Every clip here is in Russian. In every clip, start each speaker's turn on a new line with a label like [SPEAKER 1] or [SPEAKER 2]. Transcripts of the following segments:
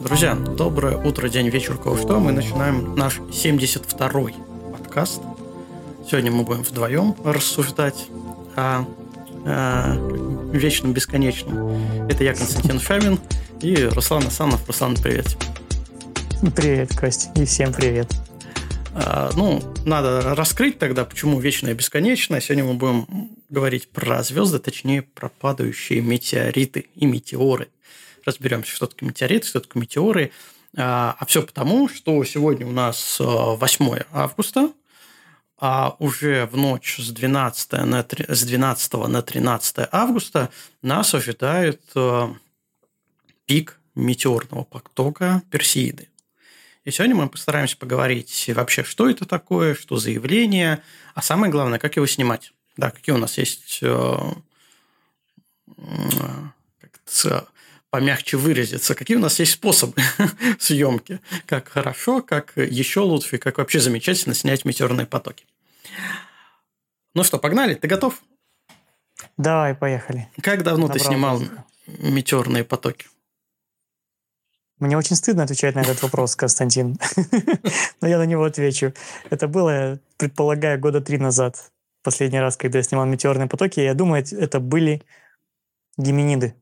[SPEAKER 1] Друзья, доброе утро, день, вечер, кого что. Мы начинаем наш 72-й подкаст. Сегодня мы будем вдвоем рассуждать о, о вечном бесконечном. Это я, Константин Шамин, и Руслан Асанов. Руслан, привет.
[SPEAKER 2] Привет, Кость, и всем привет.
[SPEAKER 1] А, ну, надо раскрыть тогда, почему вечное бесконечное. Сегодня мы будем говорить про звезды, точнее, про падающие метеориты и метеоры разберемся, что такое метеориты, что такое метеоры. А, а все потому, что сегодня у нас 8 э, августа, а уже в ночь с 12 на, с 12 на 13 августа нас ожидает э, пик метеорного потока Персеиды. И сегодня мы постараемся поговорить вообще, что это такое, что за явление, а самое главное, как его снимать. Да, какие у нас есть э, как помягче выразиться, какие у нас есть способы съемки, как хорошо, как еще лучше, как вообще замечательно снять метеорные потоки. Ну что, погнали? Ты готов?
[SPEAKER 2] Давай, поехали.
[SPEAKER 1] Как давно Набрал ты снимал музыку. метеорные потоки?
[SPEAKER 2] Мне очень стыдно отвечать на этот вопрос, Константин. Но я на него отвечу. Это было, предполагаю, года три назад. Последний раз, когда я снимал метеорные потоки, я думаю, это были геминиды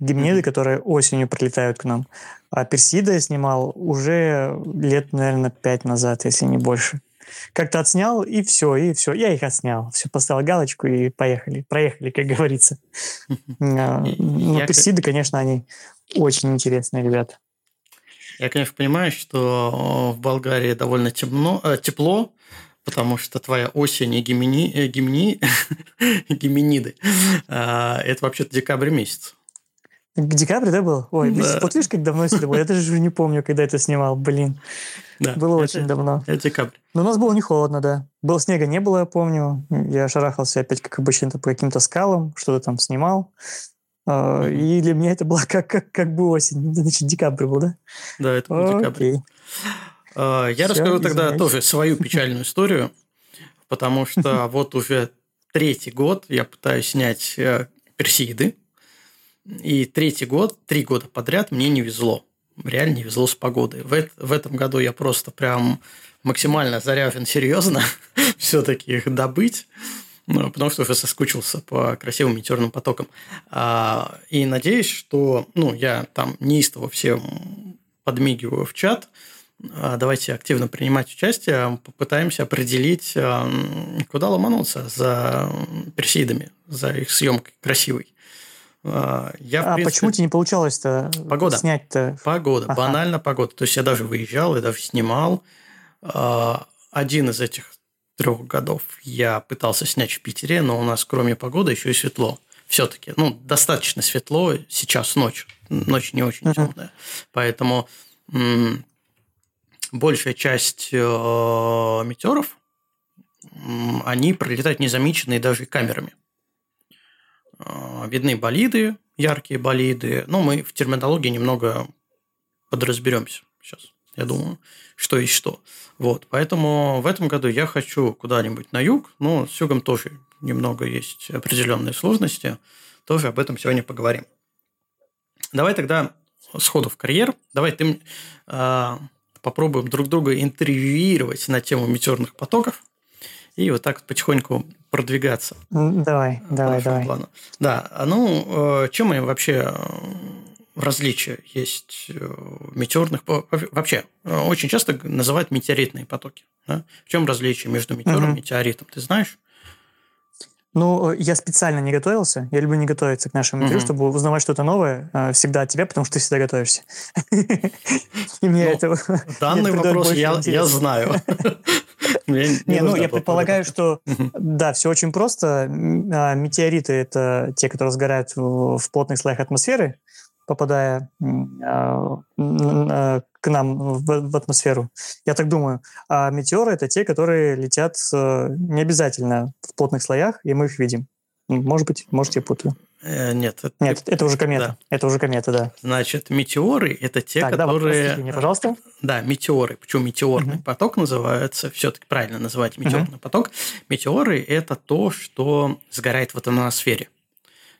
[SPEAKER 2] гимниды, mm-hmm. которые осенью прилетают к нам. А Персида я снимал уже лет, наверное, пять назад, если не больше. Как-то отснял, и все, и все. Я их отснял. Все, поставил галочку и поехали. Проехали, как говорится. А, но Персиды, конечно, они очень интересные ребята.
[SPEAKER 1] Я, конечно, понимаю, что в Болгарии довольно темно, э, тепло, потому что твоя осень и гимини, э, гимни, гиминиды а, – это вообще-то декабрь месяц.
[SPEAKER 2] Декабрь, да, был? Ой, да. вот видишь, как давно это было? Я даже уже не помню, когда это снимал, блин. Да, было это, очень давно.
[SPEAKER 1] Это декабрь.
[SPEAKER 2] Но у нас было не холодно, да. Было снега не было, я помню. Я шарахался опять, как обычно, по каким-то скалам, что-то там снимал. Mm-hmm. И для меня это было как, как, как бы осень. Значит, декабрь был, да?
[SPEAKER 1] Да, это был Окей. декабрь. А, я Все, расскажу тогда тоже свою печальную историю, потому что вот уже третий год я пытаюсь снять э, Персиды, и третий год, три года подряд мне не везло. Реально не везло с погодой. В, в этом году я просто прям максимально заряжен серьезно все-таки их добыть. Ну, потому что уже соскучился по красивым метеорным потокам. А, и надеюсь, что ну, я там неистово всем подмигиваю в чат. А, давайте активно принимать участие, попытаемся определить, куда ломануться за персидами, за их съемкой красивой.
[SPEAKER 2] А, я, а принципе, почему тебе не получалось-то
[SPEAKER 1] погода.
[SPEAKER 2] снять-то?
[SPEAKER 1] Погода, ага. банально погода. То есть я даже выезжал, я даже снимал. А, один из этих трех годов я пытался снять в Питере, но у нас кроме погоды еще и светло. Все-таки, ну, достаточно светло сейчас ночь. Ночь не очень темная. Поэтому м- большая часть э- метеоров, они пролетают незамеченные даже камерами. А, видны болиды, яркие болиды. Но мы в терминологии немного подразберемся сейчас, я думаю, что и что. Вот, поэтому в этом году я хочу куда-нибудь на юг, но с югом тоже немного есть определенные сложности. Тоже об этом сегодня поговорим. Давай тогда сходу в карьер. Давай ты э, попробуем друг друга интервьюировать на тему метеорных потоков и вот так потихоньку продвигаться.
[SPEAKER 2] Давай, давай, давай.
[SPEAKER 1] Плану. Да, а ну, э, чем вообще э, различия есть э, метеорных... Вообще, очень часто называют метеоритные потоки. Да? В чем различие между метеором и метеоритом? Ты знаешь?
[SPEAKER 2] Ну, я специально не готовился. Я люблю не готовиться к нашему интервью, чтобы узнавать что-то новое всегда от тебя, потому что ты всегда готовишься.
[SPEAKER 1] И мне ну, это... Данный вопрос я знаю.
[SPEAKER 2] Не, ну я предполагаю, что да, все очень просто. А, метеориты это те, которые сгорают в плотных слоях атмосферы, попадая а, а, к нам в атмосферу. Я так думаю. А метеоры это те, которые летят э, не обязательно в плотных слоях, и мы их видим. Может быть, может, я путаю.
[SPEAKER 1] Э, нет.
[SPEAKER 2] Это, Нет, это уже комета. Да. Это уже комета, да.
[SPEAKER 1] Значит, метеоры – это те, так, которые…
[SPEAKER 2] Да, мне, пожалуйста.
[SPEAKER 1] Да, метеоры. Почему метеорный угу. поток называется? Все-таки правильно называть метеорный угу. поток. Метеоры – это то, что сгорает в атмосфере.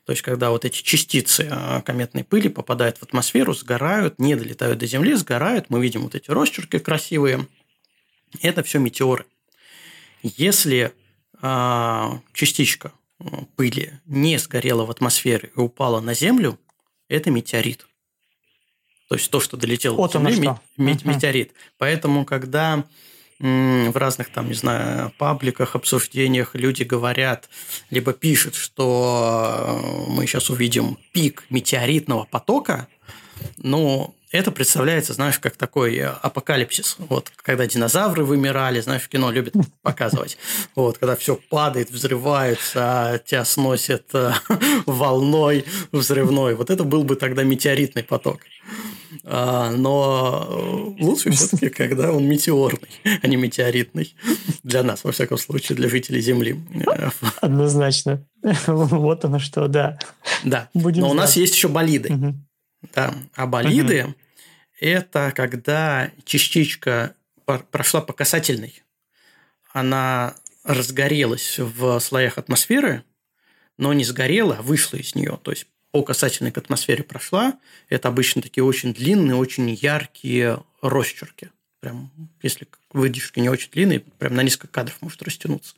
[SPEAKER 1] То есть, когда вот эти частицы а, кометной пыли попадают в атмосферу, сгорают, не долетают до Земли, сгорают, мы видим вот эти росчерки красивые. Это все метеоры. Если э, частичка пыли не сгорела в атмосфере и упала на Землю, это метеорит. То есть то, что долетело вот до Земли, что. метеорит. Поэтому, когда в разных там, не знаю, пабликах, обсуждениях люди говорят, либо пишут, что э, мы сейчас увидим пик метеоритного потока, ну, это представляется, знаешь, как такой э, апокалипсис. Вот, когда динозавры вымирали, знаешь, в кино любят показывать. Вот, когда все падает, взрывается, а тебя сносит э, волной взрывной. Вот это был бы тогда метеоритный поток. А, но лучше все-таки, когда он метеорный, а не метеоритный. Для нас, во всяком случае, для жителей Земли.
[SPEAKER 2] Однозначно. Вот оно что, да.
[SPEAKER 1] Да. Будем но у нас есть еще болиды. Угу. Да. А болиды угу. это когда частичка прошла по касательной, она разгорелась в слоях атмосферы, но не сгорела, а вышла из нее. То есть по касательной к атмосфере прошла. Это обычно такие очень длинные, очень яркие росчерки. Прям, если выдержки не очень длинные, прям на несколько кадров может растянуться.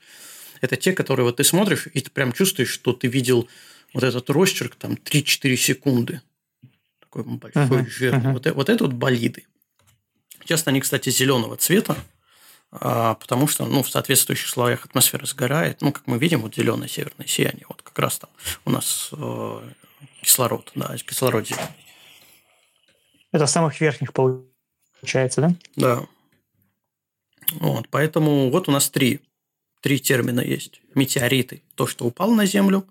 [SPEAKER 1] Это те, которые вот ты смотришь, и ты прям чувствуешь, что ты видел вот этот росчерк там 3-4 секунды такой большой, uh-huh, жирный. Uh-huh. Вот, вот это вот болиды. Часто они, кстати, зеленого цвета, а, потому что ну, в соответствующих слоях атмосферы сгорает. Ну, как мы видим, вот зеленое северное сияние. Вот как раз там у нас э, кислород, да, кислород зеленый.
[SPEAKER 2] Это самых верхних получается, да?
[SPEAKER 1] Да. Вот, поэтому вот у нас три, три термина есть. Метеориты, то, что упало на Землю,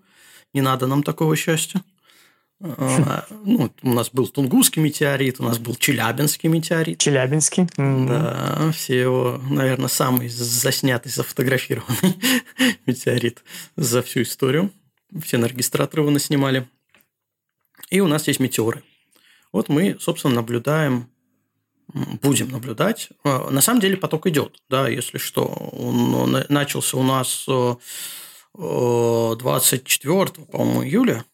[SPEAKER 1] не надо нам такого счастья. А, ну, у нас был Тунгусский метеорит, у нас был Челябинский метеорит.
[SPEAKER 2] Челябинский.
[SPEAKER 1] Да, все его, наверное, самый заснятый, зафотографированный метеорит за всю историю. Все на регистратор его наснимали. И у нас есть метеоры. Вот мы, собственно, наблюдаем, будем наблюдать. А, на самом деле поток идет, да, если что. Он начался у нас 24, по-моему, июля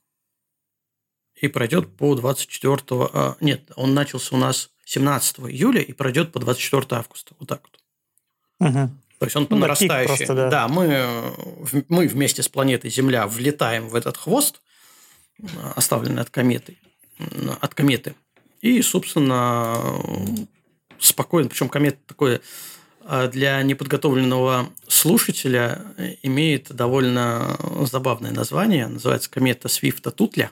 [SPEAKER 1] и пройдет по 24... А, нет, он начался у нас 17 июля и пройдет по 24 августа. Вот так вот.
[SPEAKER 2] Угу.
[SPEAKER 1] То есть он по ну, нарастающей. Просто, да. да, мы, мы вместе с планетой Земля влетаем в этот хвост, оставленный от кометы, от кометы. И, собственно, спокойно, причем комета такое а, для неподготовленного слушателя имеет довольно забавное название. Называется комета Свифта-Тутля.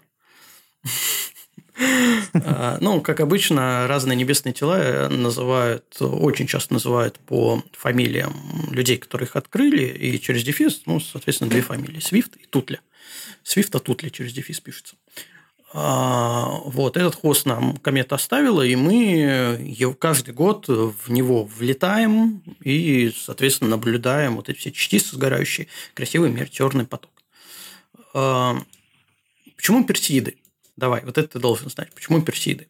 [SPEAKER 1] А, ну, как обычно, разные небесные тела называют, очень часто называют по фамилиям людей, которые их открыли, и через дефис, ну, соответственно, две фамилии – Свифт и Тутля. Свифта Тутля через дефис пишется. А, вот, этот хвост нам комета оставила, и мы каждый год в него влетаем и, соответственно, наблюдаем вот эти все частицы сгорающие, красивый метеорный поток. А, почему персиды? Давай, вот это ты должен знать. Почему персиды?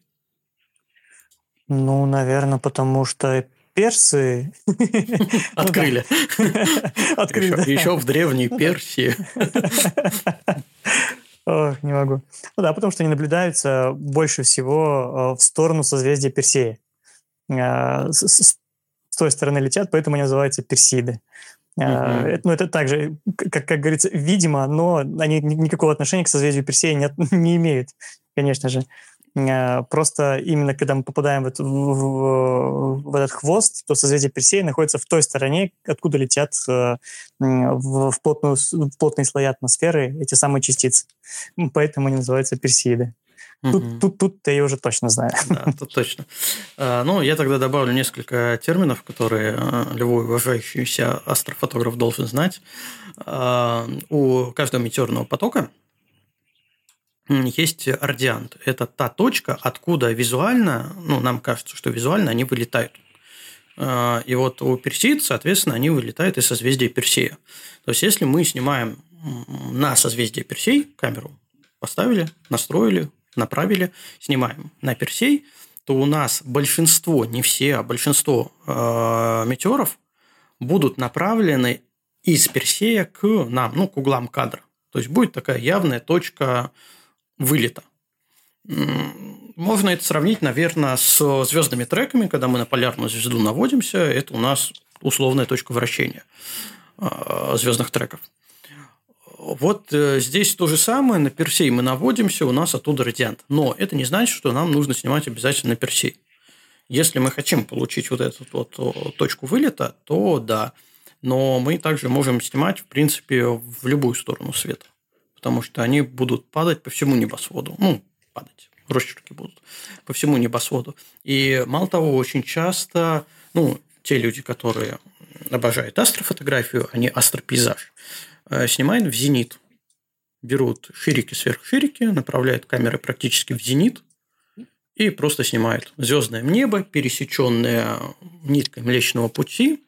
[SPEAKER 2] Ну, наверное, потому что персы...
[SPEAKER 1] Открыли. Открыли, Еще в древней Персии.
[SPEAKER 2] Ох, не могу. Ну да, потому что они наблюдаются больше всего э, в сторону созвездия Персея. Э, с той стороны летят, поэтому они называются персиды. Uh-huh. Ну, это также, как, как говорится, видимо, но они никакого отношения к созвездию Персея не, не имеют, конечно же. А, просто именно когда мы попадаем в, в, в, в этот хвост, то созвездие Персея находится в той стороне, откуда летят э, в, в, плотную, в плотные слои атмосферы эти самые частицы. Поэтому они называются Персеиды. Тут, угу. тут, тут я уже точно знаю.
[SPEAKER 1] Да, тут точно. А, ну, я тогда добавлю несколько терминов, которые а, любой уважающийся астрофотограф должен знать. А, у каждого метеорного потока есть радиант. Это та точка, откуда визуально, ну, нам кажется, что визуально они вылетают. И вот у Персеид, соответственно, они вылетают из созвездия Персея. То есть, если мы снимаем на созвездие Персей камеру, поставили, настроили, направили, снимаем на Персей, то у нас большинство, не все, а большинство э, метеоров будут направлены из Персея к нам, ну, к углам кадра. То есть будет такая явная точка вылета. Можно это сравнить, наверное, с звездными треками, когда мы на полярную звезду наводимся, это у нас условная точка вращения а, звездных треков. Вот э, здесь то же самое, на Персей мы наводимся, у нас оттуда радиант. Но это не значит, что нам нужно снимать обязательно на Персей. Если мы хотим получить вот эту вот точку вылета, то да. Но мы также можем снимать, в принципе, в любую сторону света. Потому что они будут падать по всему небосводу. Ну, падать. Росчерки будут по всему небосводу. И мало того, очень часто, ну, те люди, которые обожают астрофотографию, они астропейзаж, э, снимают в зенит. Берут ширики сверхширики, направляют камеры практически в зенит, и просто снимают звездное небо, пересеченное ниткой Млечного Пути,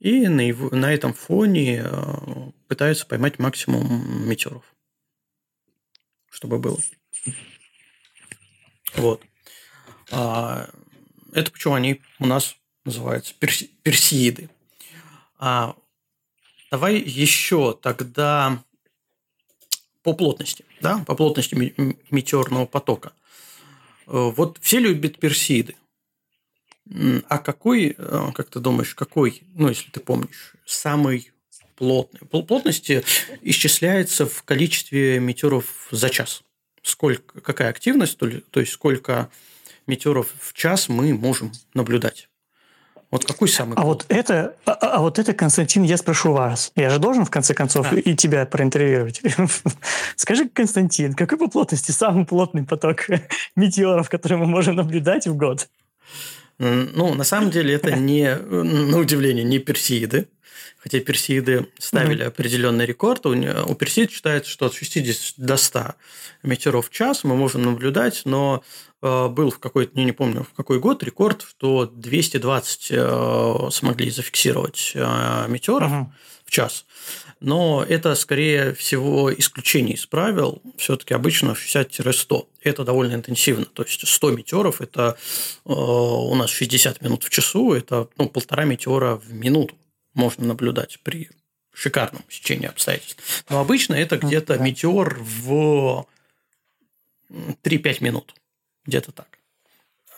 [SPEAKER 1] и на, его, на этом фоне э, пытаются поймать максимум метеоров, чтобы было. Вот. А, это почему они у нас называются перси, персииды. А, давай еще тогда по плотности, да, по плотности метеорного потока. Э, вот все любят персиды. А какой, э, как ты думаешь, какой, ну, если ты помнишь, самый плотный? Плотность исчисляется в количестве метеоров за час. Сколько, какая активность, то, то есть сколько метеоров в час мы можем наблюдать. Вот какой самый?
[SPEAKER 2] А вот это, а, а вот это, Константин, я спрошу вас. Я же должен в конце концов а. и тебя проинтервьюировать. Скажи, Константин, какой по плотности самый плотный поток метеоров, который мы можем наблюдать в год?
[SPEAKER 1] Ну, на самом деле, это не, на удивление, не персииды. Хотя персииды ставили mm-hmm. определенный рекорд. У, у персиид считается, что от 60 до 100 метеоров в час мы можем наблюдать, но Э, был в какой-то, не, не помню, в какой год рекорд, что 220 э, смогли зафиксировать э, метеоров uh-huh. в час. Но это, скорее всего, исключение из правил. Все-таки обычно 60-100. Это довольно интенсивно. То есть 100 метеоров – это у нас 60 минут в часу, это ну, полтора метеора в минуту можно наблюдать при шикарном сечении обстоятельств. Но обычно это где-то метеор в 3-5 минут. Где-то так.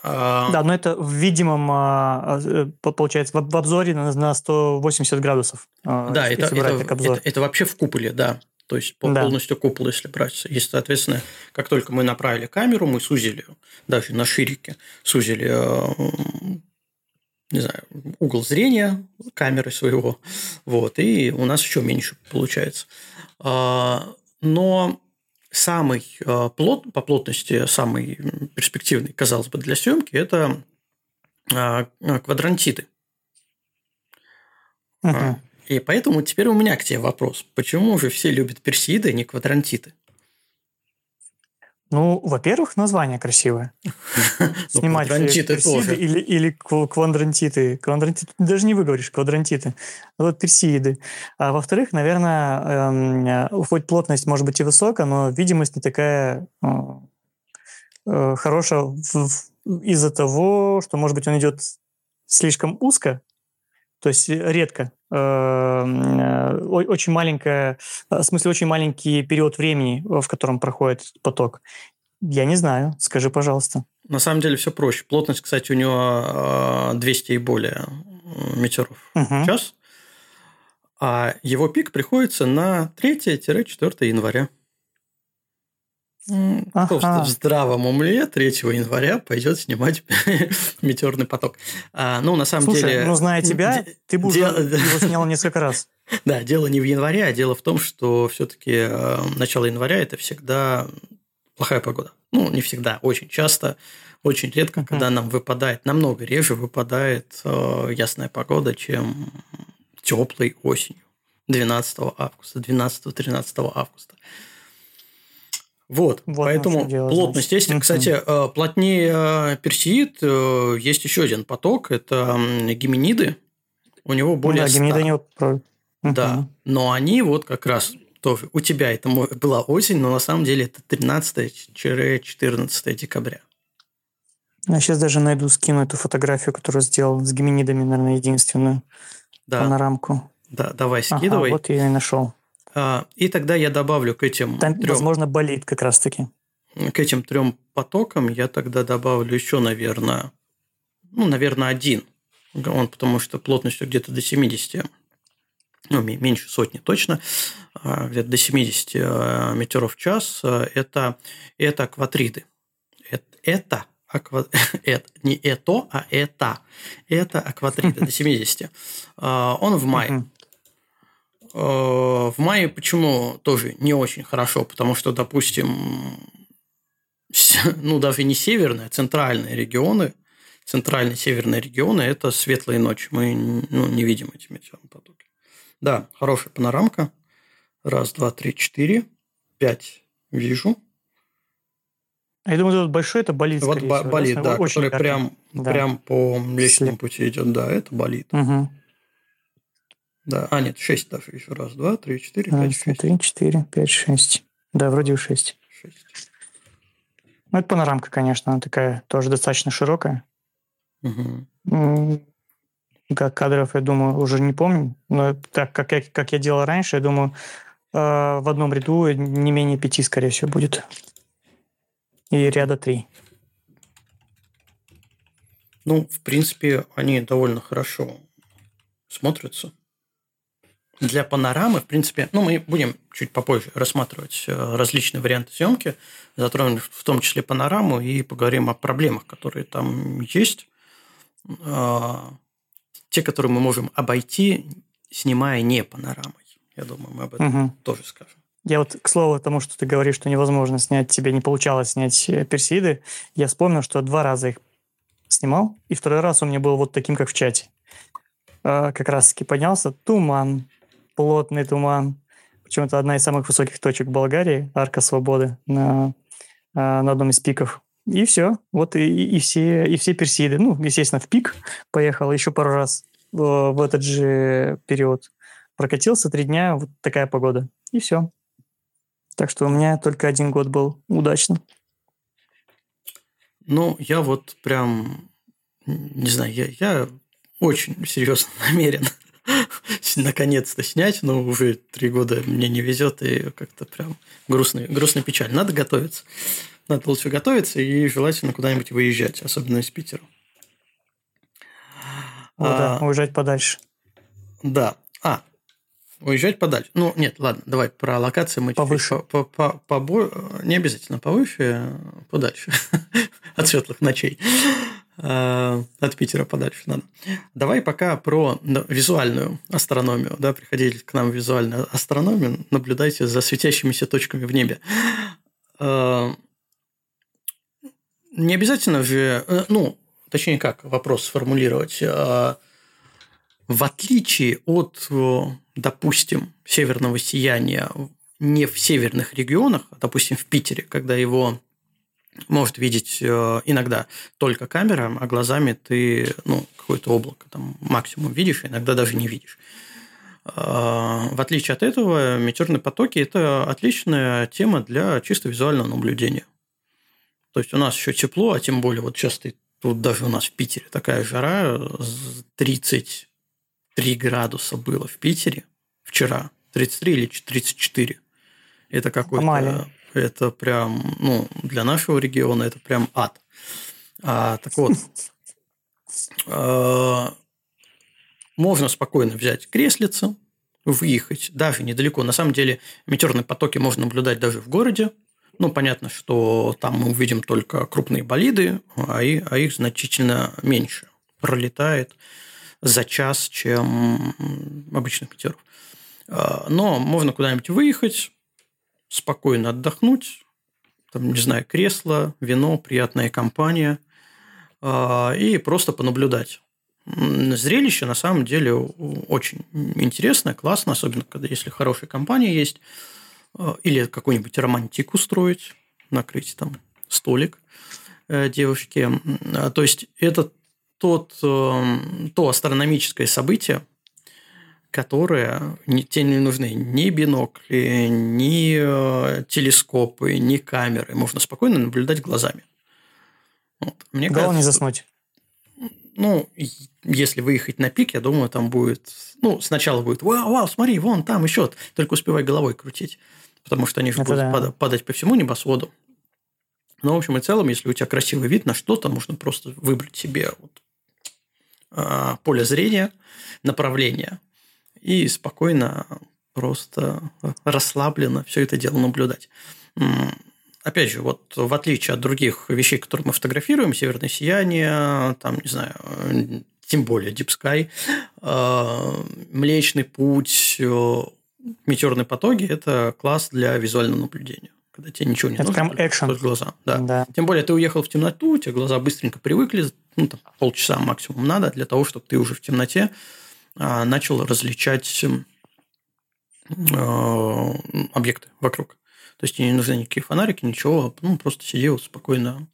[SPEAKER 2] А, да, но это в видимом, а, э, получается, в обзоре на 180 градусов.
[SPEAKER 1] А, да, это, это, это, это вообще в куполе, да. То есть да. полностью купол, если брать. И, соответственно, как только мы направили камеру, мы сузили, даже на ширике, сузили не знаю, угол зрения камеры своего, вот, и у нас еще меньше получается. Но самый э, плот, по плотности самый перспективный, казалось бы, для съемки, это э, квадрантиты. Uh-huh. И поэтому теперь у меня к тебе вопрос. Почему же все любят персииды, а не квадрантиты?
[SPEAKER 2] Ну, во-первых, название красивое. Ну, Снимать персиды или, или квадрантиты. Квадрантиты даже не выговоришь, квадрантиты. Вот персииды. А во-вторых, наверное, эм, хоть плотность может быть и высокая, но видимость не такая э, э, хорошая из-за того, что, может быть, он идет слишком узко, то есть редко. Эм, очень маленькая, в смысле, очень маленький период времени, в котором проходит поток. Я не знаю. Скажи, пожалуйста.
[SPEAKER 1] На самом деле все проще. Плотность, кстати, у него 200 и более метров угу. в час. А его пик приходится на 3-4 января. Ага. Кто в здравом умле 3 января пойдет снимать метеорный поток. А, ну, на самом
[SPEAKER 2] Слушай,
[SPEAKER 1] деле...
[SPEAKER 2] ну, зная тебя, ты бы дел... уже его снял несколько раз.
[SPEAKER 1] Да, дело не в январе, а дело в том, что все-таки э, начало января – это всегда плохая погода. Ну, не всегда, очень часто, очень редко, когда нам выпадает, намного реже выпадает э, ясная погода, чем теплой осенью. 12 августа, 12-13 августа. Вот, вот поэтому дело, плотность есть. Угу. Кстати, э, плотнее э, персеид э, есть еще один поток, это геминиды. У него более ну, да, 100. геминиды не... Угу. Да, но они вот как раз тоже. У тебя это была осень, но на самом деле это 13-14 декабря.
[SPEAKER 2] Я сейчас даже найду, скину эту фотографию, которую сделал с геминидами, наверное, единственную да. панорамку.
[SPEAKER 1] Да, давай, скидывай.
[SPEAKER 2] Ага, вот я и нашел.
[SPEAKER 1] А, и тогда я добавлю к этим
[SPEAKER 2] Там,
[SPEAKER 1] трем,
[SPEAKER 2] возможно, болит как раз-таки.
[SPEAKER 1] к этим трем потокам я тогда добавлю еще, наверное, ну, наверное, один. Он потому что плотностью где-то до 70, ну, меньше сотни точно, а, где-то до 70 а, метров в час, это, это акватриды. Это, это аква... это, не это, а это. Это акватриды до 70. Он в мае. В мае почему тоже не очень хорошо? Потому что, допустим, ну, даже не северные, а центральные регионы, центральные северные регионы – это светлые ночи. Мы ну, не видим эти метеорные потоки. Да, хорошая панорамка. Раз, два, три, четыре, пять вижу.
[SPEAKER 2] А я думаю, тут большой это болит,
[SPEAKER 1] Вот
[SPEAKER 2] всего,
[SPEAKER 1] болит, да,
[SPEAKER 2] Очень
[SPEAKER 1] который прям,
[SPEAKER 2] Да.
[SPEAKER 1] прям по Млечному пути идет. Да, это болит.
[SPEAKER 2] Мгм.
[SPEAKER 1] Да. А, нет, шесть даже еще. Раз, два, три, четыре, пять,
[SPEAKER 2] Раз, два,
[SPEAKER 1] шесть.
[SPEAKER 2] три, четыре, пять, шесть. Да, вроде бы шесть.
[SPEAKER 1] Шесть.
[SPEAKER 2] Ну, это панорамка, конечно, она такая тоже достаточно широкая. М, Как кадров, я думаю, уже не помню. Но так, как я, как я делал раньше, я думаю, э, в одном ряду не менее пяти, скорее всего, будет. И ряда три.
[SPEAKER 1] Ну, в принципе, они довольно хорошо смотрятся. Для панорамы, в принципе, ну, мы будем чуть попозже рассматривать э, различные варианты съемки, затронем в том числе панораму и поговорим о проблемах, которые там есть. А, Те, которые мы можем обойти, снимая не панорамой. Я думаю, мы об этом
[SPEAKER 2] Мгм.
[SPEAKER 1] тоже скажем.
[SPEAKER 2] Я вот, к слову, тому, что ты говоришь, что невозможно снять, тебе не получалось снять э, персиды, я вспомнил, что два раза их снимал, и второй раз у меня был вот таким, как в чате. Как раз-таки поднялся туман, плотный туман. Причем это одна из самых высоких точек Болгарии, Арка Свободы, на, а, на одном из пиков. И все. Вот и, и- все, и все персиды. Ну, естественно, в пик поехал еще пару раз в этот же период. Прокатился три дня, вот такая погода. И все. Так что у меня только один год был удачно.
[SPEAKER 1] Ну, я вот прям, не знаю, я, я очень серьезно намерен наконец-то снять, но уже три года мне не везет, и как-то прям грустно, грустно печаль. Надо готовиться. Надо лучше готовиться и желательно куда-нибудь выезжать, особенно из Питера.
[SPEAKER 2] Да,
[SPEAKER 1] А,
[SPEAKER 2] уезжать подальше.
[SPEAKER 1] Да. А, уезжать подальше. Ну, нет, ладно, давай про локации мы
[SPEAKER 2] Повыше.
[SPEAKER 1] по- по- по- побо- Не обязательно повыше, а подальше. От светлых ночей. А, От Питера подальше надо. Давай пока про визуальную астрономию. Да, приходите к нам в визуальную астрономию, наблюдайте за светящимися точками в небе. А, Не обязательно же, э, ну, точнее как, вопрос сформулировать. В отличие от, э, допустим, северного сияния не в северных регионах, а, допустим, в Питере, когда его может видеть э, иногда только камера, а глазами ты ну, какое-то облако там максимум видишь, а иногда даже не видишь. А, В отличие от этого, метеорные потоки – это отличная тема для чисто визуального наблюдения. То есть у нас еще тепло, а тем более вот сейчас ты тут даже у нас в Питере такая жара, с 33 градуса было в Питере вчера, 33 или 34. Это какой-то... Это прям, ну, для нашего региона это прям ад. А, так вот, э, можно спокойно взять креслица, выехать даже недалеко. На самом деле метеорные потоки можно наблюдать даже в городе. Ну, понятно, что там мы увидим только крупные болиды, а и- а их значительно меньше пролетает за час, чем обычных метеоров. А, Но можно куда-нибудь выехать, спокойно отдохнуть, там, не знаю, кресло, вино, приятная компания, а, и просто понаблюдать. Зрелище на самом деле очень интересное, классно, особенно когда если хорошая компания есть, а, или какую-нибудь романтик устроить, накрыть там столик э, девушке. А, То есть это тот, эм, то астрономическое событие, которое не, тебе не нужны ни бинокли, ни э, телескопы, ни камеры. Можно спокойно наблюдать глазами. Вот. Мне
[SPEAKER 2] Главное не
[SPEAKER 1] кажется,
[SPEAKER 2] заснуть.
[SPEAKER 1] ну, если выехать на пик, я думаю, там будет... Ну, сначала будет, вау, вау, смотри, вон там еще, только успевай головой крутить. Потому что они же будут да. падать, падать по всему небосводу. Но, в общем и целом, если у тебя красивый вид на что-то, можно просто выбрать себе вот, а, поле зрения, направление и спокойно, просто расслабленно все это дело наблюдать. Опять же, вот в отличие от других вещей, которые мы фотографируем, северное сияние, там, не знаю, тем более Deep Sky, а, Млечный путь, метеорные потоки – это класс для визуального наблюдения когда тебе ничего не
[SPEAKER 2] это
[SPEAKER 1] нужно.
[SPEAKER 2] прям экшен.
[SPEAKER 1] глаза. Да. да. Тем более, ты уехал в темноту, у тебя глаза быстренько привыкли, ну, там, полчаса максимум надо для того, чтобы ты уже в темноте начал различать а, объекты вокруг. То есть, не нужны никакие фонарики, ничего. Ну, просто вот спокойно,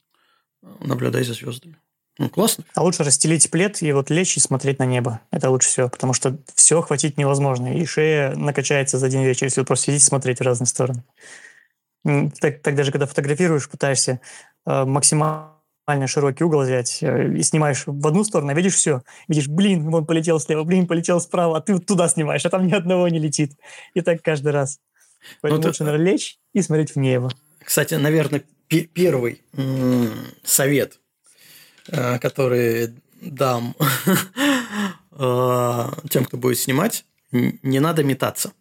[SPEAKER 1] наблюдай за звездами. Ну, классно.
[SPEAKER 2] А лучше расстелить плед и вот лечь и смотреть на небо. Это лучше всего, потому что все хватить невозможно. И шея накачается за один вечер, если просто сидите смотреть в разные стороны. Так, так даже когда фотографируешь, пытаешься э, максимально широкий угол взять э, и снимаешь в одну сторону, а видишь все. Видишь, блин, он полетел слева, блин, полетел справа, а ты туда снимаешь, а там ни одного не летит. И так каждый раз. Поэтому ну, лучше, наверное, лечь и смотреть в небо.
[SPEAKER 1] Кстати, наверное, первый совет, э, который дам э, тем, кто будет снимать, не надо метаться.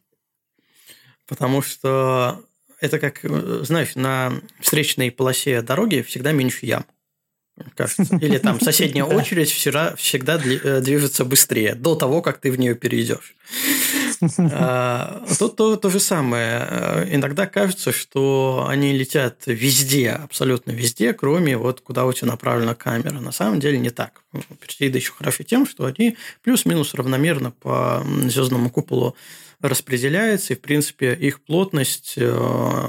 [SPEAKER 1] Потому что это как, знаешь, на встречной полосе дороги всегда меньше ям. Кажется. Или там соседняя очередь всегда, всегда э, движется быстрее, до того, как ты в нее перейдешь. А, тут то, то же самое. Иногда кажется, что они летят везде, абсолютно везде, кроме вот куда у тебя направлена камера. На самом деле не так. Персеиды еще хороши тем, что они плюс-минус равномерно по звездному куполу распределяются, и, в принципе, их плотность э,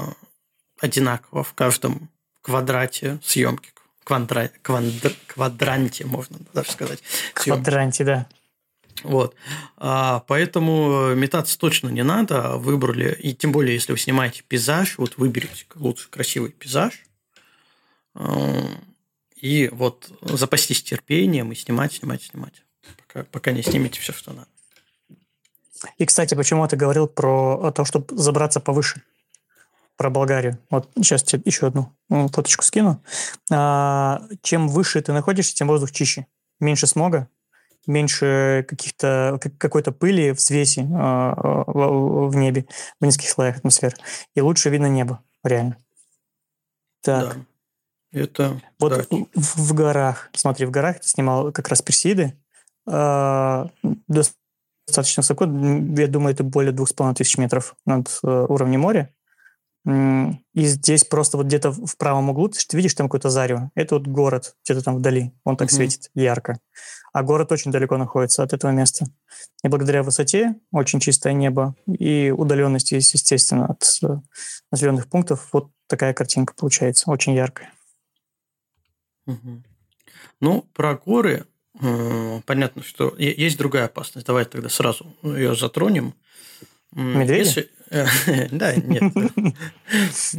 [SPEAKER 1] одинакова в каждом квадрате съемки. Квадра... Квадр... Квадранте, можно даже сказать.
[SPEAKER 2] Квадранте, да.
[SPEAKER 1] Вот. А, поэтому метаться точно не надо. Выбрали, и тем более, если вы снимаете пейзаж, вот выберите лучше красивый пейзаж. А, и вот запастись терпением и снимать, снимать, снимать. Пока, пока не снимете все, что надо.
[SPEAKER 2] И, кстати, почему ты говорил про то, чтобы забраться повыше? Про Болгарию. Вот сейчас тебе еще одну фоточку скину. А, чем выше ты находишься, тем воздух чище. Меньше смога, меньше каких-то какой-то пыли, взвеси э, в, в небе, в низких слоях атмосферы. И лучше видно небо, реально. Так.
[SPEAKER 1] Да. Это
[SPEAKER 2] вот да. в, в горах. Смотри, в горах ты снимал как раз Персиды. Э, достаточно высоко. Я думаю, это более двух с половиной тысяч метров над э, уровнем моря. И здесь просто вот где-то в правом углу ты видишь там какое-то зарево. Это вот город где-то там вдали. Он так mm-hmm. светит ярко. А город очень далеко находится от этого места. И благодаря высоте, очень чистое небо и удаленности, естественно, от э, населенных пунктов, вот такая картинка получается, очень яркая.
[SPEAKER 1] Угу. Ну, про горы понятно, что есть другая опасность. Давай тогда сразу ее затронем.
[SPEAKER 2] Медведи?
[SPEAKER 1] Да, нет,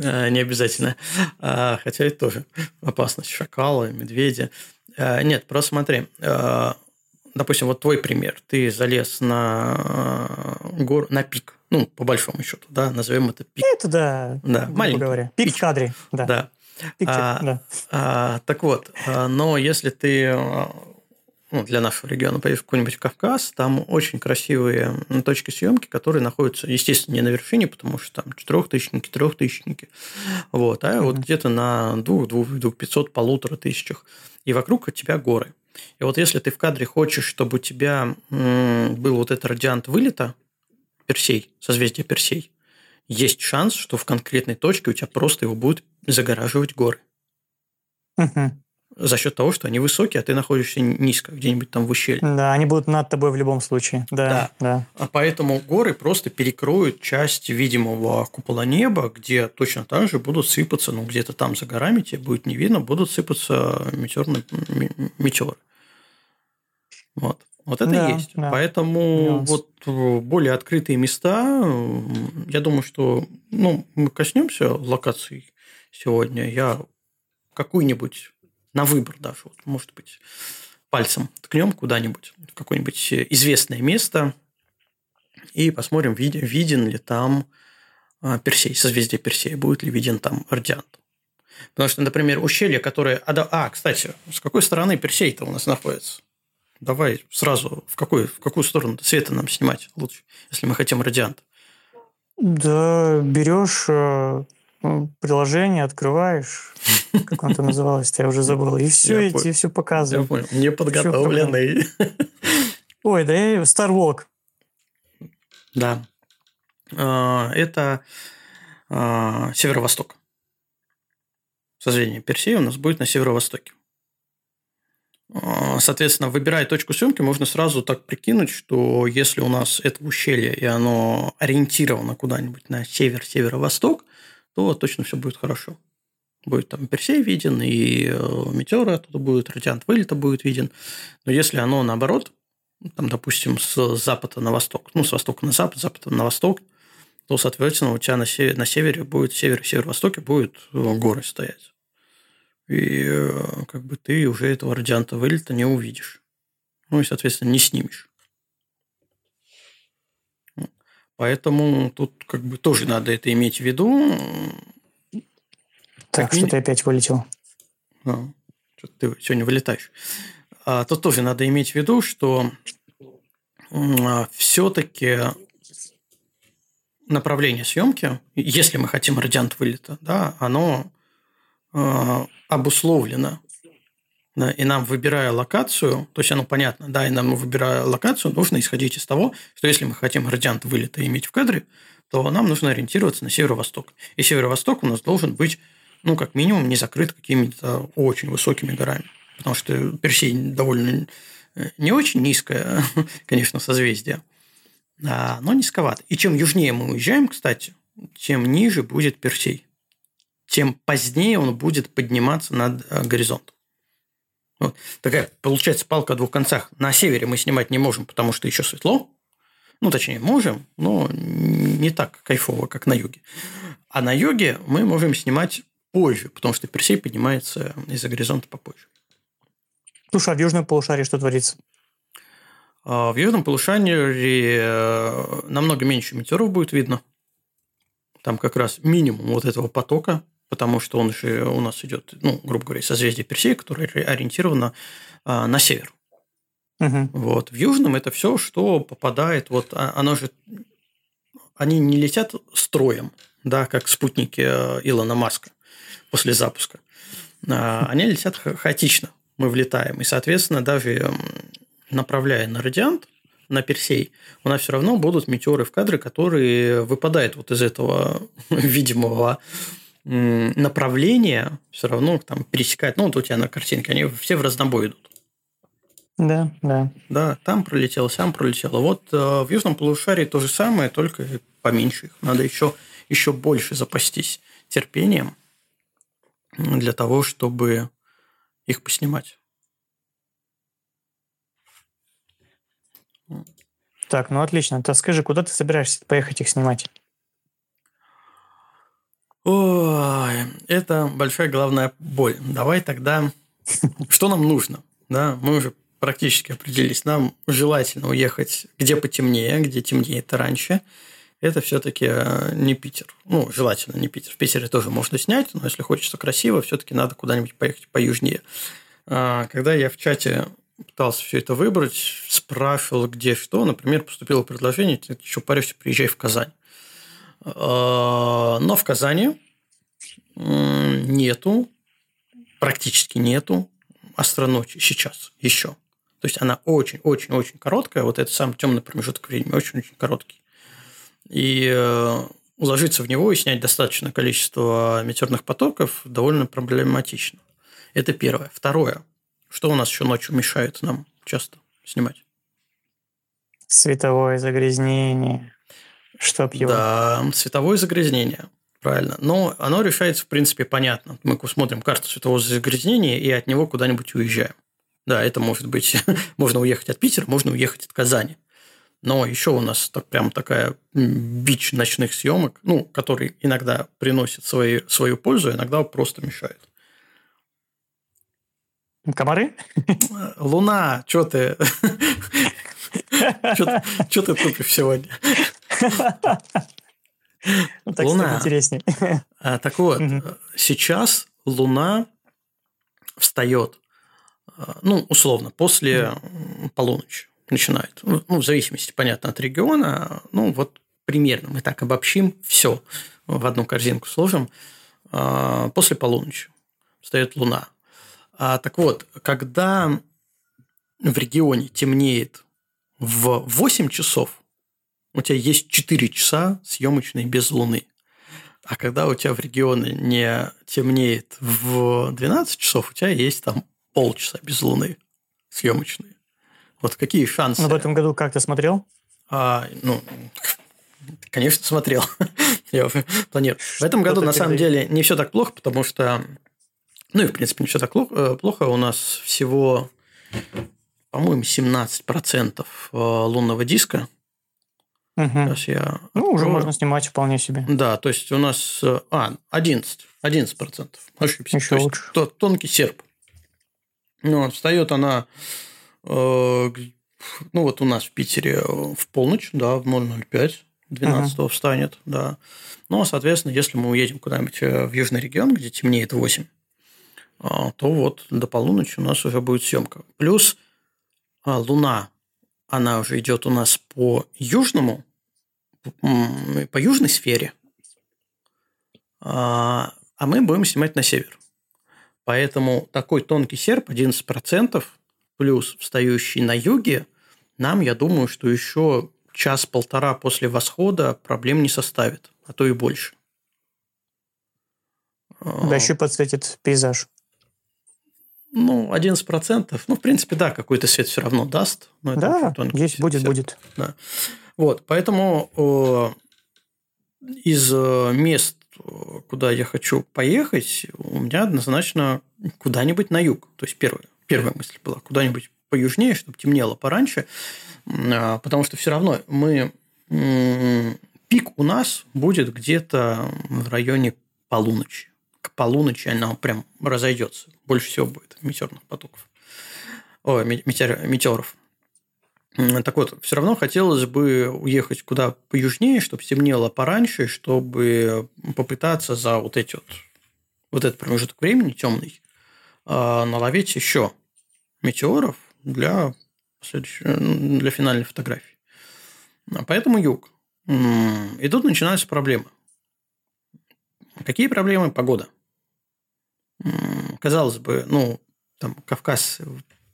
[SPEAKER 1] а, не обязательно. А, хотя это тоже опасность. Шакалы, медведи. А, нет, просто смотри. Допустим, вот твой пример. Ты залез на гор, на пик. Ну, по большому счету, да, назовем это пик.
[SPEAKER 2] Это да,
[SPEAKER 1] да маленький.
[SPEAKER 2] говоря. Пик в кадре, да.
[SPEAKER 1] да. Пикчер, а, да. А, так вот, но если ты ну, для нашего региона, поедешь в какой-нибудь Кавказ, там очень красивые точки съемки, которые находятся, естественно, не на вершине, потому что там четырехтысячники, трехтысячники, вот, а mm-hmm. вот где-то на двух, двух, двух пятьсот, полутора тысячах, и вокруг от тебя горы. И вот если ты в кадре хочешь, чтобы у тебя был вот этот радиант вылета, Персей, созвездие Персей, есть шанс, что в конкретной точке у тебя просто его будут загораживать горы.
[SPEAKER 2] Угу
[SPEAKER 1] за счет того, что они высокие, а ты находишься низко, где-нибудь там в ущелье.
[SPEAKER 2] Да, они будут над тобой в любом случае. Да, да. да.
[SPEAKER 1] А поэтому горы просто перекроют часть видимого купола неба, где точно так же будут сыпаться, ну, где-то там за горами тебе будет не видно, будут сыпаться метеорные, метеоры. Вот. Вот это да, есть. Да. Поэтому Нюанс. вот более открытые места, я думаю, что ну, мы коснемся локаций сегодня. Я какую-нибудь на выбор даже, вот, может быть, пальцем ткнем куда-нибудь, в какое-нибудь известное место, и посмотрим, виден ли там а, Персей, созвездие Персея, будет ли виден там радиант. Потому что, например, ущелье, которое... А, да, а кстати, с какой стороны Персей-то у нас находится? Давай сразу, в какую, в какую сторону света нам снимать лучше, если мы хотим радиант?
[SPEAKER 2] Да, берешь э, приложение, открываешь, как он там называлось, я уже забыл, и все, я и тебе все показывает.
[SPEAKER 1] Я понял, неподготовленный.
[SPEAKER 2] Ой, да я Starwalk.
[SPEAKER 1] Да. А, это а, северо-восток. Созвездие Персея у нас будет на северо-востоке. А, соответственно, выбирая точку съемки, можно сразу так прикинуть, что если у нас это ущелье, и оно ориентировано куда-нибудь на север, северо-восток, то точно все будет хорошо. Будет там Персей виден, и э, метеоры оттуда будет, радиант вылета будет виден. Но если оно наоборот, там, допустим, с запада на восток, ну, с востока на запад, с запада на восток, то, соответственно, у тебя на севере, на севере будет, север, северо-востоке будет э, горы стоять. И э, как бы ты уже этого радианта вылета не увидишь. Ну и, соответственно, не снимешь. Поэтому тут как бы тоже надо это иметь в виду.
[SPEAKER 2] Так, что ты опять вылетел.
[SPEAKER 1] А, что ты сегодня вылетаешь. А, тут тоже надо иметь в виду, что а, все-таки направление съемки, если мы хотим радиант вылета, да, оно э, обусловлено. И нам, выбирая локацию, то есть оно понятно, да, и нам, выбирая локацию, нужно исходить из того, что если мы хотим градиант вылета иметь в кадре, то нам нужно ориентироваться на северо-восток. И северо-восток у нас должен быть, ну, как минимум, не закрыт какими-то очень высокими горами. Потому что Персей довольно э, не очень низкое, конечно, созвездие, а, но низковато. И чем южнее мы уезжаем, кстати, тем ниже будет Персей. Тем позднее он будет подниматься над э, горизонтом. Вот. Такая получается палка о двух концах. На севере мы снимать не можем, потому что еще светло. Ну, точнее, можем, но не так кайфово, как на юге. А на юге мы можем снимать позже, потому что Персей поднимается из-за горизонта попозже.
[SPEAKER 2] Слушай, а в южном полушарии что творится?
[SPEAKER 1] А в южном полушарии э, намного меньше метеоров будет видно. Там как раз минимум вот этого потока потому что он же у нас идет, ну, грубо говоря, созвездие Персея, которое ориентировано а, на север. Угу. Вот. В Южном это все, что попадает, вот а, оно же, они не летят строем, да, как спутники э, Илона Маска после запуска. А, они летят хаотично, мы влетаем. И, соответственно, даже направляя на радиант, на Персей, у нас все равно будут метеоры в кадре, которые выпадают вот из этого видимого направление все равно там пересекает. Ну, вот у тебя на картинке, они все в разнобой идут.
[SPEAKER 2] Да, да.
[SPEAKER 1] Да, там пролетело, сам пролетело. Вот э, в южном полушарии то же самое, только поменьше их. Надо еще, еще больше запастись терпением для того, чтобы их поснимать.
[SPEAKER 2] Так, ну отлично. То скажи, куда ты собираешься поехать их снимать?
[SPEAKER 1] Ой, это большая головная боль. Давай тогда, что нам нужно? Да, мы уже практически определились. Нам желательно уехать где потемнее, где темнее это раньше. Это все-таки э, не Питер. Ну, желательно не Питер. В Питере тоже можно снять, но если хочется красиво, все-таки надо куда-нибудь поехать поюжнее. А, когда я в чате пытался все это выбрать, спрашивал, где что, например, поступило предложение, ты еще паришься, приезжай в Казань. А, но в Казани нету, практически нету астроночи сейчас еще. То есть она очень-очень-очень короткая, вот этот самый темный промежуток времени, очень-очень короткий. И э, уложиться в него и снять достаточное количество метеорных потоков довольно проблематично. Это первое. Второе. Что у нас еще ночью мешает нам часто снимать?
[SPEAKER 2] Световое загрязнение. Чтоб его...
[SPEAKER 1] Да, световое загрязнение. Правильно. Но оно решается, в принципе, понятно. Мы смотрим карту светового загрязнения и от него куда-нибудь уезжаем. Да, это может быть, можно уехать от Питера, можно уехать от Казани. Но еще у нас так, прям такая бич ночных съемок, ну, который иногда приносит свои, свою пользу, иногда просто мешает.
[SPEAKER 2] Комары?
[SPEAKER 1] Луна, что ты? Что ты тупишь сегодня?
[SPEAKER 2] Ну, так
[SPEAKER 1] Луна.
[SPEAKER 2] интереснее.
[SPEAKER 1] А, так вот, сейчас Луна встает, а, ну, условно, после полуночи начинает. Ну, в зависимости, понятно, от региона. Ну, вот примерно мы так обобщим все в одну корзинку сложим. А, после полуночи встает Луна. А, так вот, когда в регионе темнеет в 8 часов, у тебя есть 4 часа съемочной без Луны. А когда у тебя в регионе не темнеет в 12 часов, у тебя есть там полчаса без Луны съемочные. Вот какие шансы?
[SPEAKER 2] Ну, в этом году как ты смотрел?
[SPEAKER 1] А, ну, конечно, смотрел. Я планирую. В этом году, на самом деле, не все так плохо, потому что, ну и, в принципе, не все так плохо. э, плохо. У нас всего, по-моему, 17% э, лунного диска.
[SPEAKER 2] Мгм.
[SPEAKER 1] Сейчас я...
[SPEAKER 2] Ну, уже
[SPEAKER 1] открою.
[SPEAKER 2] можно снимать вполне себе.
[SPEAKER 1] Да, то есть у нас... э, А, 11. 11%. Ошибся.
[SPEAKER 2] Еще
[SPEAKER 1] То есть
[SPEAKER 2] лучше.
[SPEAKER 1] то- тонкий серп. Ну, встает она... э, ну, вот у нас в Питере э, в полночь, да, в 0.05. 12 встанет, да. Ну, а, соответственно, если мы уедем куда-нибудь э, в южный регион, где темнеет 8, а, то вот до полуночи у нас уже будет съемка. Плюс а, Луна, она уже идет у нас по южному, по южной сфере, а а мы будем снимать на север. Поэтому такой тонкий серп 11% плюс встающий на юге, нам, я думаю, что еще час-полтора после восхода проблем не составит, а то и больше.
[SPEAKER 2] Да, еще подсветит пейзаж.
[SPEAKER 1] Ну, 11%. Ну, в принципе, да, какой-то свет все равно даст. но это
[SPEAKER 2] Да,
[SPEAKER 1] тонкий
[SPEAKER 2] есть, будет, будет.
[SPEAKER 1] Вот, поэтому э, из э, мест, куда я хочу поехать, у меня однозначно куда-нибудь на юг. То есть первая, первая мысль была куда-нибудь поюжнее, чтобы темнело пораньше, а, потому что все равно мы пик у нас будет где-то в районе полуночи. К полуночи она прям разойдется. Больше всего будет метеорных потоков. Ме- метеор- метеоров. Так вот, все равно хотелось бы уехать куда поюжнее, чтобы темнело пораньше, чтобы попытаться за вот эти вот, вот этот промежуток времени темный а, наловить еще метеоров для, для финальной фотографии. А Поэтому юг. И тут начинаются проблемы. Какие проблемы? Погода. Казалось бы, ну, там Кавказ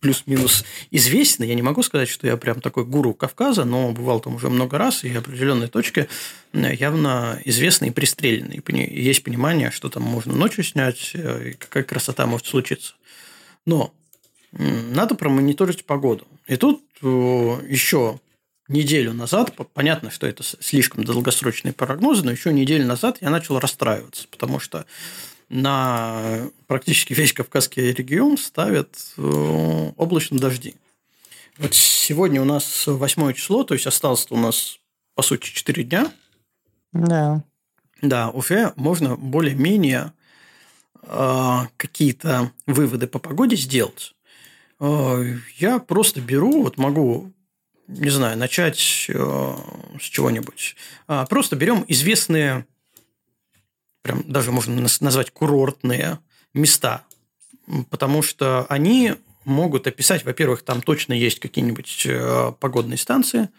[SPEAKER 1] плюс-минус известен. Я не могу сказать, что я прям такой гуру Кавказа, но бывал там уже много раз, и определенные точки явно известны и пристрелены. И есть понимание, что там можно ночью снять, э, и какая красота может случиться. Но надо промониторить погоду. И тут э, еще неделю назад, по- понятно, что это слишком долгосрочные прогнозы, но еще неделю назад я начал расстраиваться, потому что на практически весь Кавказский регион ставят э, облачные дожди. Вот сегодня у нас 8 число, то есть осталось у нас, по сути, 4 дня.
[SPEAKER 2] Да.
[SPEAKER 1] Да, уже можно более-менее э, какие-то выводы по погоде сделать. Э, я просто беру, вот могу, не знаю, начать э, с чего-нибудь. А, просто берем известные, прям даже можно назвать курортные места, потому что они могут описать, во-первых, там точно есть какие-нибудь э, погодные станции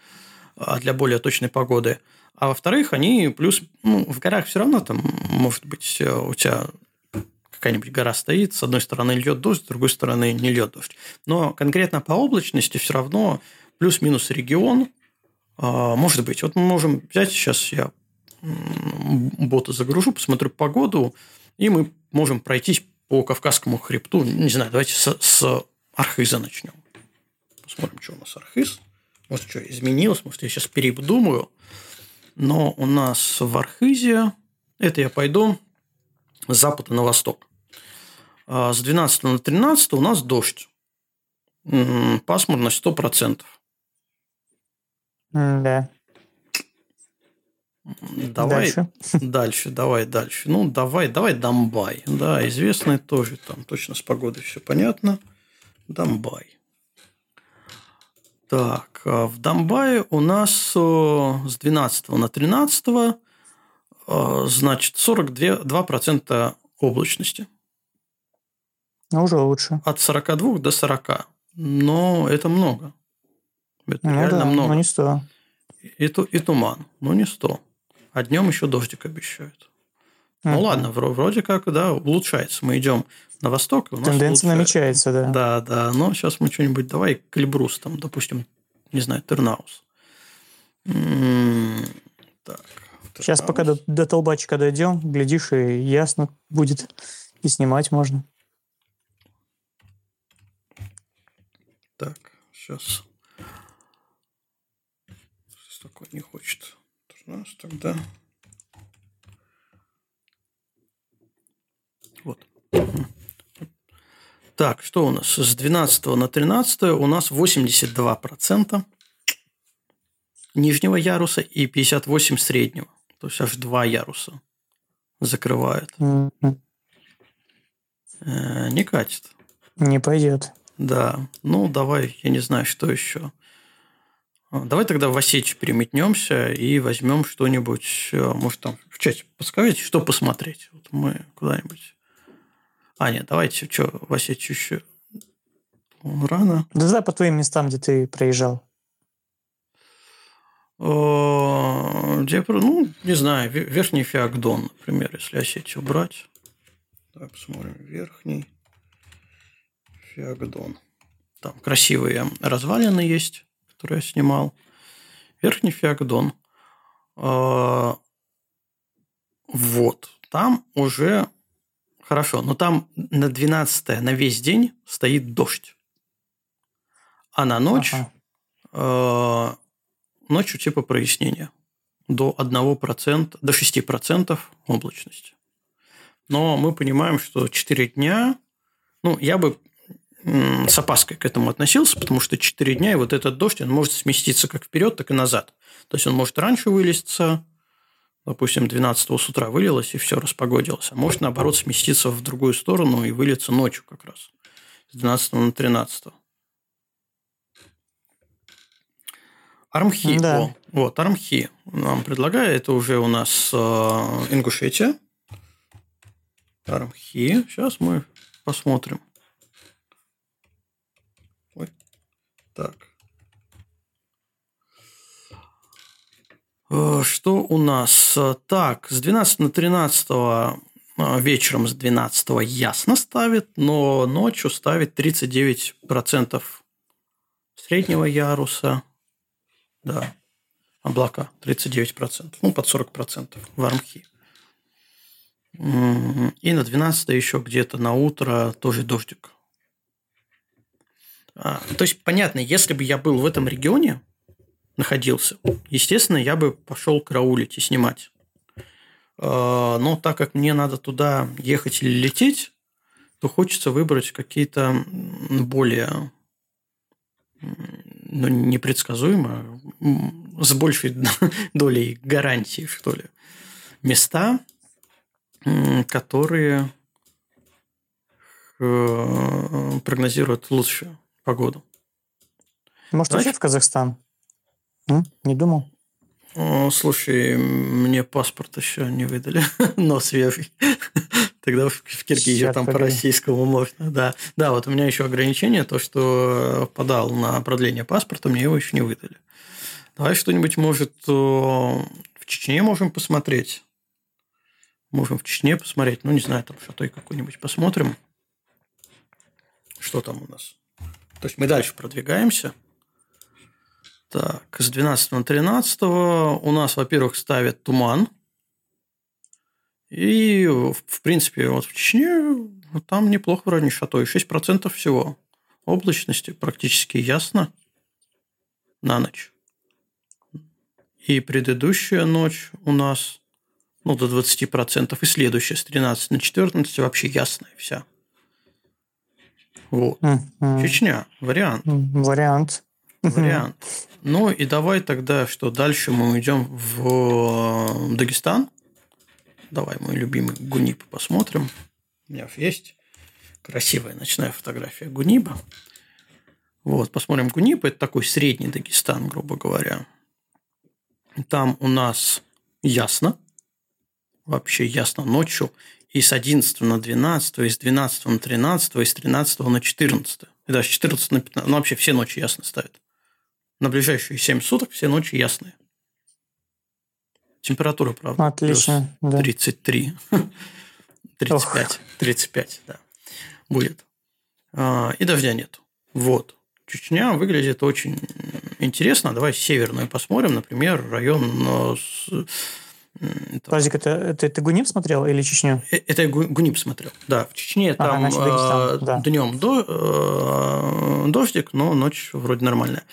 [SPEAKER 1] а, для более точной погоды, а во-вторых, они плюс, ну, в горах все равно там, может быть, э, у тебя какая-нибудь гора стоит, с одной стороны льет дождь, с другой стороны не льет дождь. Но конкретно по облачности все равно плюс-минус регион а, может быть. Вот мы можем взять, сейчас я бота загружу, посмотрю погоду, и мы можем пройтись по Кавказскому хребту. Не знаю, давайте с, с Архиза начнем. Посмотрим, что у нас Архиз. Может, что изменилось, может, я сейчас передумаю. Но у нас в Архизе, это я пойду с запада на восток. А С 12 на 13 у нас дождь. Пасмурность 100%.
[SPEAKER 2] Да.
[SPEAKER 1] Давай
[SPEAKER 2] Дальше.
[SPEAKER 1] дальше, давай дальше. Ну, давай, давай Домбай. Да, известный тоже, там точно с погодой все понятно. Домбай. Так, а в Домбае у нас э, с 12 на 13 э, значит 42% облачности.
[SPEAKER 2] Ну, уже лучше.
[SPEAKER 1] От 42 до 40. Но это много. Это
[SPEAKER 2] ну,
[SPEAKER 1] реально
[SPEAKER 2] да,
[SPEAKER 1] много.
[SPEAKER 2] но не 100.
[SPEAKER 1] И, и туман, но не 100. А днем еще дождик обещают. Ну ладно, вро- вроде как, да, улучшается. Мы идем на восток, у нас
[SPEAKER 2] Тенденция
[SPEAKER 1] улучшается.
[SPEAKER 2] намечается, да.
[SPEAKER 1] Да, да. Но сейчас мы что-нибудь давай к Эльбрус, там, допустим, не знаю, Тернаус. М, Так.
[SPEAKER 2] Сейчас пока до, до толбачика дойдем, глядишь, и ясно будет. И снимать можно.
[SPEAKER 1] Так, сейчас. Такой не хочет. Тернаус тогда. Вот. Так, что у нас? С 12 на 13 у нас 82% нижнего яруса и 58 среднего. То есть аж два яруса закрывает.
[SPEAKER 2] Мгм.
[SPEAKER 1] Э, не катит.
[SPEAKER 2] Не пойдет.
[SPEAKER 1] Да. Ну, давай, я не знаю, что еще. Давай тогда в Осетию переметнемся и возьмем что-нибудь, э, может, там в чате подскажите, что посмотреть. Вот мы куда-нибудь... А, нет, давайте, что, в Осетию еще рано.
[SPEAKER 2] Да давай по твоим местам, где ты проезжал.
[SPEAKER 1] Э, Где, ну, не знаю, Ве- Верхний Феогдон, например, если Осетию брать. Давай посмотрим. Верхний Феогдон. Там красивые развалины есть, которые я снимал. Верхний Феогдон. Э, Вот. Там уже хорошо. Но там на 12 на весь день стоит дождь. А на ночь
[SPEAKER 2] Ага.
[SPEAKER 1] э, ночью типа прояснения. До 1%, до 6% облачности. Но мы понимаем, что 4 дня, ну, я бы с опаской к этому относился, потому что 4 дня, и вот этот дождь, он может сместиться как вперед, так и назад. То есть он может раньше вылиться, допустим, 12 с утра вылилось, и все распогодилось. А может, наоборот, сместиться в другую сторону и вылиться ночью как раз. С 12 на 13. Армхи.
[SPEAKER 2] Да.
[SPEAKER 1] О, вот, Армхи нам предлагает. Это уже у нас э, Ингушетия. Армхи. Сейчас мы посмотрим. Ой. Так. Э, Что у нас? Так, с 12 на 13 э, вечером с 12 ясно ставит, но ночью ставит 39% среднего яруса. Да, облака 39%, ну, под 40% в Армхи. И на 12 еще где-то на утро тоже дождик. А, то есть, понятно, если бы я был в этом регионе, находился, естественно, я бы пошел караулить и снимать. А, Но так как мне надо туда ехать или лететь, то хочется выбрать какие-то более ну, непредсказуемо, м, с большей долей гарантии, что ли, места, которые э, прогнозируют лучшую погоду.
[SPEAKER 2] Может, вообще в Казахстан? М? Не думал?
[SPEAKER 1] О, слушай, мне паспорт еще не выдали, но свежий. Тогда в в Киргизию там по российскому можно, да. Да, вот у меня еще ограничение, то, что подал на продление паспорта, мне его еще не выдали. Давай что-нибудь, может, в Чечне можем посмотреть. Можем в Чечне посмотреть. Ну, не знаю, там шатой какой-нибудь посмотрим. Что там у нас? То есть мы дальше продвигаемся. Так, с 12 на 13 у нас, во-первых, ставят туман. И, в принципе, вот в Чечне там неплохо вроде шатой. 6% всего облачности, практически ясно на ночь. И предыдущая ночь у нас ну, до 20%, и следующая с 13 на 14 вообще ясная вся. Вот.
[SPEAKER 2] М.
[SPEAKER 1] Чечня, вариант.
[SPEAKER 2] М, Вариант.
[SPEAKER 1] Вариант. Ну и давай тогда, что дальше мы уйдем в э, Дагестан. Давай мой любимый Гунип посмотрим. У меня есть красивая ночная фотография Гуниба. Вот, посмотрим Гунип. Это такой средний Дагестан, грубо говоря. Там у нас ясно. Вообще ясно ночью. И с 11 на 12, и с 12 на 13, и с 13 на 14. И даже с 14 на 15. Ну, вообще все ночи ясно ставят. На ближайшие 7 суток все ночи ясные. Температура, правда.
[SPEAKER 2] Отлично. Да.
[SPEAKER 1] 33. 35. 35, да. Будет. А, и дождя нет. Вот. Чечня выглядит очень интересно. Давай северную посмотрим. Например, район... Э,
[SPEAKER 2] Подожди, это, это ты Гунип смотрел или Чечню?
[SPEAKER 1] Э, это я Гунип смотрел. Да, в Чечне ага, там э, да. днем до, э, дождик, но ночь вроде нормальная.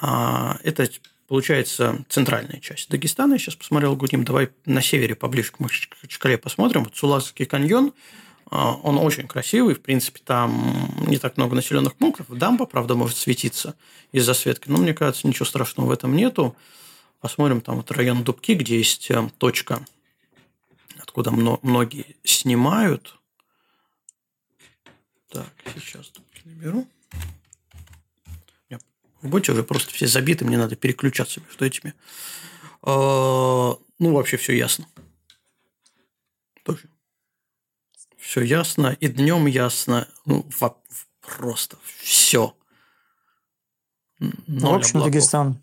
[SPEAKER 1] А, это получается центральная часть Дагестана. Я сейчас посмотрел Гудим. Давай на севере поближе к Махачкале посмотрим. Вот Сулазский каньон. А, он очень красивый. В принципе, там не так много населенных пунктов. Дамба, правда, может светиться из-за светки. Но мне кажется, ничего страшного в этом нету. Посмотрим там вот район Дубки, где есть э, точка, откуда многие снимают. Так, сейчас Дубки наберу. В боте уже просто все забиты, мне надо переключаться между этими. А, ну, вообще все ясно. Тоже. Все ясно. И днем ясно. Ну, просто все.
[SPEAKER 2] Ну, в общем, облаков. Дагестан.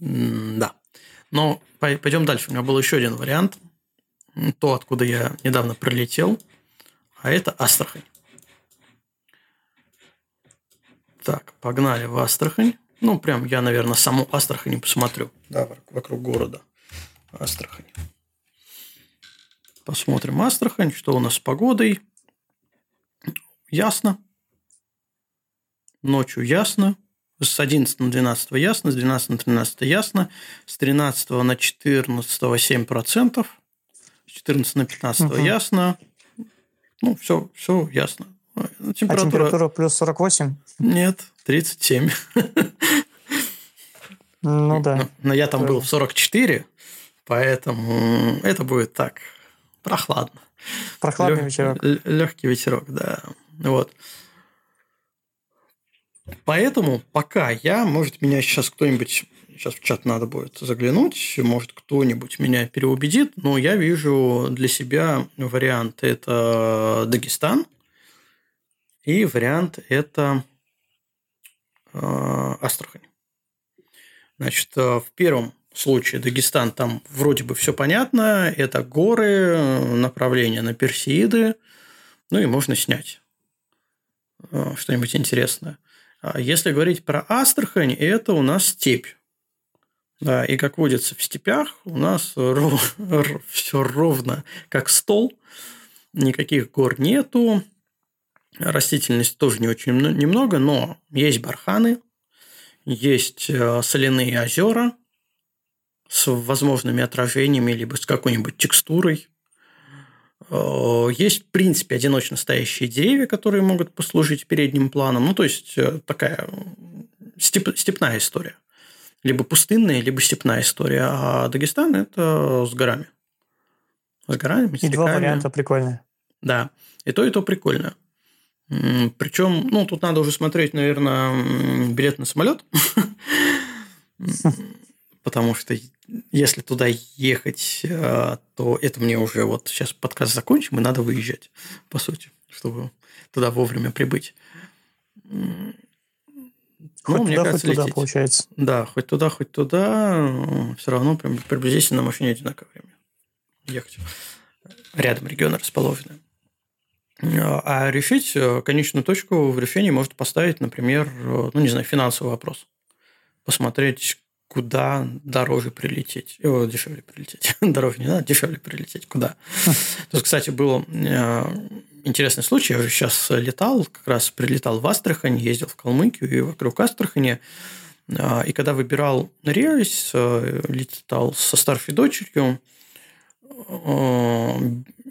[SPEAKER 1] Да. Но пойдем дальше. У меня был еще один вариант. То, откуда я недавно прилетел. А это Астрахань. Так, погнали в Астрахань. Ну, прям я, наверное, саму Астрахань посмотрю. Да, вокруг города Астрахань. Посмотрим Астрахань, что у нас с погодой. Ясно. Ночью ясно. С 11 на 12 ясно, с 12 на 13 ясно, с 13 на 14 7%, с 14 на 15 угу. ясно. Ну, все, все ясно.
[SPEAKER 2] Температура... А температура плюс 48?
[SPEAKER 1] Нет, 37.
[SPEAKER 2] Ну да.
[SPEAKER 1] Но, но я там был в 44, поэтому это будет так прохладно.
[SPEAKER 2] Прохладный Лег... ветерок.
[SPEAKER 1] Легкий ветерок, да. Вот. Поэтому пока я, может, меня сейчас кто-нибудь, сейчас в чат надо будет заглянуть, может, кто-нибудь меня переубедит, но я вижу для себя вариант это Дагестан – и вариант – это э, Астрахань. Значит, э, в первом случае Дагестан, там вроде бы все понятно. Это горы, направление на Персеиды. Ну и можно снять э, что-нибудь интересное. А если говорить про Астрахань, это у нас степь. Да, и как водится в степях, у нас ров... все ровно как стол, никаких гор нету, Растительности тоже не очень немного, но есть барханы, есть э, соляные озера с возможными отражениями, либо с какой-нибудь текстурой. Э, есть, в принципе, одиночно стоящие деревья, которые могут послужить передним планом. Ну, то есть, э, такая степ, степная история. Либо пустынная, либо степная история. А Дагестан – это с горами. С горами, с
[SPEAKER 2] И два варианта прикольные.
[SPEAKER 1] Да. И то, и то прикольно. Причем, ну, тут надо уже смотреть, наверное, билет на самолет. Потому что если туда ехать, э, то это мне уже вот сейчас подкаст закончим, и надо выезжать, по сути, чтобы туда вовремя прибыть.
[SPEAKER 2] Ну, хоть ну, мне туда, кажется, хоть лететь. туда, получается.
[SPEAKER 1] Да, хоть туда, хоть туда, все равно приблизительно на машине одинаковое время ехать. Рядом регионы расположены. А решить э, конечную точку в решении может поставить, например, э, ну, не знаю, финансовый вопрос. Посмотреть, куда дороже прилететь. О, дешевле прилететь. дороже не надо, дешевле прилететь. Куда? Есть, кстати, был э, интересный случай. Я уже сейчас летал, как раз прилетал в Астрахань, ездил в Калмыкию и вокруг Астрахани. И когда выбирал рейс, летал со старшей дочерью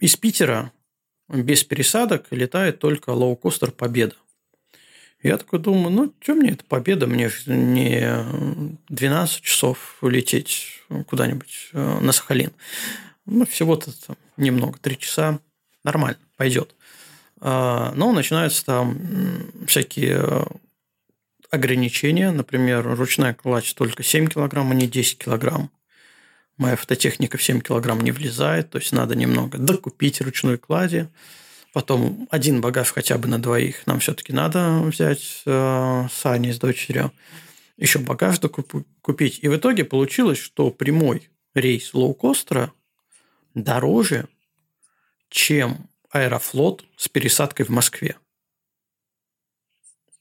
[SPEAKER 1] из Питера без пересадок летает только лоукостер «Победа». Я такой думаю, ну, что мне эта победа, мне не 12 часов лететь куда-нибудь э, на Сахалин. Ну, всего-то немного, 3 часа, нормально, пойдет. А, но начинаются там всякие ограничения. Например, ручная кладь только 7 килограмм, а не 10 килограмм. Моя фототехника в 7 килограмм не влезает, то есть надо немного докупить ручной клади. Потом один багаж хотя бы на двоих нам все-таки надо взять э, с Аней, с дочерью. Еще багаж докупить. И в итоге получилось, что прямой рейс лоукостера дороже, чем Аэрофлот с пересадкой в Москве.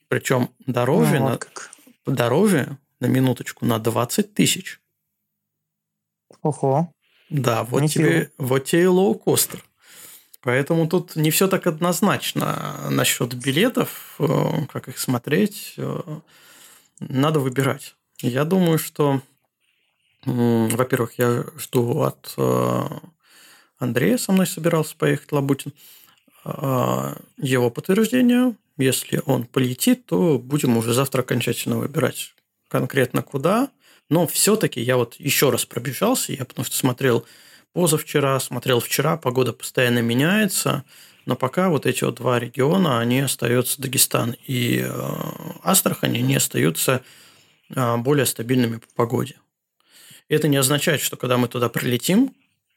[SPEAKER 1] Причем дороже, ну, вот на, дороже на минуточку на 20 тысяч.
[SPEAKER 2] Ого.
[SPEAKER 1] Да, вот Ничего. тебе, вот тебе и лоукостер. Поэтому тут не все так однозначно насчет билетов, э, как их смотреть. Э, надо выбирать. Я думаю, что, во-первых, я жду от э, Андрея, со мной собирался поехать Лабутин, его подтверждение. Если он полетит, то будем уже завтра окончательно выбирать конкретно куда. Но все-таки я вот еще раз пробежался, я потому что смотрел позавчера, смотрел вчера, погода постоянно меняется, но пока вот эти вот два региона, они остаются Дагестан и э, Астрахань, они остаются э, более стабильными по погоде. Это не означает, что когда мы туда прилетим,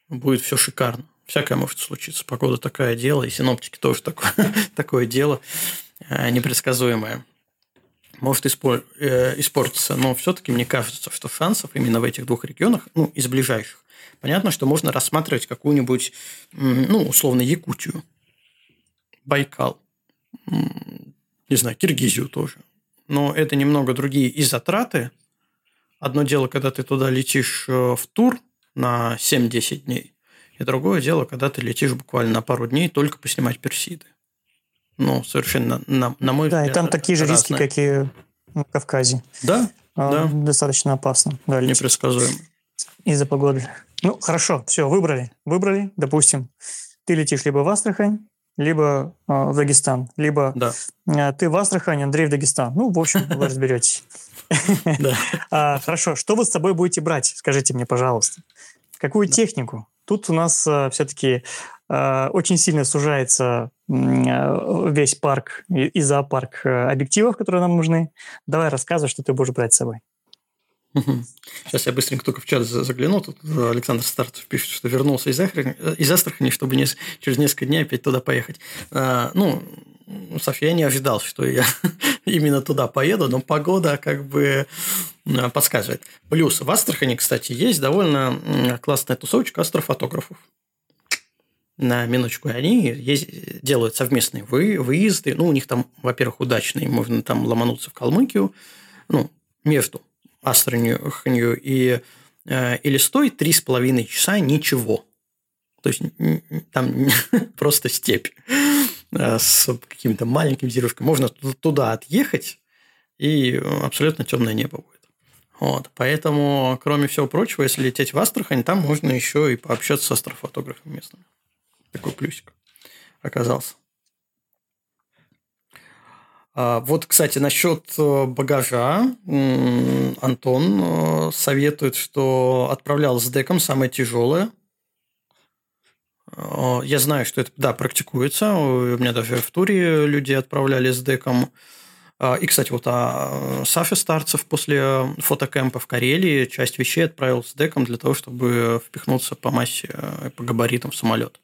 [SPEAKER 1] будет все шикарно. Всякое может случиться. Погода такое дело, и синоптики тоже такое, такое дело э, непредсказуемое может испортиться, но все-таки мне кажется, что шансов именно в этих двух регионах, ну, из ближайших, Понятно, что можно рассматривать какую-нибудь, ну, условно, Якутию, Байкал, не знаю, Киргизию тоже. Но это немного другие и затраты. Одно дело, когда ты туда летишь э, в тур на 7-10 дней, и другое дело, когда ты летишь буквально на пару дней только поснимать персиды. Ну, совершенно, на, на мой
[SPEAKER 2] да, взгляд, Да, и там такие же разные. риски, как и в Кавказе.
[SPEAKER 1] Да,
[SPEAKER 2] а,
[SPEAKER 1] да.
[SPEAKER 2] Достаточно опасно.
[SPEAKER 1] Да, Непредсказуемо.
[SPEAKER 2] Из-за погоды. Ну, хорошо, все, выбрали. Выбрали, допустим, ты летишь либо в Астрахань, либо э, в Дагестан, либо
[SPEAKER 1] да.
[SPEAKER 2] э, ты в Астрахань, Андрей в Дагестан. Ну, в общем, вы разберетесь. А, хорошо, что вы с собой будете брать? Скажите мне, пожалуйста. Какую технику? Тут у нас все-таки очень сильно сужается весь парк и зоопарк объективов, которые нам нужны. Давай рассказывай, что ты будешь брать с собой.
[SPEAKER 1] Сейчас я быстренько только в чат загляну. Тут Александр Стартов пишет, что вернулся из Астрахани, из Астрахани чтобы не, через несколько дней опять туда поехать. А, ну, Софья, я не ожидал, что я именно туда поеду, но погода как бы подсказывает. Плюс в Астрахани, кстати, есть довольно классная тусовочка астрофотографов. На минуточку. Они есть, делают совместные вы, выезды. Ну, у них там, во-первых, удачные. Можно там ломануться в Калмыкию. Ну, между Астраханью и э, Элистой три с половиной часа ничего. То есть там просто степь э, с каким-то маленьким деревушкой. Можно туда отъехать, и абсолютно темное небо будет. Вот. Поэтому, кроме всего прочего, если лететь в Астрахань, там можно еще и пообщаться с астрофотографами местными. Такой плюсик оказался. А, вот, кстати, насчет э, багажа. Антон э, советует, что отправлял с деком самое тяжелое. Э, я знаю, что это, да, практикуется. У меня даже в туре люди отправляли с деком. А, и, кстати, вот а Саша Старцев после фотокэмпа в Карелии часть вещей отправил с деком для того, чтобы впихнуться по массе, по габаритам в самолет.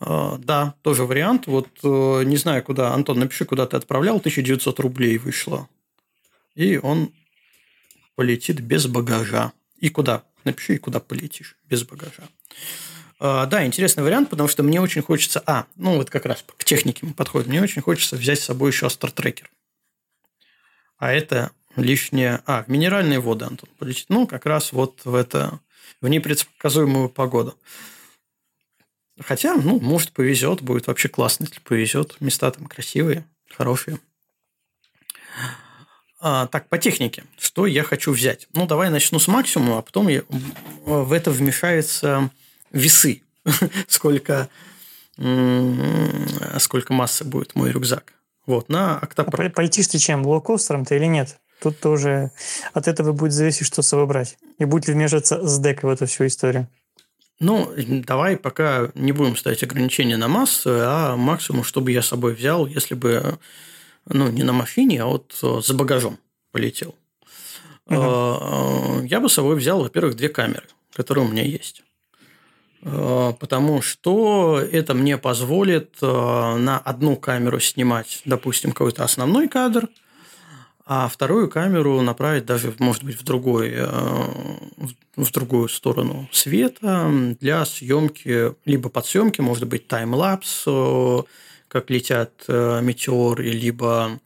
[SPEAKER 1] А, да, тоже вариант. Вот э, не знаю, куда. Антон, напиши, куда ты отправлял. 1900 рублей вышло. И он полетит без багажа. И куда? Напиши, и куда полетишь без багажа. А, да, интересный вариант, потому что мне очень хочется... А, ну вот как раз к технике мы подходим. Мне очень хочется взять с собой еще астротрекер. А это лишнее... А, минеральные воды, Антон, полетит. Ну, как раз вот в это... В непредсказуемую погоду. Хотя, ну, может, повезет, будет вообще классно, если повезет. Места там красивые, хорошие. А, так, по технике. Что я хочу взять? Ну, давай начну с максимума, а потом я, в это вмешаются весы. сколько, сколько массы будет мой рюкзак. Вот, на октопро...
[SPEAKER 2] А полетишь ты чем, лоукостером-то или нет? Тут тоже от этого будет зависеть, что с собой брать. И будет ли вмешиваться с декой в эту всю историю.
[SPEAKER 1] Ну, давай пока не будем ставить ограничения на массу, а максимум, чтобы я с собой взял, если бы, ну, не на машине, а вот э, за багажом полетел. Угу. Я бы с собой взял, во-первых, две камеры, которые у меня есть. Э, потому что это мне позволит на одну камеру снимать, допустим, какой-то основной кадр – а вторую камеру направить даже, может быть, в, другой, э, в другую сторону света для съемки, либо подсъемки, может быть, таймлапс, э, как летят э, метеоры, либо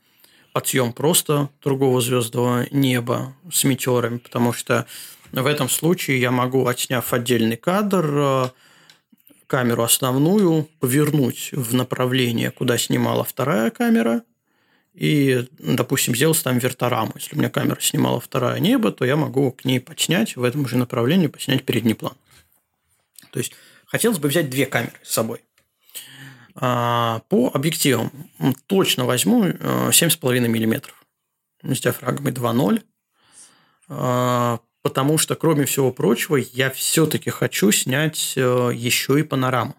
[SPEAKER 1] подсъем просто другого звездного неба с метеорами, потому что в этом случае я могу, отсняв отдельный кадр, камеру основную повернуть в направление, куда снимала вторая камера – и, допустим, сделать там вертораму. Если у меня камера снимала второе небо, то я могу к ней подснять в этом же направлении, подснять передний план. То есть, хотелось бы взять две камеры с собой. А, по объективам точно возьму 7,5 э, мм с диафрагмой 2.0, а, потому что, кроме всего прочего, я все-таки хочу снять э, еще и панораму.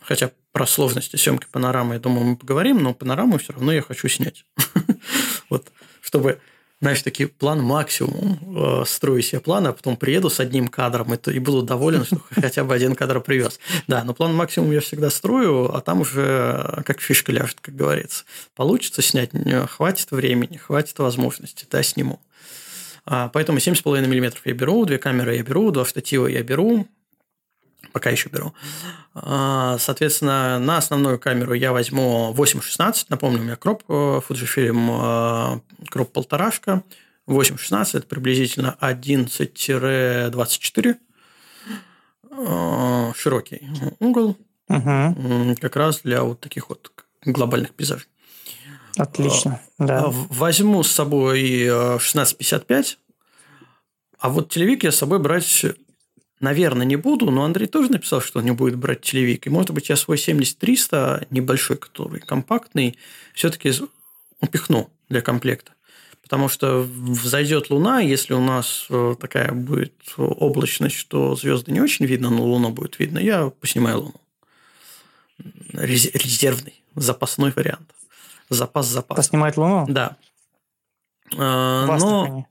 [SPEAKER 1] Хотя про сложности съемки панорамы, я думаю, мы поговорим, но панораму все равно я хочу снять. Вот, чтобы знаешь, такие план максимум, э, строю себе план, а потом приеду с одним кадром и, буду доволен, что хотя бы один кадр привез. Да, но план максимум я всегда строю, а там уже как фишка ляжет, как говорится. Получится снять, хватит времени, хватит возможности, да, сниму. А, поэтому 7,5 мм я беру, две камеры я беру, два штатива я беру, пока еще беру. А, соответственно, на основную камеру я возьму 8.16. Напомню, у меня кроп э, Fujifilm э, кроп полторашка. 8.16 – это приблизительно 11-24. Э, широкий угол. Угу. Как раз для вот таких вот глобальных пейзажей.
[SPEAKER 2] Отлично, да.
[SPEAKER 1] Возьму с собой 1655. А вот телевик я с собой брать Наверное, не буду, но Андрей тоже написал, что он не будет брать телевик. И, может быть, я свой 7300, небольшой, который компактный, все-таки упихну для комплекта. Потому что взойдет Луна, если у нас э, такая будет облачность, что звезды не очень видно, но Луна будет видно, я поснимаю Луну. Резервный, запасной вариант. Запас запас.
[SPEAKER 2] Поснимать Луну?
[SPEAKER 1] Да. А, но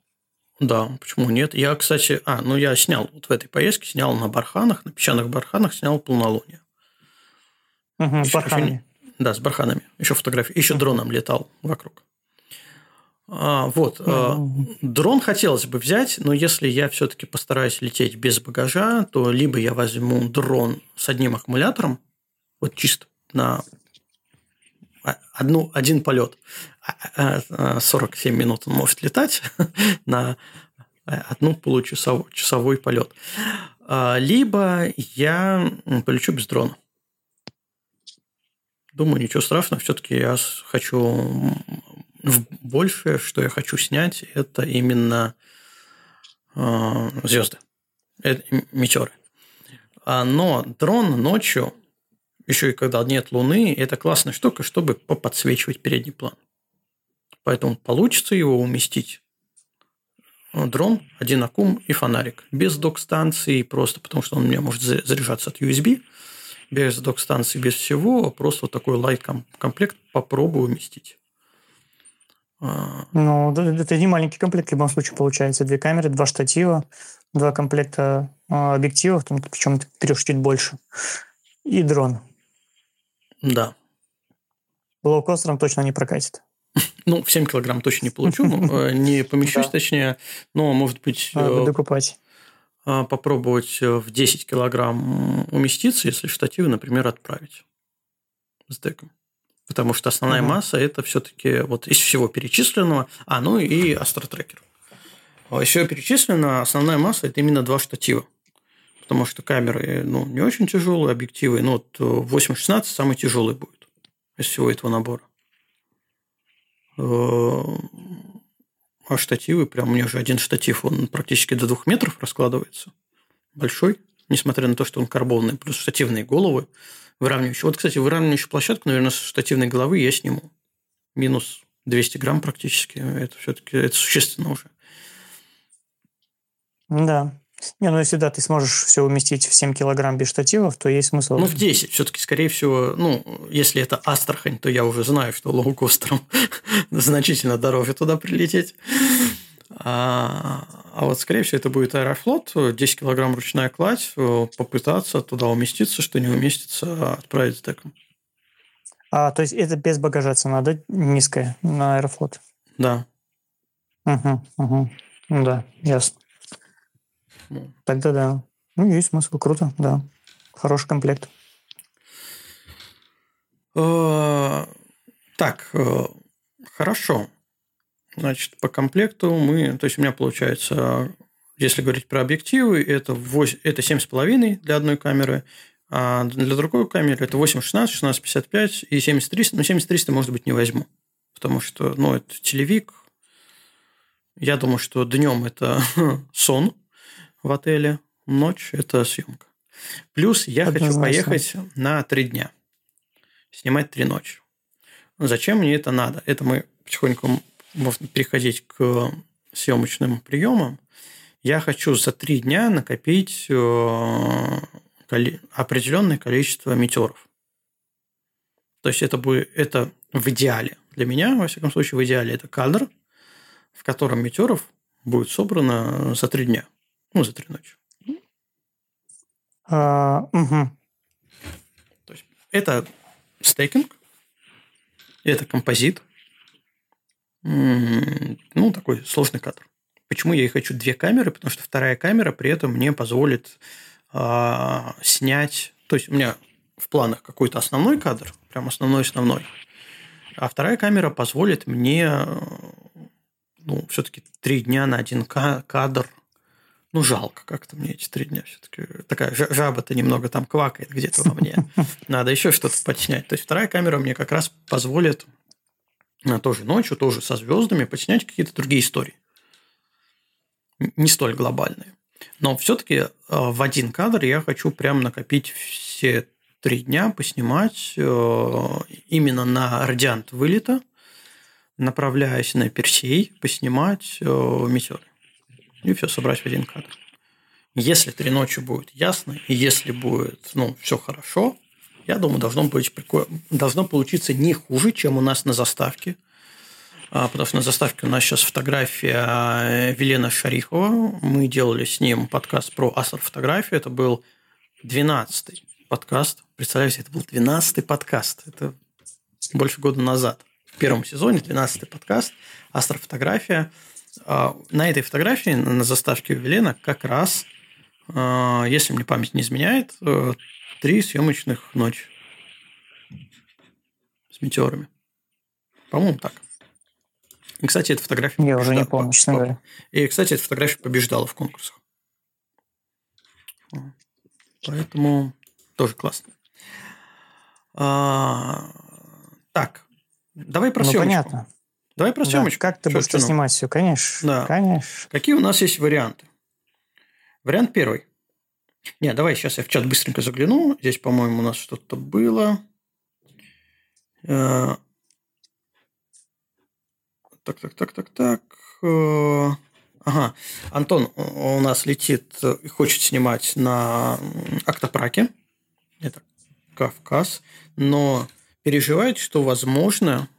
[SPEAKER 1] да, почему нет? Я, кстати, а, ну я снял вот в этой поездке, снял на барханах, на песчаных барханах снял полнолуние.
[SPEAKER 2] Угу, с барханами.
[SPEAKER 1] Еще, да, с барханами. Еще фотографии. Еще угу. дроном летал вокруг. А, вот. Угу. Дрон хотелось бы взять, но если я все-таки постараюсь лететь без багажа, то либо я возьму дрон с одним аккумулятором, вот чисто на одну, один полет. 47 минут он может летать на одну получасовой часовой полет. А, либо я полечу без дрона. Думаю, ничего страшного. Все-таки я хочу большее, что я хочу снять, это именно а, звезды, метеоры. А, но дрон ночью еще и когда нет Луны, это классная штука, чтобы подсвечивать передний план. Поэтому получится его уместить дрон, один аккум и фонарик. Без док-станции, просто потому что он у меня может заряжаться от USB. Без док-станции, без всего, просто вот такой лайт-комплект попробую уместить.
[SPEAKER 2] А. Ну, это не маленький комплект в любом случае получается. Две камеры, два штатива, два комплекта а, объективов, причем трех чуть больше, и дрон.
[SPEAKER 1] Да.
[SPEAKER 2] Лоукостером точно не прокатит.
[SPEAKER 1] Ну, в 7 килограмм точно не получу, э, не помещусь, точнее, но, может быть...
[SPEAKER 2] Надо докупать.
[SPEAKER 1] Э, попробовать э, в 10 килограмм уместиться, если штативы, например, отправить с деком. Потому что основная угу. масса это все-таки вот из всего перечисленного, а ну и астротрекер. А из всего перечисленного основная масса это именно два штатива потому что камеры ну, не очень тяжелые, объективы. Ну, вот 8-16 самый тяжелый будет из всего этого набора. Э, а штативы, прям у меня же один штатив, он практически до двух метров раскладывается. Большой, несмотря на то, что он карбонный, плюс штативные головы выравнивающие. Вот, кстати, выравнивающую площадку, наверное, с штативной головы я сниму. Минус 200 грамм практически. Это все-таки это существенно уже.
[SPEAKER 2] Да. Не, ну если да, ты сможешь все уместить в 7 килограмм без штативов, то есть смысл.
[SPEAKER 1] Ну, в 10. Все-таки, скорее всего, ну, если это Астрахань, то я уже знаю, что лоукостером значительно дороже туда прилететь. А, а вот, скорее всего, это будет Аэрофлот, 10 килограмм ручная кладь, попытаться туда уместиться, что не уместится, отправить деком.
[SPEAKER 2] А, то есть это без багажа цена, да, низкая на Аэрофлот?
[SPEAKER 1] Да.
[SPEAKER 2] Угу, угу. Да, ясно. Тогда да. Ну, есть смысл, круто, да. Хороший комплект.
[SPEAKER 1] Э, так, э, хорошо. Значит, по комплекту мы, то есть у меня получается, если говорить про объективы, это, 8, это 7,5 для одной камеры, а для другой камеры это 8,16, 16,55 и 70-300. Но 70-300, может быть, не возьму, потому что, ну, это телевик. Я думаю, что днем это сон, в отеле, ночь – это съемка. Плюс я Однозначно. хочу поехать на три дня, снимать три ночи. Зачем мне это надо? Это мы потихоньку можно переходить к съемочным приемам. Я хочу за три дня накопить э, определенное количество метеоров. То есть это будет это в идеале для меня, во всяком случае, в идеале это кадр, в котором метеоров будет собрано за три дня. Ну, за три ночи.
[SPEAKER 2] А, угу.
[SPEAKER 1] То есть это стейкинг, это композит. Ну, такой сложный кадр. Почему я и хочу две камеры? Потому что вторая камера при этом мне позволит э, снять... То есть у меня в планах какой-то основной кадр, прям основной-основной. А вторая камера позволит мне ну, все-таки три дня на один кадр ну, жалко как-то мне эти три дня все-таки. Такая жаба-то немного там квакает где-то во мне. Надо еще что-то подснять. То есть вторая камера мне как раз позволит а, тоже ночью, тоже со звездами подснять какие-то другие истории. Не столь глобальные. Но все-таки а, в один кадр я хочу прям накопить все три дня, поснимать а, именно на радиант вылета, направляясь на Персей, поснимать метеоры и все собрать в один кадр. Если три ночи будет ясно, и если будет ну, все хорошо, я думаю, должно, быть прикольно, должно получиться не хуже, чем у нас на заставке. А, потому что на заставке у нас сейчас фотография э, Велена Шарихова. Мы делали с ним подкаст про астрофотографию. Это был 12-й подкаст. Представляете, это был 12-й подкаст. Это больше года назад. В первом сезоне 12-й подкаст «Астрофотография». А, на этой фотографии, на заставке Велена, как раз, а, если мне память не изменяет, э, три съемочных ночи с метеорами. По-моему, так. И, кстати, эта фотография...
[SPEAKER 2] Я уже не помню, честно говоря.
[SPEAKER 1] И, кстати, эта фотография побеждала в конкурсах. Поэтому тоже классно. А, так, давай про ну, съемочку. понятно. Давай про съемочку.
[SPEAKER 2] Да, как ты будешь снимать все? Конечно. Да. Конечно.
[SPEAKER 1] Какие у нас есть варианты? Вариант первый. Не, давай сейчас я в чат быстренько загляну. Здесь, по-моему, у нас что-то было. Э, так, так, так, так, так. Э, ага. Антон у нас летит и хочет снимать на Октопраке. Это Кавказ. Но переживает, что, возможно,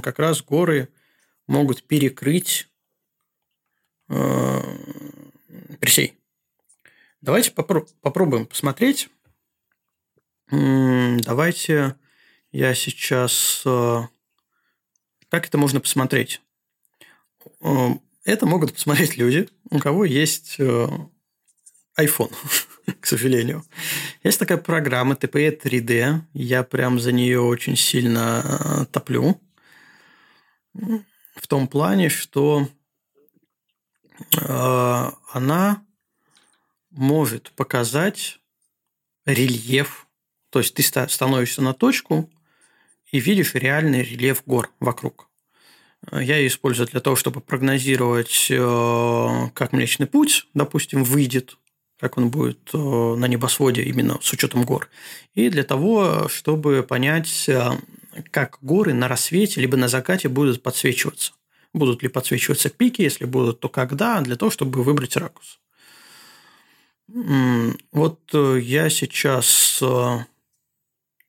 [SPEAKER 1] как раз горы могут перекрыть э, Персей. Давайте попро- попробуем посмотреть. Давайте я сейчас... Э, как это можно посмотреть? Э, это могут посмотреть люди, у кого есть э, iPhone, к сожалению. Есть такая программа TPE 3D. Я прям за нее очень сильно топлю в том плане, что э, она может показать рельеф, то есть ты становишься на точку и видишь реальный рельеф гор вокруг. Я ее использую для того, чтобы прогнозировать, э, как Млечный Путь, допустим, выйдет, как он будет э, на небосводе именно с учетом гор, и для того, чтобы понять, как горы на рассвете либо на закате будут подсвечиваться. Будут ли подсвечиваться пики, если будут, то когда, для того, чтобы выбрать ракурс. Вот э, я сейчас э,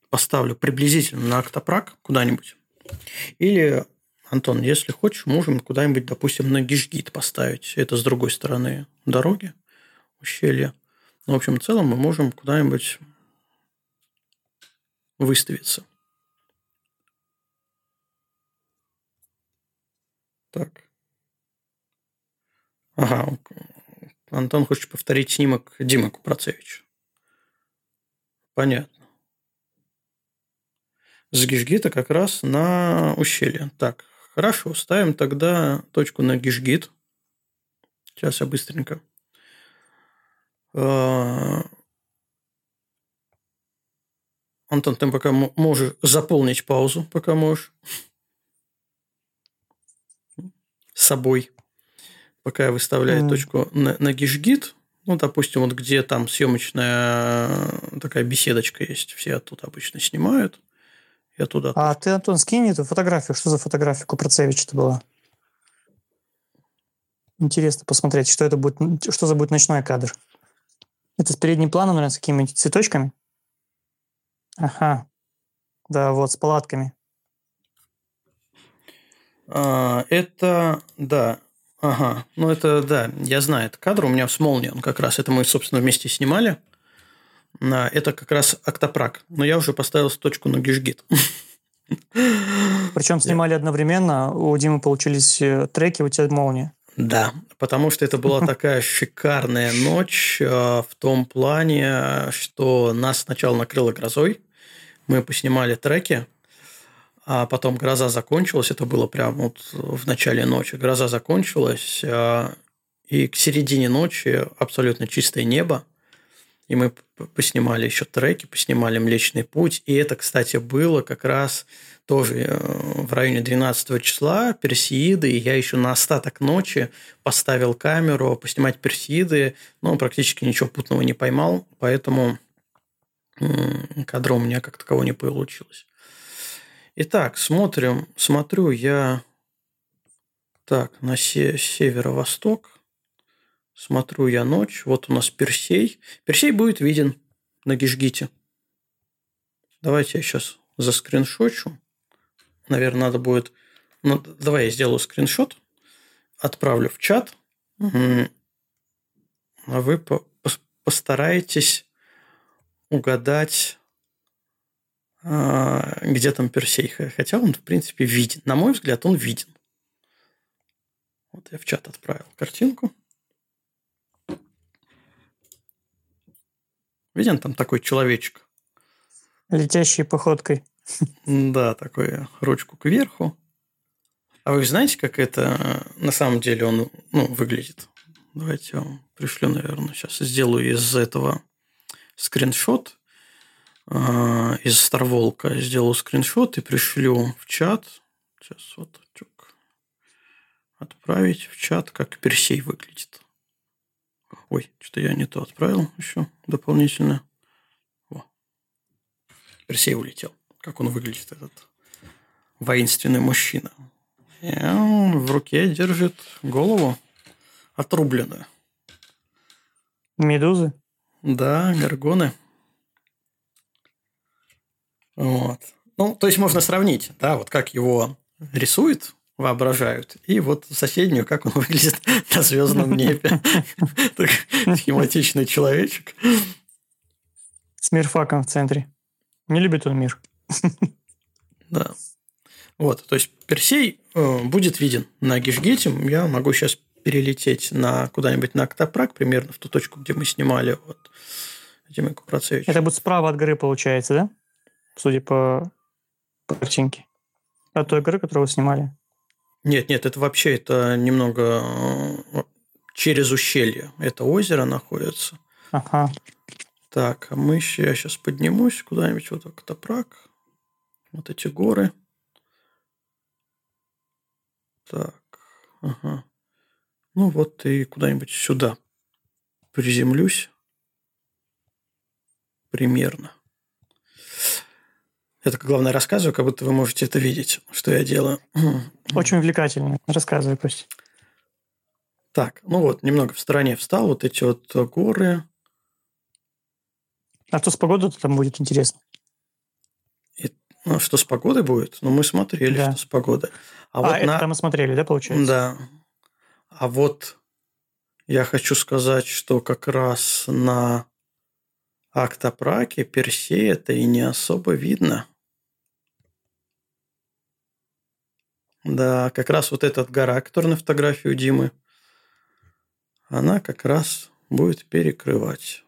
[SPEAKER 1] поставлю приблизительно на октопрак куда-нибудь. Или, Антон, если хочешь, можем куда-нибудь, допустим, на Гишгит поставить. Это с другой стороны дороги, ущелья. Ну, в общем, в целом мы можем куда-нибудь выставиться. Так. Ага, Антон хочет повторить снимок Димы Купрацевича. Понятно. С Гишгита как раз на ущелье. Так, хорошо, ставим тогда точку на Гишгит. Сейчас я быстренько. А, Антон, ты пока можешь заполнить паузу, пока можешь. С собой пока я выставляю mm. точку на, на гишгит, ну, допустим, вот где там съемочная э, такая беседочка есть, все оттуда обычно снимают. Я туда.
[SPEAKER 2] А ты, Антон, скинь эту фотографию. Что за фотография Купрацевича-то была? Интересно посмотреть, что это будет, что за будет ночной кадр. Это с передним планом, наверное, с какими-нибудь цветочками? Ага. Да, вот, с палатками.
[SPEAKER 1] А, это, да, Ага, ну это, да, я знаю, этот кадр у меня с молнией, он как раз, это мы, собственно, вместе снимали. Это как раз октопрак, но я уже поставил точку на гишгит.
[SPEAKER 2] Причем снимали одновременно, у Димы получились э, треки, у тебя молния.
[SPEAKER 1] Да, потому что это была такая шикарная ночь э, в том плане, что нас сначала накрыло грозой, мы поснимали треки, а потом гроза закончилась, это было прямо вот в начале ночи. Гроза закончилась, а, и к середине ночи абсолютно чистое небо. И мы поснимали еще треки, поснимали «Млечный путь». И это, кстати, было как раз тоже э, в районе 12 числа Персеиды. И я еще на остаток ночи поставил камеру поснимать Персеиды, но практически ничего путного не поймал, поэтому кадра у меня как такового не получилось. Итак, смотрим, смотрю я так, на се- северо-восток. Смотрю я ночь. Вот у нас Персей. Персей будет виден на Гишгите. Давайте я сейчас заскриншочу. Наверное, надо будет... Ну, давай я сделаю скриншот. Отправлю в чат. А вы постараетесь угадать где там Персей. Хотя он, в принципе, виден. На мой взгляд, он виден. Вот я в чат отправил картинку. Виден там такой человечек?
[SPEAKER 2] Летящей походкой.
[SPEAKER 1] Да, такой ручку кверху. А вы знаете, как это на самом деле он ну, выглядит? Давайте я вам пришлю, наверное, сейчас сделаю из этого скриншот. А, из Старволка сделаю скриншот и пришлю в чат. Сейчас вот чук. отправить в чат, как Персей выглядит. Ой, что я не то отправил еще дополнительно. Во. Персей улетел. Как он выглядит, этот воинственный мужчина. И он в руке держит голову отрубленную.
[SPEAKER 2] Медузы?
[SPEAKER 1] Да, горгоны. Вот. Ну, то есть можно сравнить, да, вот как его рисуют, воображают, и вот соседнюю, как он выглядит на звездном небе. Схематичный человечек.
[SPEAKER 2] С мирфаком в центре. Не любит он мир.
[SPEAKER 1] Да. Вот, то есть Персей э, будет виден на Гишгете. Я могу сейчас перелететь на куда-нибудь на Октопрак, примерно в ту точку, где мы снимали вот Дима Купрацевич.
[SPEAKER 2] Это будет справа от горы, получается, да? Судя по, картинке. От той горы, которую вы снимали.
[SPEAKER 1] Нет, нет, это вообще это немного э, через ущелье. Это озеро находится.
[SPEAKER 2] Ага.
[SPEAKER 1] Так, а мы еще, я сейчас поднимусь куда-нибудь, вот так, Топрак. Вот эти горы. Так, ага. Ну вот и куда-нибудь сюда приземлюсь. Примерно. Я так, главное, рассказываю, как будто вы можете это видеть, что я делаю.
[SPEAKER 2] Очень увлекательно. Рассказывай, пусть.
[SPEAKER 1] Так, ну вот, немного в стороне встал. Вот эти вот горы.
[SPEAKER 2] А что с погодой там будет интересно?
[SPEAKER 1] И, ну, что с погодой будет? Ну, мы смотрели, да. что с погодой.
[SPEAKER 2] А, а вот это на... мы смотрели, да, получается?
[SPEAKER 1] Да. А вот я хочу сказать, что как раз на Актопраке Персей это и не особо видно. Да, как раз вот этот гора, который на фотографии у Димы, она как раз будет перекрывать.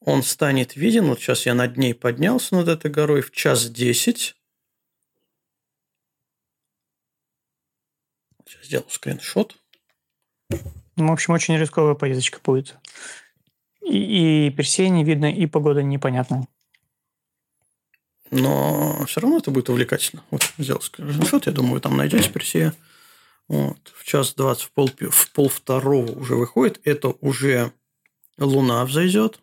[SPEAKER 1] Он станет виден, вот сейчас я над ней поднялся над этой горой в час десять. Сейчас сделаю скриншот.
[SPEAKER 2] Ну, в общем, очень рисковая поездочка будет. И, и Персея не видно, и погода непонятная.
[SPEAKER 1] Но все равно это будет увлекательно. Вот сделал скриншот, я думаю, вы там найдете Персея. Вот. В час двадцать, в пол, в пол второго уже выходит. Это уже луна взойдет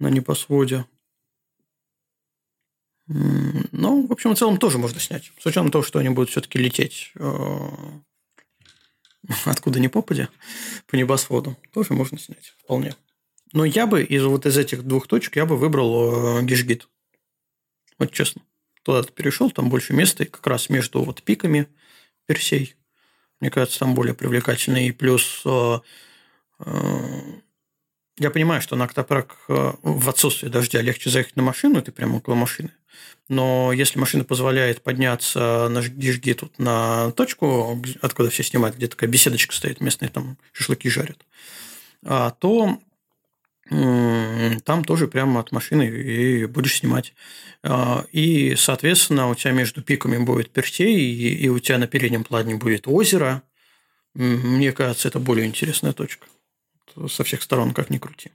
[SPEAKER 1] на небосводе. Ну, в общем, в целом тоже можно снять. С учетом того, что они будут все-таки лететь э, откуда ни попадя по небосводу, тоже можно снять вполне. Но я бы из вот из этих двух точек я бы выбрал э, Гишгит. Вот честно. Туда ты перешел, там больше места, и как раз между вот пиками Персей. Мне кажется, там более привлекательно. И плюс э, я понимаю, что на Октопрак в отсутствие дождя легче заехать на машину, ты прямо около машины. Но если машина позволяет подняться на жги тут на точку, откуда все снимают, где такая беседочка стоит, местные там шашлыки жарят, а, то там тоже прямо от машины и будешь снимать. А, и, соответственно, у тебя между пиками будет Персей, и у тебя на переднем плане будет озеро. Мне кажется, это более интересная точка. Со всех сторон, как ни крути.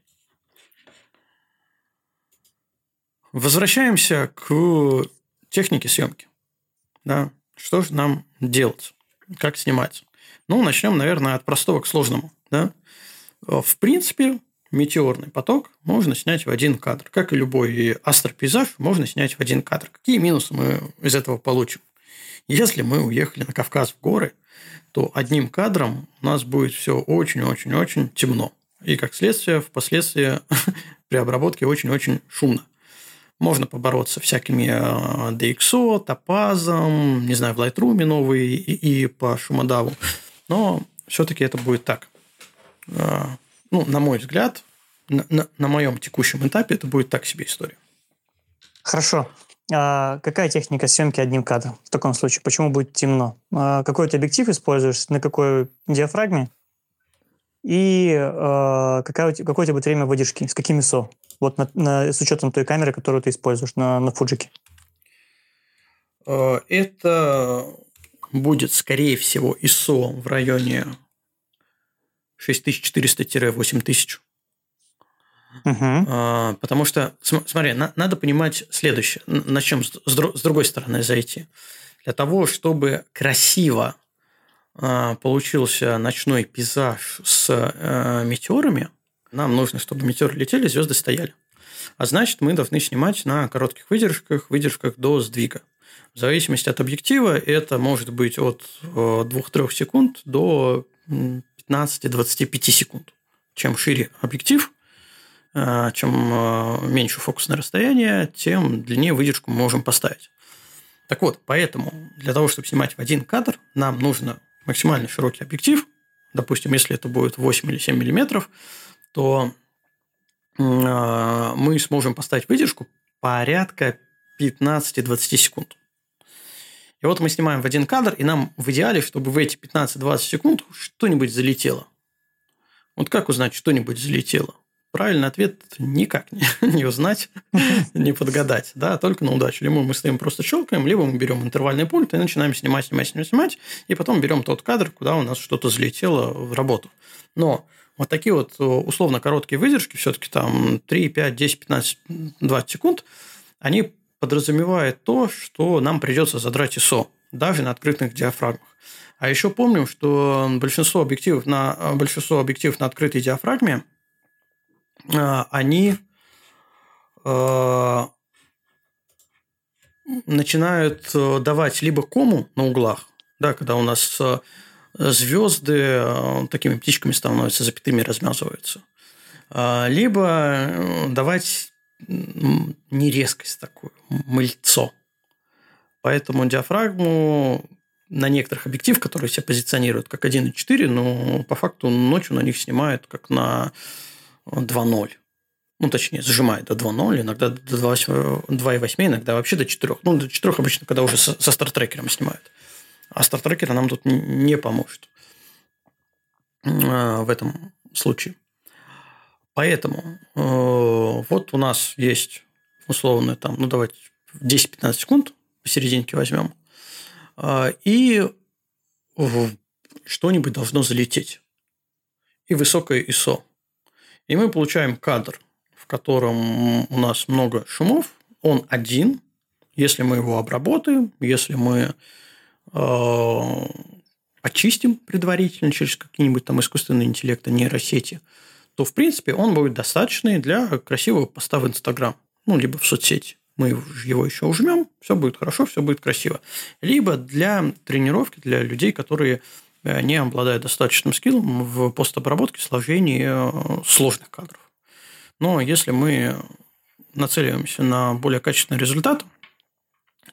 [SPEAKER 1] Возвращаемся к технике съемки. Да? Что же нам делать? Как снимать? Ну, начнем, наверное, от простого к сложному. Да? В принципе, метеорный поток можно снять в один кадр. Как и любой астропейзаж, можно снять в один кадр. Какие минусы мы из этого получим? Если мы уехали на Кавказ в горы, то одним кадром у нас будет все очень-очень-очень темно. И, как следствие, впоследствии при обработке очень-очень шумно. Можно побороться всякими DxO, топазом, не знаю, в Lightroom новые и, и по шумодаву. Но все-таки это будет так. Э, ну, на мой взгляд, на, на, на моем текущем этапе это будет так себе история.
[SPEAKER 2] Хорошо. А какая техника съемки одним кадром в таком случае? Почему будет темно? А какой ты объектив используешь? На какой диафрагме? И э, какая, какое у тебя будет время выдержки? С какими ISO? Вот на, на, с учетом той камеры, которую ты используешь на, на Фуджике.
[SPEAKER 1] Э, это будет, скорее всего, ISO в районе 6400-8000. Угу. Потому что, смотри, надо понимать следующее. Начнем с, с другой стороны зайти. Для того, чтобы красиво а, получился ночной пейзаж с э, метеорами, нам нужно, чтобы метеоры летели, звезды стояли. А значит, мы должны снимать на коротких выдержках, выдержках до сдвига. В зависимости от объектива это может быть от 2-3 э, секунд до 15-25 секунд. Чем шире объектив, э, чем меньше фокусное расстояние, тем длиннее выдержку мы можем поставить. Так вот, поэтому для того, чтобы снимать в один кадр, нам нужно максимально широкий объектив, допустим, если это будет 8 или 7 миллиметров, то а, мы сможем поставить выдержку порядка 15-20 секунд. И вот мы снимаем в один кадр, и нам в идеале, чтобы в эти 15-20 секунд что-нибудь залетело. Вот как узнать, что-нибудь залетело? Правильный ответ никак не, не узнать, не подгадать, да, только на удачу. Либо мы стоим просто щелкаем, либо мы берем интервальный пульт и начинаем снимать, снимать, снимать, снимать, и потом берем тот кадр, куда у нас что-то залетело в работу. Но вот такие вот э, условно короткие выдержки, все-таки там 3, 5, 10, 15, 20 секунд, они подразумевают то, что нам придется задрать ISO, даже на открытых диафрагмах. А еще помним, что большинство объективов на, большинство объективов на открытой диафрагме – а, они а, начинают э, давать либо кому на углах, да, когда у нас э, звезды э, такими птичками становятся, запятыми размазываются, А, либо э, давать не резкость такую, мыльцо. Поэтому диафрагму на некоторых объективах, которые себя позиционируют как 1.4, но по факту ночью на них снимают как на 2.0. Ну, точнее, сжимает до 2.0, иногда до 2.8, иногда вообще до 4. Ну, до 4 обычно, когда уже со стартрекером снимают. А стартрекер нам тут не поможет в этом случае. Поэтому э, вот у нас есть условно там, ну давайте 10-15 секунд посерединке возьмем, э, и что-нибудь должно залететь. И высокое ISO. И мы получаем кадр, в котором у нас много шумов, он один, если мы его обработаем, если мы э, очистим предварительно через какие-нибудь там искусственные интеллекты, нейросети, то, в принципе, он будет достаточный для красивого поста в Инстаграм, ну, либо в соцсети. Мы его еще ужмем, все будет хорошо, все будет красиво. Либо для тренировки, для людей, которые э, не обладают достаточным скиллом в постобработке, сложении э, сложных кадров. Но если мы нацеливаемся на более качественный результат,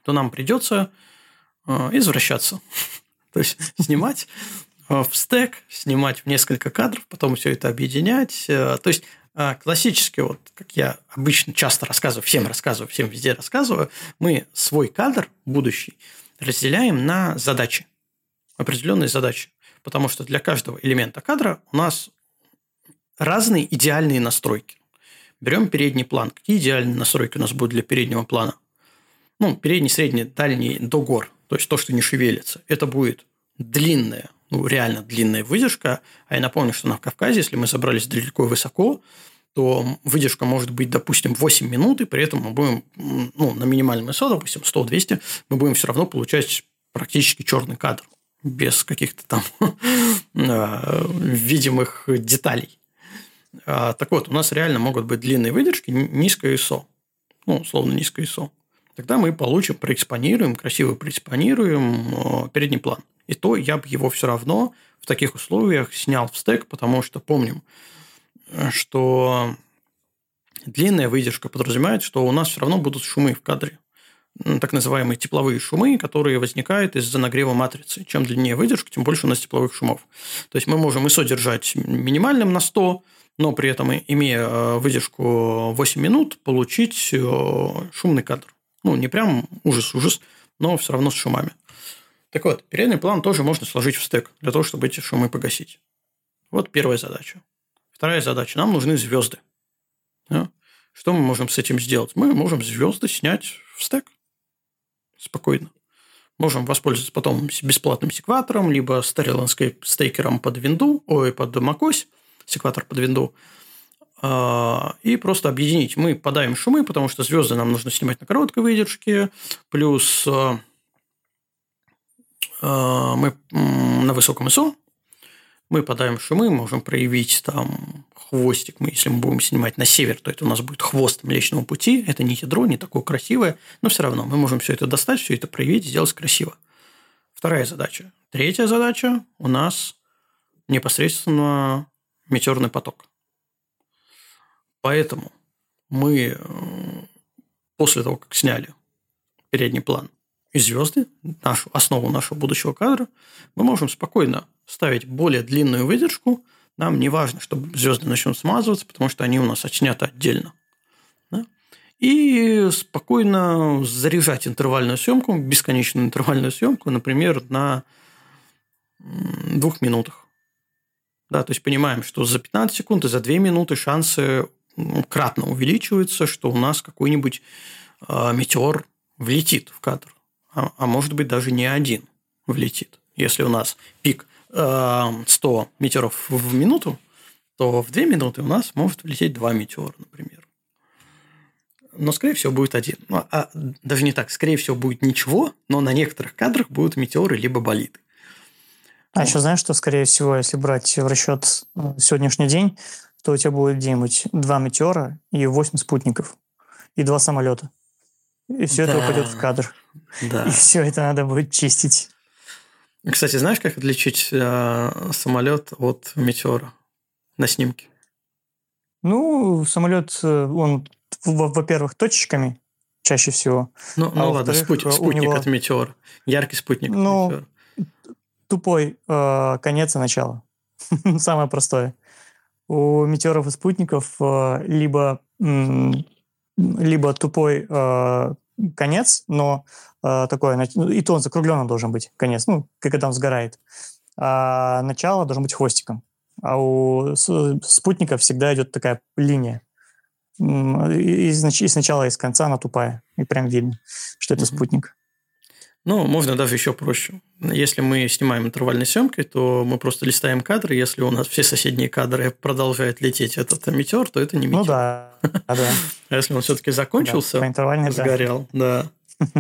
[SPEAKER 1] то нам придется извращаться. То есть снимать э, в стек, снимать в несколько кадров, потом все это объединять. Э, то есть э, классически, вот как я обычно часто рассказываю, всем рассказываю, всем везде рассказываю, мы свой кадр будущий разделяем на задачи, определенные задачи. Потому что для каждого элемента кадра у нас разные идеальные настройки. Берем передний план. Какие идеальные настройки у нас будут для переднего плана? Ну, передний, средний, дальний до гор то есть то, что не шевелится, это будет длинная, ну, реально длинная выдержка. А я напомню, что на Кавказе, если мы забрались далеко и высоко, то выдержка может быть, допустим, 8 минут, и при этом мы будем ну, на минимальном ISO, допустим, 100-200, мы будем все равно получать практически черный кадр без каких-то там а, видимых деталей. А, так вот, у нас реально могут быть длинные выдержки, низкое ISO. Ну, условно, низкое ISO тогда мы получим, проэкспонируем, красиво проэкспонируем э, передний план. И то я бы его все равно в таких условиях снял в стек, потому что помним, э, что длинная выдержка подразумевает, что у нас все равно будут шумы в кадре. Так называемые тепловые шумы, которые возникают из-за нагрева матрицы. Чем длиннее выдержка, тем больше у нас тепловых шумов. То есть мы можем ISO держать минимальным на 100, но при этом, имея э, выдержку 8 минут, получить шумный кадр. Ну, не прям ужас-ужас, но все равно с шумами. Так вот, передний план тоже можно сложить в стек для того, чтобы эти шумы погасить. Вот первая задача. Вторая задача. Нам нужны звезды. Да? Что мы можем с этим сделать? Мы можем звезды снять в стек спокойно. Можем воспользоваться потом бесплатным секватором, либо Starry стейкером под винду, ой, под macOS, секватор под а, и просто объединить. Мы подаем шумы, потому что звезды нам нужно снимать на короткой выдержке, плюс а, а, мы на высоком ISO, мы подаем шумы, можем проявить там хвостик. Мы, если мы будем снимать на север, то это у нас будет хвост Млечного Пути. Это не ядро, не такое красивое, но все равно мы можем все это достать, все это проявить сделать красиво. Вторая задача. Третья задача у нас непосредственно метеорный поток. Поэтому мы э, после того, как сняли передний план и звезды, нашу, основу нашего будущего кадра, мы можем спокойно ставить более длинную выдержку. Нам не важно, чтобы звезды начнут смазываться, потому что они у нас отсняты отдельно. Да? И спокойно заряжать интервальную съемку, бесконечную интервальную съемку, например, на двух минутах. Да, то есть понимаем, что за 15 секунд и за 2 минуты шансы кратно увеличивается, что у нас какой-нибудь э, метеор влетит в кадр. А, а может быть, даже не один влетит. Если у нас пик э, 100 метеоров в минуту, то в 2 минуты у нас может влететь 2 метеора, например. Но, скорее всего, будет один. Ну, а даже не так. Скорее всего, будет ничего, но на некоторых кадрах будут метеоры либо болиды.
[SPEAKER 2] А еще знаешь, что, скорее всего, если брать в расчет э, сегодняшний день, то у тебя будет где-нибудь два метеора и восемь спутников, и два самолета. И все да. это упадет в кадр. Да. И все это надо будет чистить.
[SPEAKER 1] Кстати, знаешь, как отличить э, самолет от метеора на снимке?
[SPEAKER 2] Ну, самолет, э, он, во-первых, точечками чаще всего.
[SPEAKER 1] Ну, ну а ладно, спутник, спутник него... от метеор. Яркий спутник
[SPEAKER 2] ну, метеор. Тупой э, конец и начало. Самое простое. У метеоров и спутников э, либо, либо тупой э, конец, но э, такой, ну, и то он закругленный должен быть, конец, ну, когда он сгорает. А начало должно быть хвостиком. А у спутника всегда идет такая линия. И, и, и сначала, и с конца она тупая. И прям видно, что это mm-hmm. спутник.
[SPEAKER 1] Ну, можно даже еще проще. Если мы снимаем интервальной съемкой, то мы просто листаем кадры. Если у нас все соседние кадры продолжают лететь этот метеор, то это не метеор.
[SPEAKER 2] Ну да, да.
[SPEAKER 1] А если он все-таки закончился, сгорел, да.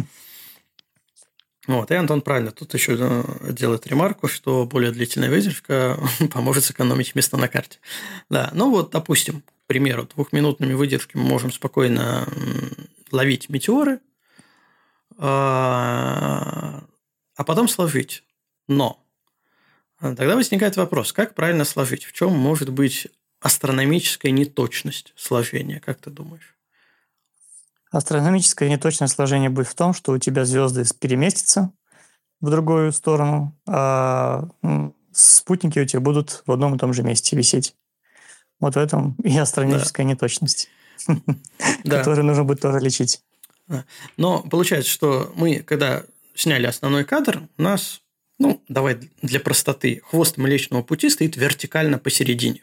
[SPEAKER 1] Вот, и Антон правильно тут еще э, делает ремарку, что более длительная выдержка поможет сэкономить место на карте. Да, ну вот, допустим, к примеру, двухминутными выдержками мы можем спокойно ловить метеоры, а, а потом сложить. Но тогда возникает вопрос, как правильно сложить? В чем может быть астрономическая неточность сложения, как ты думаешь?
[SPEAKER 2] Астрономическое неточное сложение будет в том, что у тебя звезды переместятся в другую сторону, а спутники у тебя будут в одном и том же месте висеть. Вот в этом и астрономическая да. неточность, которую нужно будет тоже лечить.
[SPEAKER 1] Но получается, что мы, когда сняли основной кадр, у нас, ну, давай для простоты, хвост Млечного Пути стоит вертикально посередине.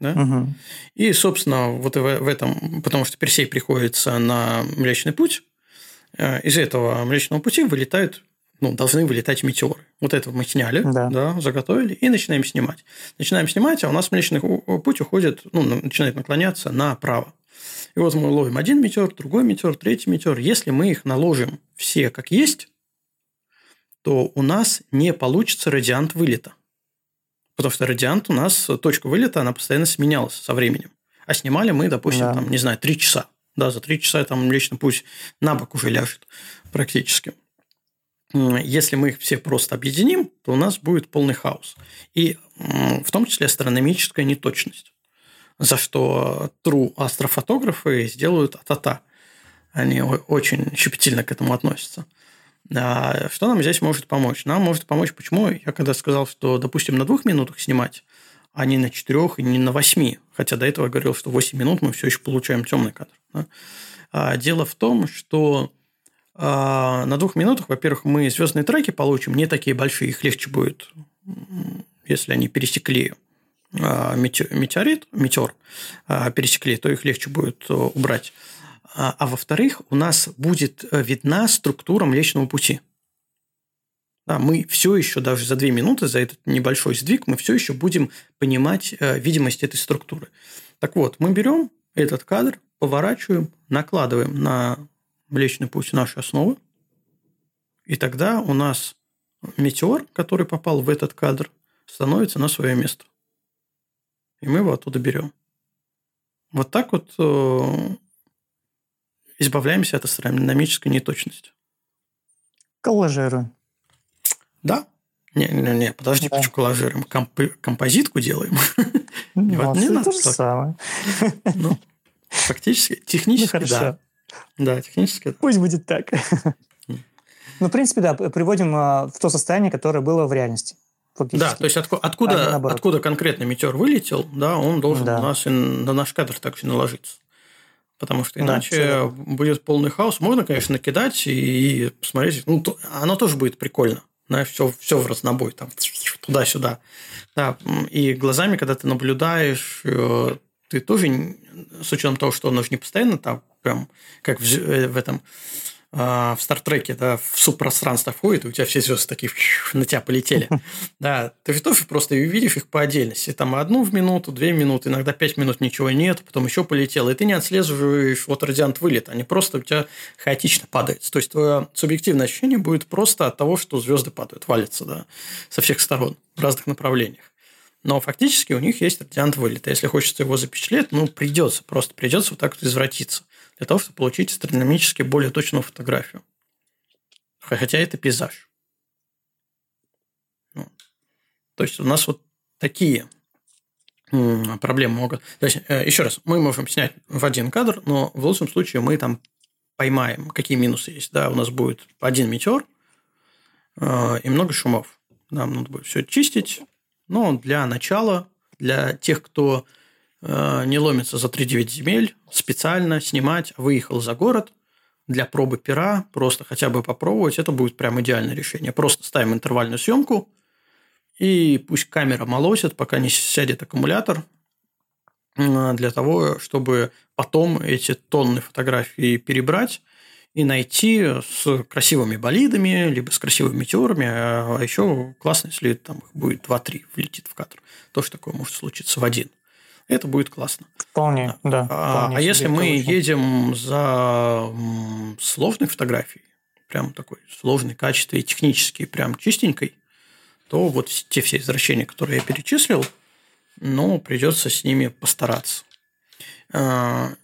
[SPEAKER 1] Да? Угу. И, собственно, вот в, этом, потому что Персей приходится на Млечный Путь, э, из этого Млечного Пути вылетают, ну, должны вылетать метеоры. Вот это мы сняли, да. Да, заготовили и начинаем снимать. Начинаем снимать, а у нас Млечный Путь уходит, ну, начинает наклоняться направо. И вот мы ловим один метеор, другой метеор, третий метеор. Если мы их наложим все как есть, то у нас не получится радиант вылета. Потому что радиант у нас, точка вылета, она постоянно сменялась со временем. А снимали мы, допустим, да. там, не знаю, три часа. Да, за три часа там лично пусть на бок уже ляжет практически. Если мы их все просто объединим, то у нас будет полный хаос. И в том числе астрономическая неточность. За что true астрофотографы сделают а-та-та. Они очень щепетильно к этому относятся. А что нам здесь может помочь? Нам может помочь, почему я когда сказал, что, допустим, на двух минутах снимать, а не на четырех и не на восьми, хотя до этого говорил, что 8 минут мы все еще получаем темный кадр. Да? А дело в том, что а, на двух минутах, во-первых, мы звездные треки получим не такие большие, их легче будет, если они пересекли метеорит, метеор, а, пересекли, то их легче будет э, убрать. А, а во-вторых, у нас будет э, видна структура Млечного Пути. Да, мы все еще, даже за две минуты, за этот небольшой сдвиг, мы все еще будем понимать э, видимость этой структуры. Так вот, мы берем этот кадр, поворачиваем, накладываем на Млечный Путь наши основы, и тогда у нас метеор, который попал в этот кадр, становится на свое место. И мы его оттуда берем. Вот так вот э, избавляемся от астрономической неточности.
[SPEAKER 2] Коллажируем.
[SPEAKER 1] Да. Не, не, не, подожди, да. почему коллажируем? Комп, композитку делаем.
[SPEAKER 2] Ну, вот, не то же самое.
[SPEAKER 1] Ну, фактически, технически, ну, да. Да, технически.
[SPEAKER 2] Пусть будет так. Ну, в принципе, да, приводим а, в то состояние, которое было в реальности.
[SPEAKER 1] Да, то есть откуда, откуда, откуда конкретно метеор вылетел, да, он должен да. у нас и на наш кадр так же наложиться. Потому что иначе да, будет полный хаос. Можно, конечно, накидать и посмотреть. Ну, то, оно тоже будет прикольно. Знаешь, все, все в разнобой, там туда-сюда. Да, и глазами, когда ты наблюдаешь, э, ты тоже, с учетом того, что оно же не постоянно там, прям как в, э, в этом а, в Стартреке, да, в субпространство входит, и у тебя все звезды такие на тебя полетели. Да, ты тоже просто видишь их по отдельности. Там одну в минуту, две минуты, иногда пять минут ничего нет, потом еще полетело. И ты не отслеживаешь вот радиант вылет, они просто у тебя хаотично падают. То есть твое субъективное ощущение будет просто от того, что звезды падают, валятся, да, со всех сторон, в разных направлениях. Но фактически у них есть радиант вылета. Если хочется его запечатлеть, ну, придется, просто придется вот так вот извратиться для того, чтобы получить астрономически более точную фотографию. Хотя это пейзаж. Ну, то есть у нас вот такие проблемы могут... То есть, э, еще раз, мы можем снять в один кадр, но в лучшем случае мы там поймаем, какие минусы есть. Да, у нас будет один метеор э, и много шумов. Нам надо будет все чистить, но для начала, для тех, кто не ломится за 3-9 земель, специально снимать, выехал за город, для пробы пера, просто хотя бы попробовать, это будет прям идеальное решение. Просто ставим интервальную съемку, и пусть камера молосит, пока не сядет аккумулятор, для того, чтобы потом эти тонны фотографий перебрать и найти с красивыми болидами, либо с красивыми метеорами, а еще классно, если там будет 2-3 влетит в кадр. Тоже такое может случиться в один. Это будет классно.
[SPEAKER 2] Вполне, да.
[SPEAKER 1] А,
[SPEAKER 2] вполне
[SPEAKER 1] а если мы
[SPEAKER 2] очень.
[SPEAKER 1] едем за сложной фотографией, прям такой сложной, качественной, технически прям чистенькой, то вот те все извращения, которые я перечислил, ну, придется с ними постараться. А,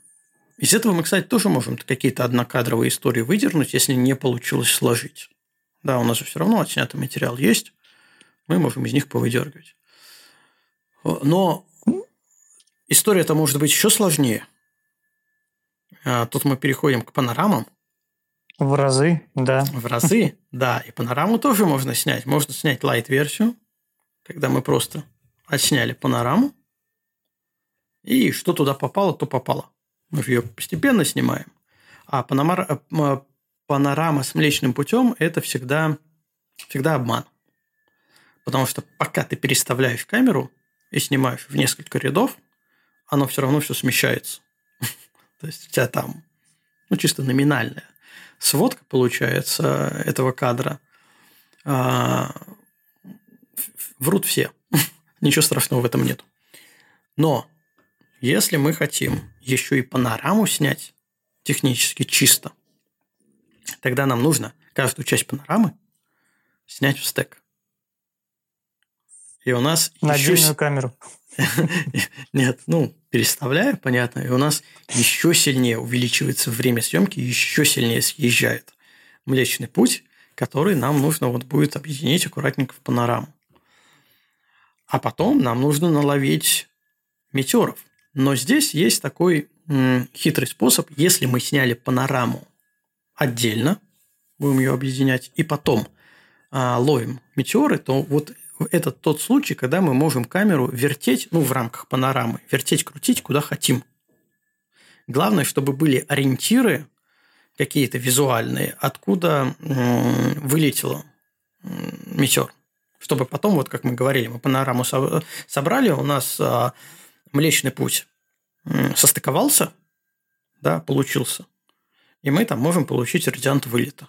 [SPEAKER 1] из этого мы, кстати, тоже можем какие-то однокадровые истории выдернуть, если не получилось сложить. Да, у нас же все равно отснятый материал есть, мы можем из них повыдергивать. Но история-то может быть еще сложнее. А, тут мы переходим к панорамам.
[SPEAKER 2] В разы, да.
[SPEAKER 1] В разы, да. И панораму тоже можно снять. Можно снять лайт-версию, когда мы просто отсняли панораму, и что туда попало, то попало. Мы же ее постепенно снимаем. А паномар... Э, панорама с Млечным путем – это всегда, всегда обман. Потому что пока ты переставляешь камеру и снимаешь в несколько рядов, оно все равно все смещается. То есть у тебя там ну, чисто номинальная сводка получается этого кадра. А, врут все. Ничего страшного в этом нет. Но если мы хотим еще и панораму снять технически чисто, тогда нам нужно каждую часть панорамы снять в стек. И у нас
[SPEAKER 2] На
[SPEAKER 1] еще...
[SPEAKER 2] отдельную камеру.
[SPEAKER 1] Нет, ну, переставляю, понятно, и у нас еще сильнее увеличивается время съемки, еще сильнее съезжает Млечный Путь, который нам нужно вот будет объединить аккуратненько в панораму. А потом нам нужно наловить метеоров. Но здесь есть такой м, хитрый способ. Если мы сняли панораму отдельно, будем ее объединять, и потом а, ловим метеоры, то вот это тот случай, когда мы можем камеру вертеть, ну, в рамках панорамы, вертеть, крутить, куда хотим. Главное, чтобы были ориентиры какие-то визуальные, откуда вылетело метеор. Чтобы потом, вот как мы говорили, мы панораму собрали, у нас а, Млечный Путь состыковался, да, получился, и мы там можем получить радиант вылета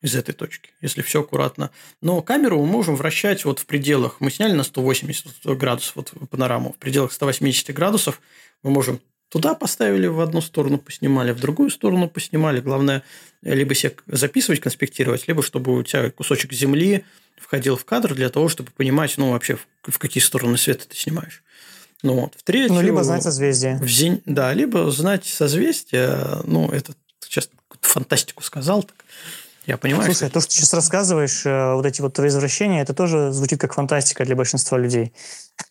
[SPEAKER 1] из этой точки, если все аккуратно. Но камеру мы можем вращать вот в пределах, мы сняли на 180 градусов вот панораму, в пределах 180 градусов мы можем туда поставили в одну сторону поснимали, в другую сторону поснимали. Главное, либо себе записывать, конспектировать, либо чтобы у тебя кусочек земли входил в кадр для того, чтобы понимать, ну, вообще, в, какие стороны света ты снимаешь. Ну, вот. В третью,
[SPEAKER 2] ну, либо знать созвездие.
[SPEAKER 1] В зень... Да, либо знать созвездие. Ну, это сейчас фантастику сказал. Так. Я понимаю.
[SPEAKER 2] Слушай, что... то, что ты сейчас рассказываешь, э, вот эти вот твои извращения, это тоже звучит как фантастика для большинства людей.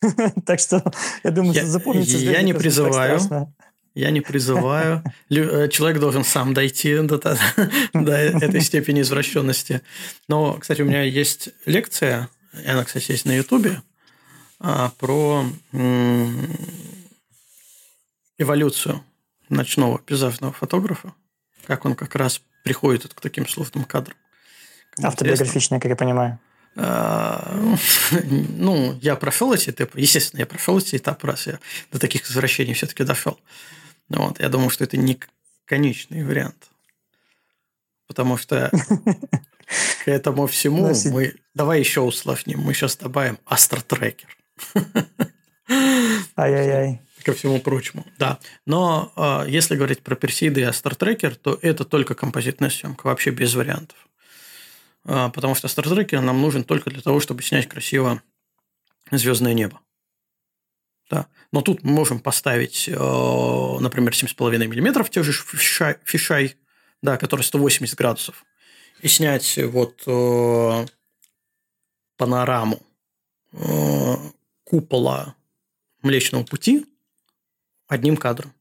[SPEAKER 2] Так что, я думаю,
[SPEAKER 1] я,
[SPEAKER 2] запомнится.
[SPEAKER 1] Я не призываю. Я не призываю. Э, человек должен сам дойти до, до, до этой степени извращенности. Но, кстати, у меня есть лекция, она, кстати, есть на Ютубе, а, про эволюцию ночного пейзажного фотографа, как он как раз приходит к таким сложным кадрам.
[SPEAKER 2] Автобиографичная, как я понимаю.
[SPEAKER 1] А, ну, я прошел эти этапы. Естественно, я прошел эти этапы, раз я до таких возвращений все-таки дошел. Вот, я думаю, что это не конечный вариант. Потому что к этому всему мы... Давай еще усложним. Мы сейчас добавим астротрекер.
[SPEAKER 2] Ай-яй-яй
[SPEAKER 1] ко всему прочему. Да. Но э, если говорить про Персиды и Астротрекер, то это только композитная съемка, вообще без вариантов. Э, потому что Астротрекер нам нужен только для того, чтобы снять красиво звездное небо. Да. Но тут мы можем поставить, э, например, 7,5 мм тех же фишай, фишай да, который 180 градусов, и снять вот э, панораму э, купола Млечного Пути одним кадром.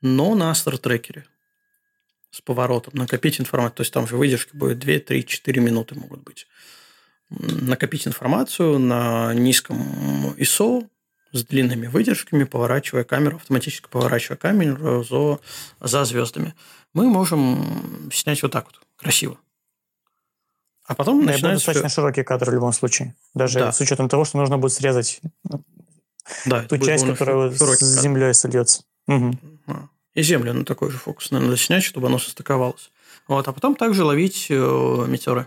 [SPEAKER 1] Но на астротрекере с поворотом, накопить информацию. То есть там же выдержки будет 2, 3, 4 минуты могут быть. Накопить информацию на низком ISO с длинными выдержками, поворачивая камеру, автоматически поворачивая камеру за, за звездами. Мы можем снять вот так вот, красиво. А потом начинается...
[SPEAKER 2] достаточно широкий кадр в любом случае. Даже
[SPEAKER 1] Да.
[SPEAKER 2] с учетом того, что нужно будет срезать
[SPEAKER 1] Да,
[SPEAKER 2] ту часть, которая с землей сольется.
[SPEAKER 1] И землю на такой же фокус, наверное, надо снять, чтобы оно состыковалось. Вот, а потом также ловить э, метеоры.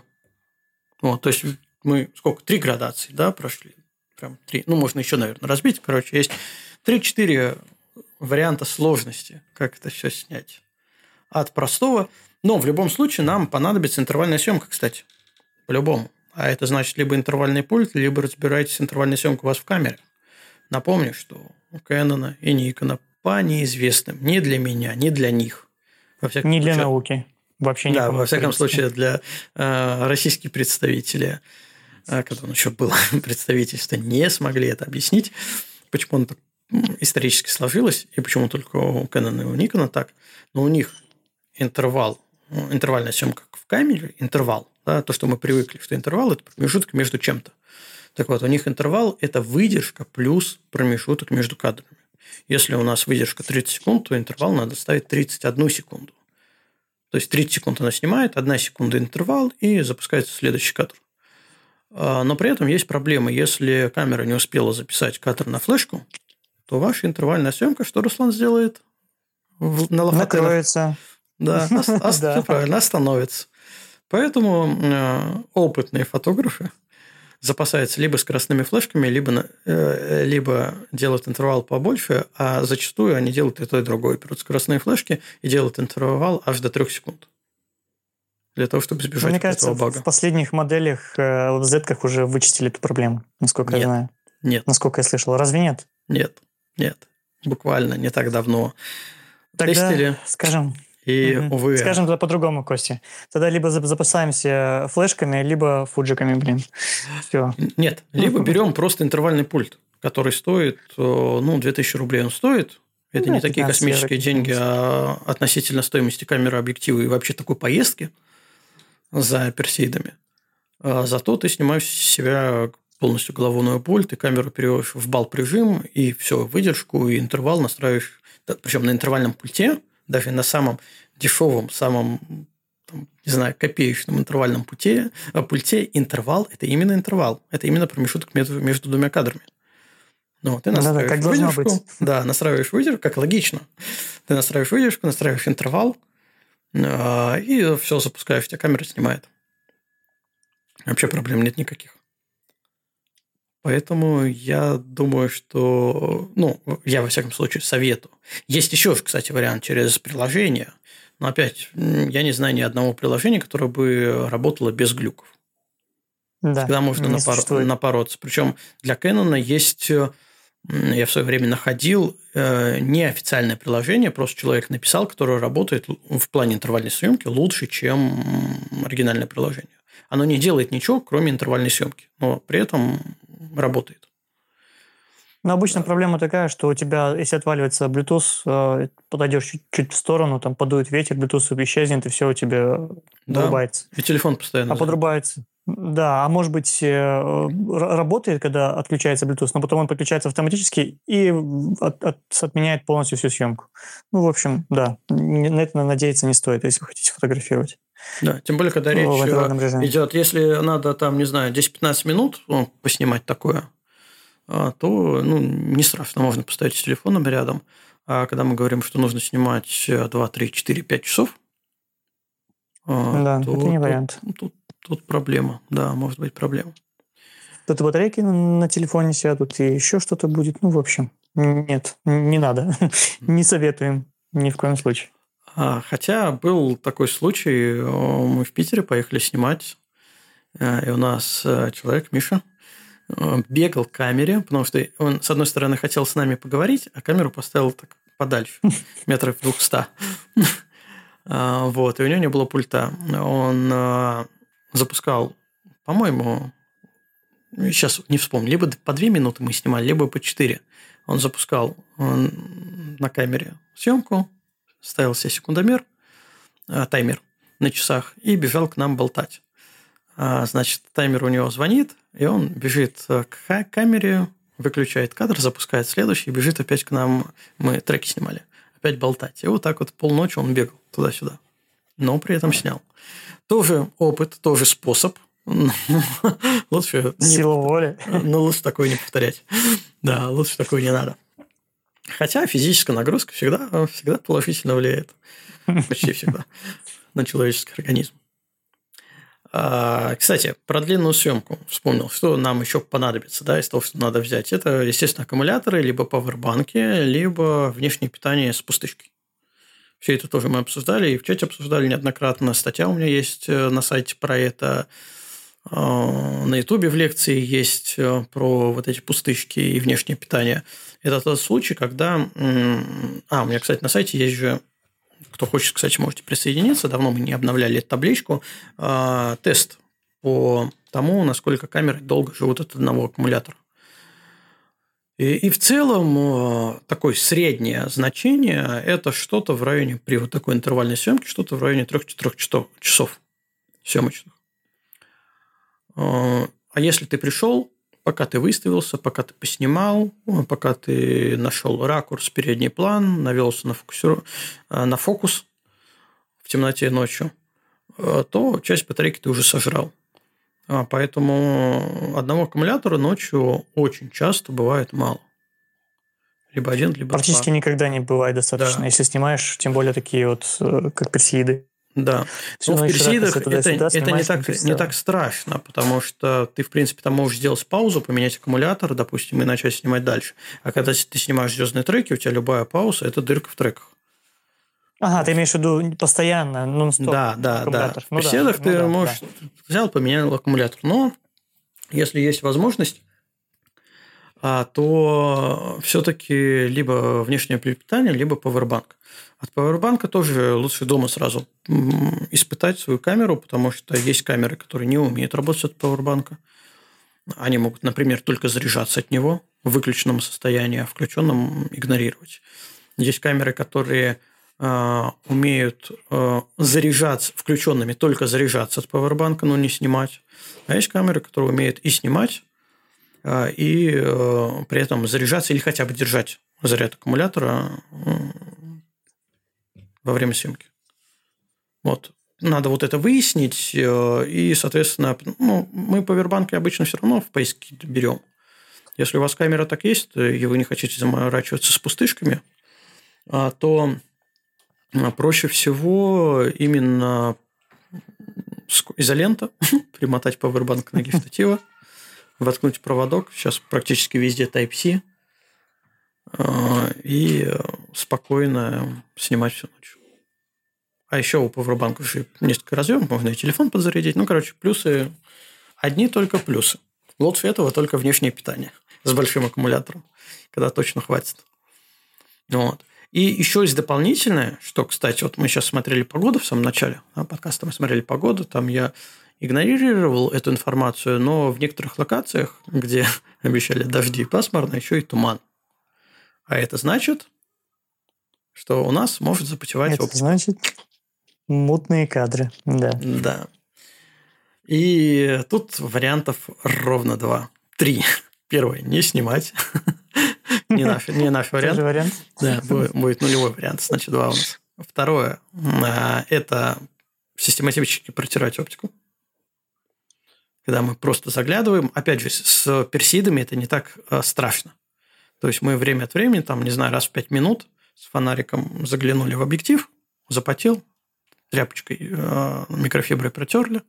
[SPEAKER 1] Вот, то есть мы сколько? Три градации, да, прошли? Прям три. Ну, можно еще, наверное, разбить. Короче, есть три-четыре варианта сложности, как это все снять. От простого. Но в любом случае нам понадобится интервальная съемка, кстати. По-любому. А это значит либо интервальный пульт, либо разбираетесь интервальная съемка у вас в камере. Напомню, что у Canon и Nikon по неизвестным ни для меня, ни для них. Во всяком
[SPEAKER 2] Не для
[SPEAKER 1] случае-
[SPEAKER 2] науки. Вообще
[SPEAKER 1] да,
[SPEAKER 2] никому,
[SPEAKER 1] во всяком случае, для э, российских представителей, э, когда он еще был представительство, не смогли это объяснить, почему оно так исторически сложилось, и почему только у Canon и у Nikon так. Но у них интервал, ну, интервальная съемка в камере, интервал, да, то, что мы привыкли, что интервал – это промежуток между чем-то. Так вот, у них интервал – это выдержка плюс промежуток между кадрами. Если у нас выдержка 30 секунд, то интервал надо ставить 31 секунду. То есть 30 секунд она снимает, 1 секунда интервал, и запускается следующий кадр. А, Но при этом есть проблема. Если камера не успела записать кадр на флешку, то ваша интервальная съемка, что Руслан сделает? На
[SPEAKER 2] Накроется.
[SPEAKER 1] да, ос- ос-
[SPEAKER 2] Да.
[SPEAKER 1] всё правильно, остановится. Поэтому э, опытные фотографы запасаются либо скоростными флешками, либо, на- э, либо делают интервал побольше, а зачастую они делают и то, и другое. Берут скоростные флешки и делают интервал аж до 3 секунд. Для того, чтобы избежать
[SPEAKER 2] Мне кажется,
[SPEAKER 1] этого
[SPEAKER 2] в
[SPEAKER 1] бага.
[SPEAKER 2] последних моделях э, в Z уже вычистили эту проблему, насколько
[SPEAKER 1] Нет.
[SPEAKER 2] я знаю.
[SPEAKER 1] Нет,
[SPEAKER 2] Насколько я слышал. Разве нет?
[SPEAKER 1] нет, нет. Буквально не так давно.
[SPEAKER 2] Тогда,
[SPEAKER 1] Тестили,
[SPEAKER 2] скажем,
[SPEAKER 1] и,
[SPEAKER 2] мгм.
[SPEAKER 1] увы,
[SPEAKER 2] скажем тогда по-другому, Костя. Тогда либо зап- запасаемся флешками, либо фуджиками, блин. Все.
[SPEAKER 1] Нет, либо берем просто интервальный пульт, который стоит, э, ну, 2000 рублей он стоит. Это
[SPEAKER 2] Да,
[SPEAKER 1] не такие
[SPEAKER 2] 15
[SPEAKER 1] космические деньги, а относительно стоимости камеры, объектива и вообще такой поездки за персейдами. А Зато ты снимаешь с себя полностью головную пульт, и камеру переводишь в бал прижим, и все, выдержку, и интервал настраиваешь. Причем на интервальном пульте, даже на самом дешевом, самом там, не знаю, копеечном интервальном путе, а, пульте интервал – это именно интервал. Это именно промежуток между, между двумя кадрами. Ну, ты настраиваешь
[SPEAKER 2] как должно
[SPEAKER 1] выдержку.
[SPEAKER 2] быть.
[SPEAKER 1] Да, настраиваешь выдержку, как логично. Ты настраиваешь выдержку, настраиваешь интервал, а, и все запускаешь, у тебя камера снимает. Вообще проблем нет никаких. Поэтому я думаю, что... Ну, я, во всяком случае, советую. Есть еще, кстати, вариант через приложение. Но опять, я не знаю ни одного приложения, которое бы работало без глюков.
[SPEAKER 2] Да.
[SPEAKER 1] Всегда можно напор-
[SPEAKER 2] существует.
[SPEAKER 1] напороться. Причем для Canon есть, э, я в свое время находил э, неофициальное приложение, просто человек написал, которое работает в плане интервальной съемки лучше, чем оригинальное приложение. Оно не делает ничего, кроме интервальной съемки, но при этом работает.
[SPEAKER 2] Но обычно проблема такая, что у тебя, если отваливается Bluetooth, э, подойдешь чуть-чуть в сторону, там подует ветер, Bluetooth исчезнет, и все у тебя
[SPEAKER 1] Да.
[SPEAKER 2] вырубается.
[SPEAKER 1] И телефон постоянно.
[SPEAKER 2] А подрубается. Да, а может быть, э, работает, когда отключается Bluetooth, но потом он подключается автоматически и от- от- отменяет полностью всю съемку. Ну, в общем, да, на это надеяться не стоит, если вы хотите фотографировать
[SPEAKER 1] Да, тем более, когда речь
[SPEAKER 2] в
[SPEAKER 1] э, идет, если надо там, не знаю, 10-15 минут ну, поснимать такое, а, то ну, не страшно, можно поставить с телефоном рядом. А когда мы говорим, что нужно снимать э, 2, 3, 4, 5 часов, а,
[SPEAKER 2] Да,
[SPEAKER 1] то
[SPEAKER 2] это не вариант.
[SPEAKER 1] Тут, тут проблема, да, может быть проблема.
[SPEAKER 2] Тут и батарейки на, телефоне сядут, и еще что-то будет. Ну, в общем, нет, не надо. не советуем ни в коем случае.
[SPEAKER 1] А, Хотя был такой случай, мы в Питере поехали снимать, э, и у нас э, человек, Миша, э, бегал к камере, потому что он, с одной стороны, хотел с нами поговорить, а камеру поставил так подальше, метров 200. А, Вот, и у него не было пульта. Он запускал, по-моему, сейчас не вспомню, либо по 2 минуты мы снимали, либо по 4. Он запускал на камере съемку, ставил себе секундомер, а, таймер на часах и бежал к нам болтать. А, значит, таймер у него звонит, и он бежит к камере, выключает кадр, запускает следующий, бежит опять к нам. Мы треки снимали. Опять болтать. И вот так вот полночи он бегал туда-сюда. Но при этом снял. Тоже опыт, тоже способ.
[SPEAKER 2] лучше... Сила воли.
[SPEAKER 1] Ну, лучше такое не повторять. Да, лучше такое не надо. Хотя физическая нагрузка всегда, всегда положительно влияет. Почти всегда. На человеческий организм. А, кстати, про длинную съемку вспомнил, что нам еще понадобится, да, из того, что надо взять. Это, естественно, аккумуляторы, либо пауэрбанки, либо внешнее питание с пустышкой. Все это тоже мы обсуждали, и в чате обсуждали неоднократно. Статья у меня есть э, на сайте про это. А, на Ютубе в лекции есть э, про вот эти пустышки и внешнее питание. Это тот случай, когда... А, у меня, кстати, на сайте есть же кто хочет, кстати, можете присоединиться. Давно мы не обновляли эту табличку. А, тест по тому, насколько камеры долго живут от одного аккумулятора. И, и в целом а, такое среднее значение – это что-то в районе, при вот такой интервальной съемке, что-то в районе 3-4 часов съемочных. А, а если ты пришел, пока ты выставился, пока ты поснимал, пока ты нашел ракурс, передний план, навелся на, фокусер... Э, на фокус в темноте ночью, э, то часть батарейки ты уже сожрал. А поэтому одного аккумулятора ночью очень часто бывает мало. Либо один, либо
[SPEAKER 2] Практически
[SPEAKER 1] два.
[SPEAKER 2] никогда не бывает достаточно, да. если снимаешь, тем более такие вот, э, как персииды.
[SPEAKER 1] Да. Но в персидах это, это, это не, так, не так страшно, потому что ты, в принципе, там можешь сделать паузу, поменять аккумулятор, допустим, и начать снимать дальше. А когда ты снимаешь звездные треки, у тебя любая пауза – это дырка в треках.
[SPEAKER 2] Ага, ты имеешь в виду постоянно, нон-стоп
[SPEAKER 1] Да, да, да. В ну, беседах да, ты ну, можешь... Да. Взял, поменял аккумулятор. Но если есть возможность, а, то все-таки либо внешнее питание, либо пауэрбанк. От пауэрбанка тоже лучше дома сразу испытать свою камеру, потому что есть камеры, которые не умеют работать от пауэрбанка. Они могут, например, только заряжаться от него в выключенном состоянии, а включенном игнорировать. Есть камеры, которые умеют э, заряжаться включенными, только заряжаться от пауэрбанка, но не снимать. А есть камеры, которые умеют и снимать, э, и э, при этом заряжаться или хотя бы держать заряд аккумулятора во время съемки. Вот. Надо вот это выяснить, э, и, соответственно, ну, мы повербанки обычно все равно в поиске берем. Если у вас камера так есть, и вы не хотите заморачиваться с пустышками, а, то проще всего именно изолента, примотать повербанк на штатива, воткнуть проводок, сейчас практически везде Type-C, а, и спокойно снимать всю ночь. А еще у уже несколько разъемов, можно и телефон подзарядить. Ну, короче, плюсы, одни только плюсы. Лучше этого только внешнее питание с большим аккумулятором, когда точно хватит. Вот. И еще есть дополнительное, что, кстати, вот мы сейчас смотрели погоду в самом начале подкаста, мы смотрели погоду, там я игнорировал эту информацию, но в некоторых локациях, где обещали дожди и пасмурно, еще и туман. А это значит, что у нас может запотевать
[SPEAKER 2] это значит, Мутные кадры, да.
[SPEAKER 1] Да. И тут вариантов ровно два. Три. Первое – не снимать. не, наш, не наш вариант.
[SPEAKER 2] вариант.
[SPEAKER 1] Да, будет нулевой вариант, значит, два у нас. Второе а, – это систематически протирать оптику. Когда мы просто заглядываем. Опять же, с персидами это не так а, страшно. То есть мы время от времени, там, не знаю, раз в пять минут с фонариком заглянули в объектив, запотел, тряпочкой э, микрофиброй протерли.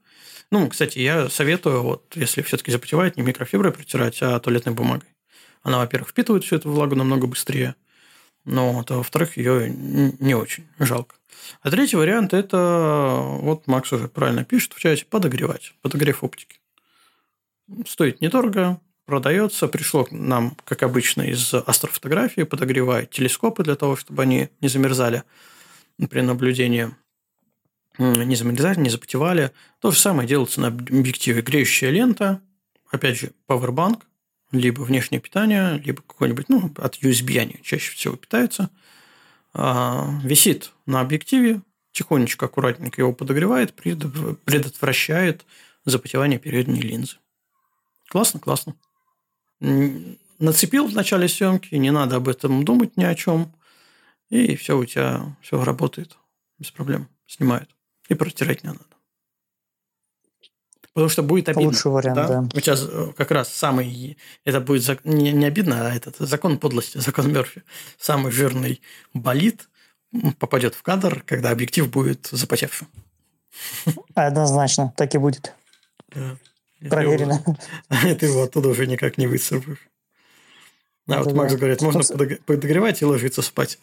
[SPEAKER 1] Ну, кстати, я советую, вот, если все-таки запотевает, не микрофиброй протирать, а туалетной бумагой. Она, во-первых, впитывает всю эту влагу намного быстрее, но вот, а во-вторых, ее не очень жалко. А третий вариант – это, вот Макс уже правильно пишет в чате, подогревать, подогрев оптики. Стоит недорого, продается. Пришло нам, как обычно, из астрофотографии, подогревает телескопы для того, чтобы они не замерзали при наблюдении не замерзали, не запотевали. То же самое делается на объективе. Греющая лента, опять же, powerbank, либо внешнее питание, либо какой-нибудь, ну, от USB они чаще всего питаются, а, висит на объективе, тихонечко, аккуратненько его подогревает, предотвращает запотевание передней линзы. Классно, классно. Нацепил в начале съемки, не надо об этом думать ни о чем, и все у тебя все работает без проблем, снимает. И протирать не надо. Потому что будет обидно.
[SPEAKER 2] Лучший вариант, да? да.
[SPEAKER 1] У тебя э, как раз самый... Это будет не, не обидно, а этот закон подлости, закон Мерфи. Самый жирный болит попадет в кадр, когда объектив будет запотевшим.
[SPEAKER 2] Однозначно, так и будет.
[SPEAKER 1] Да.
[SPEAKER 2] Проверено.
[SPEAKER 1] А ты его оттуда уже никак не выцарапаешь. А вот Макс говорит, можно подогревать и ложиться спать.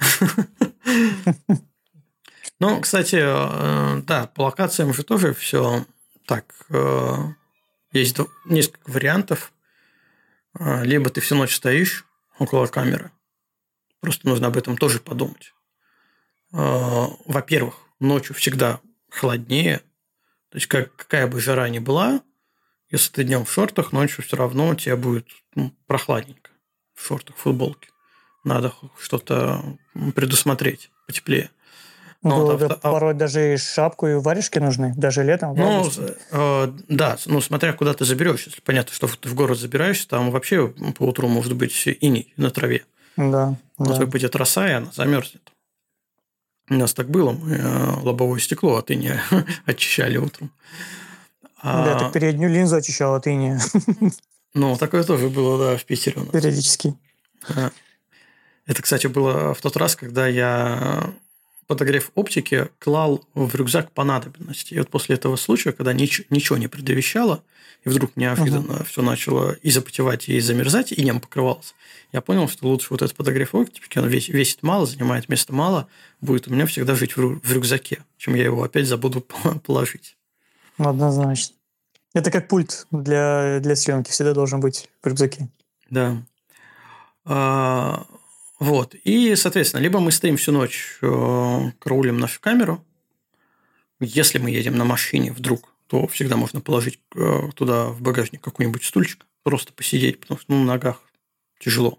[SPEAKER 1] Ну, кстати, э, да, по локациям же тоже все так, э, есть несколько вариантов. Э, либо ты всю ночь стоишь около камеры. Просто нужно об этом тоже подумать. Э, во-первых, ночью всегда холоднее. То есть, как, какая бы жара ни была, если ты днем в шортах, ночью все равно у тебя будет ну, прохладненько. В шортах, в футболке. Надо что-то предусмотреть потеплее.
[SPEAKER 2] Ну, вот, авто... порой даже и шапку, и варежки нужны, даже летом.
[SPEAKER 1] Ну, э, да, ну, смотря куда ты заберешься. Если понятно, что ты в город забираешься, там вообще по утру может быть иней на траве.
[SPEAKER 2] Да.
[SPEAKER 1] Вот
[SPEAKER 2] да.
[SPEAKER 1] выпадет роса, и она замерзнет. У нас так было, мы э, лобовое стекло от иния очищали утром.
[SPEAKER 2] А... Да, так переднюю линзу очищал от иния.
[SPEAKER 1] Ну, такое тоже было, да, в Питере у нас.
[SPEAKER 2] Периодически.
[SPEAKER 1] Это, кстати, было в тот раз, когда я подогрев оптики клал в рюкзак по надобности. И вот после этого случая, когда нич- ничего не предвещало, и вдруг неожиданно uh-huh. все начало и запотевать, и замерзать, и нем покрывался, я понял, что лучше вот этот подогрев оптики, он весит, весит мало, занимает место мало, будет у меня всегда жить в, рю- в рюкзаке, чем я его опять забуду положить.
[SPEAKER 2] Однозначно. Это как пульт для, для съемки, всегда должен быть в рюкзаке.
[SPEAKER 1] Да. А, вот. И, соответственно, либо мы стоим всю ночь, э, караулим нашу камеру. Если мы едем на машине вдруг, то всегда можно положить э, туда в багажник какой-нибудь стульчик, просто посидеть, потому что ну, на ногах тяжело.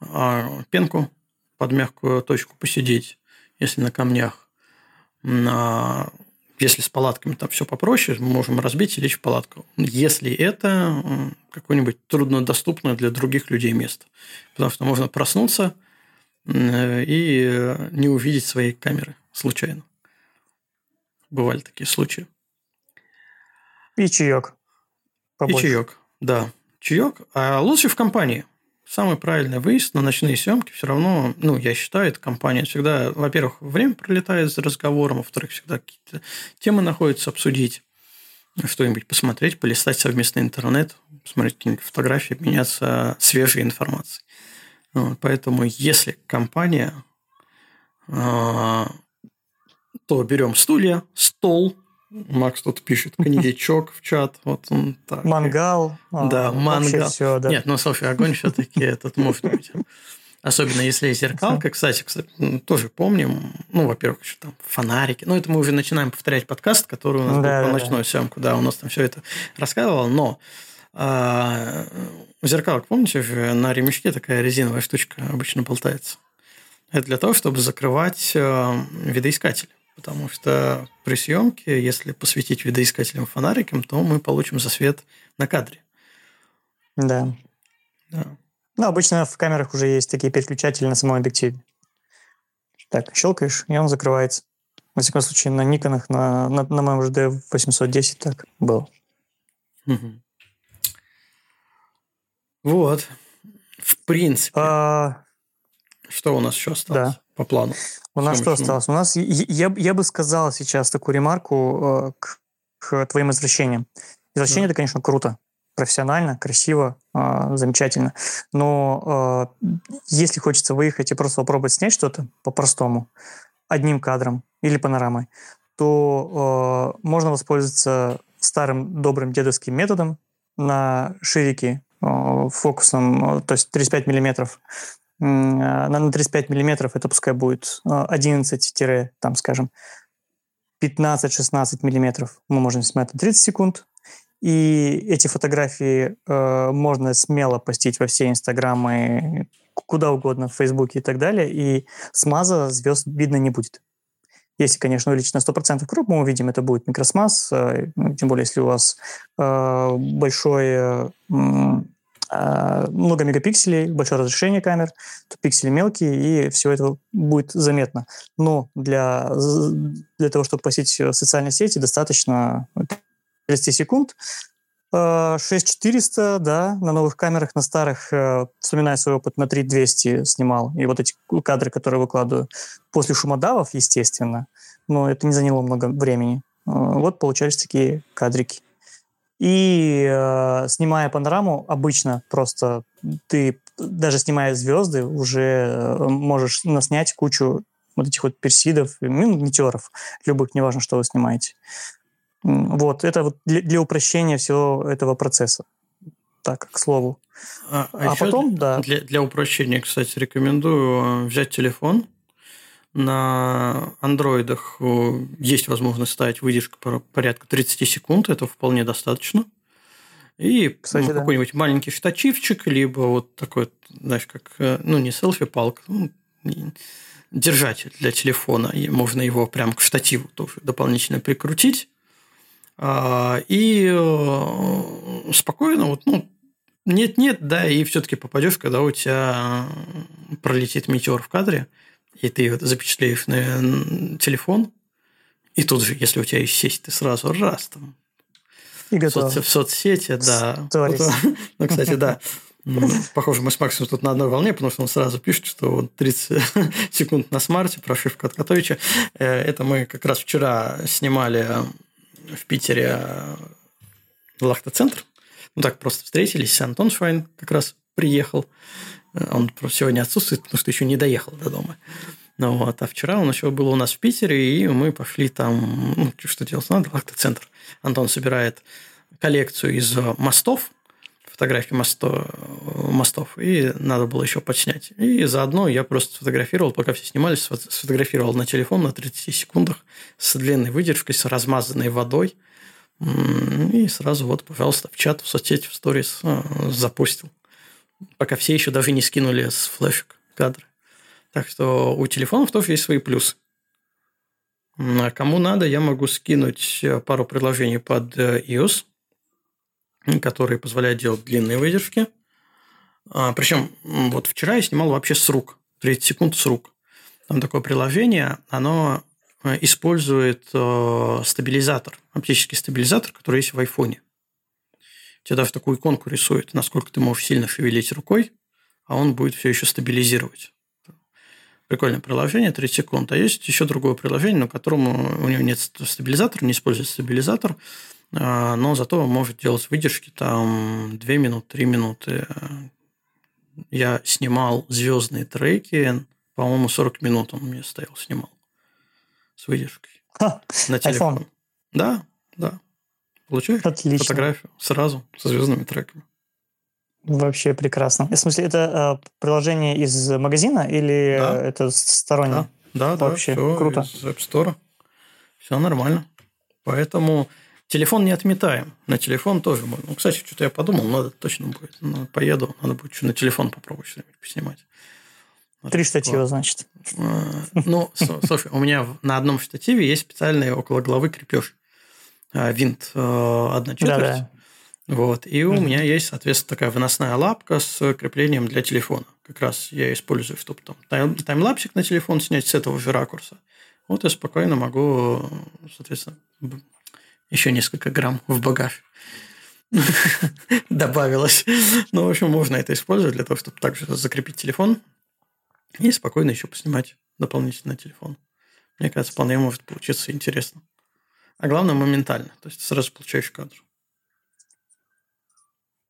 [SPEAKER 1] А пенку под мягкую точку посидеть, если на камнях. На если с палатками там все попроще, мы можем разбить и лечь в палатку. Если это какое-нибудь труднодоступное для других людей место. Потому что можно проснуться и не увидеть своей камеры случайно. Бывали такие случаи.
[SPEAKER 2] И чаек.
[SPEAKER 1] Побольше. И чаек, да. Чаек. А лучше в компании самый правильный выезд на ночные съемки все равно, ну, я считаю, это компания всегда, во-первых, время пролетает за разговором, во-вторых, всегда какие-то темы находятся обсудить, что-нибудь посмотреть, полистать совместный интернет, посмотреть какие-нибудь фотографии, обменяться свежей информацией. Вот, поэтому, если компания, а, то берем стулья, стол, Макс тут пишет коньячок в чат. Вот он так.
[SPEAKER 2] Мангал.
[SPEAKER 1] А, да, мангал. Все, да. Нет, ну слушай, огонь все-таки этот может быть. Особенно если зеркалка, кстати, кстати, тоже помним, ну, во-первых, еще там фонарики. Ну, это мы уже начинаем повторять подкаст, который у нас да, был по ночной да. съемку, да, у нас там все это рассказывал, но а, зеркалок, помните на ремешке такая резиновая штучка обычно болтается. Это для того, чтобы закрывать а, видоискатель. Потому что при съемке, если посветить видоискателем фонариком, то мы получим засвет на кадре.
[SPEAKER 2] Да.
[SPEAKER 1] Да.
[SPEAKER 2] Ну, обычно в камерах уже есть такие переключатели на самом объективе. Так, щелкаешь, и он закрывается. Во всяком случае, на Никонах, на, на, на моем же D810 так было.
[SPEAKER 1] Угу. Вот. В принципе. А... Что у нас еще осталось да. По плану?
[SPEAKER 2] У нас что осталось? У нас, я, я бы сказал сейчас такую ремарку э, к, к твоим возвращениям. Возвращение да. это, конечно, круто, профессионально, красиво, э, замечательно. Но э, если хочется выехать и просто попробовать снять что-то по-простому, одним кадром или панорамой, то э, можно воспользоваться старым добрым дедовским методом на ширике э, фокусом, э, то есть 35 миллиметров на, на 35 миллиметров это пускай будет 11 а, там, скажем, 15-16 миллиметров мы можем снимать на 30 секунд, И эти фотографии э, можно смело постить во все инстаграмы, куда угодно, в фейсбуке и так далее, и смаза звезд видно не будет. Если, конечно, увеличить на 100% круг, мы увидим, это будет микросмаз, э, тем более, если у вас э, большое э, много мегапикселей, большое разрешение камер, то пиксели мелкие, и все это будет заметно. Но для, для того, чтобы посетить социальные сети, достаточно 30 секунд. 6400, э, да, на новых камерах, на старых, э, вспоминая свой опыт, на 3200 снимал. И вот эти кадры, которые выкладываю, после шумодавов, естественно, но это не заняло много времени. Э, вот получались такие кадрики. И э, снимая панораму, обычно просто ты, даже снимая звезды, уже можешь наснять кучу вот этих вот персидов, ну, метеоров, любых, неважно, что вы снимаете. Вот, это вот для, для упрощения всего этого процесса. Так, к слову.
[SPEAKER 1] А, а, а потом, да. Для, для упрощения, кстати, рекомендую э, взять телефон. На андроидах э, есть возможность ставить выдержку порядка 30 секунд, это вполне достаточно. И Кстати, ну, какой-нибудь да. маленький штативчик, либо вот такой, знаешь, как, э, ну, не селфи-палка, ну, держатель для телефона, и можно его прям к штативу тоже дополнительно прикрутить. А, и э, спокойно, вот, ну, нет-нет, да, и все-таки попадешь, когда у тебя пролетит метеор в кадре, и ты вот запечатлеешь на телефон, и тут же, если у тебя есть сеть, ты сразу раз там и в, соц, в соцсети, да. Ну, кстати, да. Похоже, мы с Максом тут на одной волне, потому что он сразу пишет, что вот 30 секунд на смарте, прошивка от Котовича. Э, это мы как раз вчера снимали в Питере э, Лахта-центр. Ну, так просто встретились. Антон Швайн как раз приехал. Э, он сегодня отсутствует, потому что еще не доехал до дома. Ну, вот. А вчера он еще был у нас в Питере, и мы пошли там, ну, что делать надо, Лахта-центр. Антон собирает коллекцию из мостов, фотографии мосто, мостов, и надо было еще подснять. И заодно я просто сфотографировал, пока все снимались, сфотографировал на телефон на 30 секундах с длинной выдержкой, с размазанной водой. И сразу вот, пожалуйста, в чат, в соцсети, в сторис э, запустил. Пока все еще даже не скинули с флешек кадры. Так что у телефонов тоже есть свои плюсы. Кому надо, я могу скинуть пару приложений под э, iOS – которые позволяют делать длинные выдержки. А, Причем вот вчера я снимал вообще с рук, 30 секунд с рук. Там такое приложение, оно э, использует э, стабилизатор, оптический стабилизатор, который есть в айфоне. Тебе даже такую иконку рисует, насколько ты можешь сильно шевелить рукой, а он будет все еще стабилизировать. Прикольное приложение, 30 секунд. А есть еще другое приложение, на котором у него нет стабилизатора, не использует стабилизатор, а, но зато может делать выдержки там 2 минуты, 3 минуты. Я снимал звездные треки, по-моему, 40 минут он мне стоял, снимал с выдержкой Ха, на телефон. IPhone. Да, да. Получаешь Отлично. фотографию сразу со звездными треками.
[SPEAKER 2] Вообще прекрасно. В смысле, это э, приложение из магазина или да. это стороннее?
[SPEAKER 1] Да, да, Вообще да, все круто. из App Store. Все нормально. Поэтому Телефон не отметаем. На телефон тоже можно. Ну, кстати, что-то я подумал, надо точно будет. Ну, поеду, надо будет что на телефон попробовать что-нибудь поснимать.
[SPEAKER 2] Вот Три штатива, значит.
[SPEAKER 1] А, ну, слушай, у меня на одном штативе есть специальный около головы крепеж. А, винт э, одна четверть. Да, да. Вот. И у меня есть, соответственно, такая выносная лапка с креплением для телефона. Как раз я использую, чтобы там тайм таймлапсик на телефон снять с этого же ракурса. Вот я спокойно могу, соответственно, еще несколько грамм в багаж добавилось. Ну, в общем, можно это использовать для того, чтобы также закрепить телефон и спокойно еще поснимать дополнительно телефон. Мне кажется, вполне может получиться интересно. А главное, моментально. То есть сразу получаешь кадр.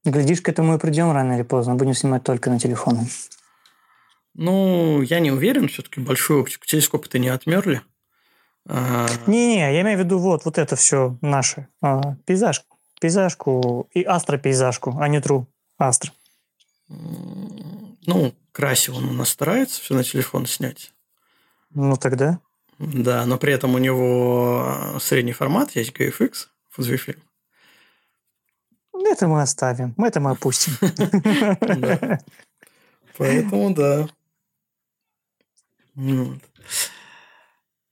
[SPEAKER 2] Глядишь, к этому и придем рано или поздно. Будем снимать только на телефоны.
[SPEAKER 1] Ну, я не уверен. Все-таки большую оптику телескопы-то не отмерли.
[SPEAKER 2] Не-не, я имею в виду вот, вот это все наше. А, пейзажку. Пейзажку и астропейзажку, а не тру. Астро.
[SPEAKER 1] Ну, красиво он у нас старается все на телефон снять.
[SPEAKER 2] Ну, тогда.
[SPEAKER 1] Да, но при этом у него средний формат есть GFX, Fujifilm.
[SPEAKER 2] Это мы оставим, это мы опустим.
[SPEAKER 1] Поэтому да.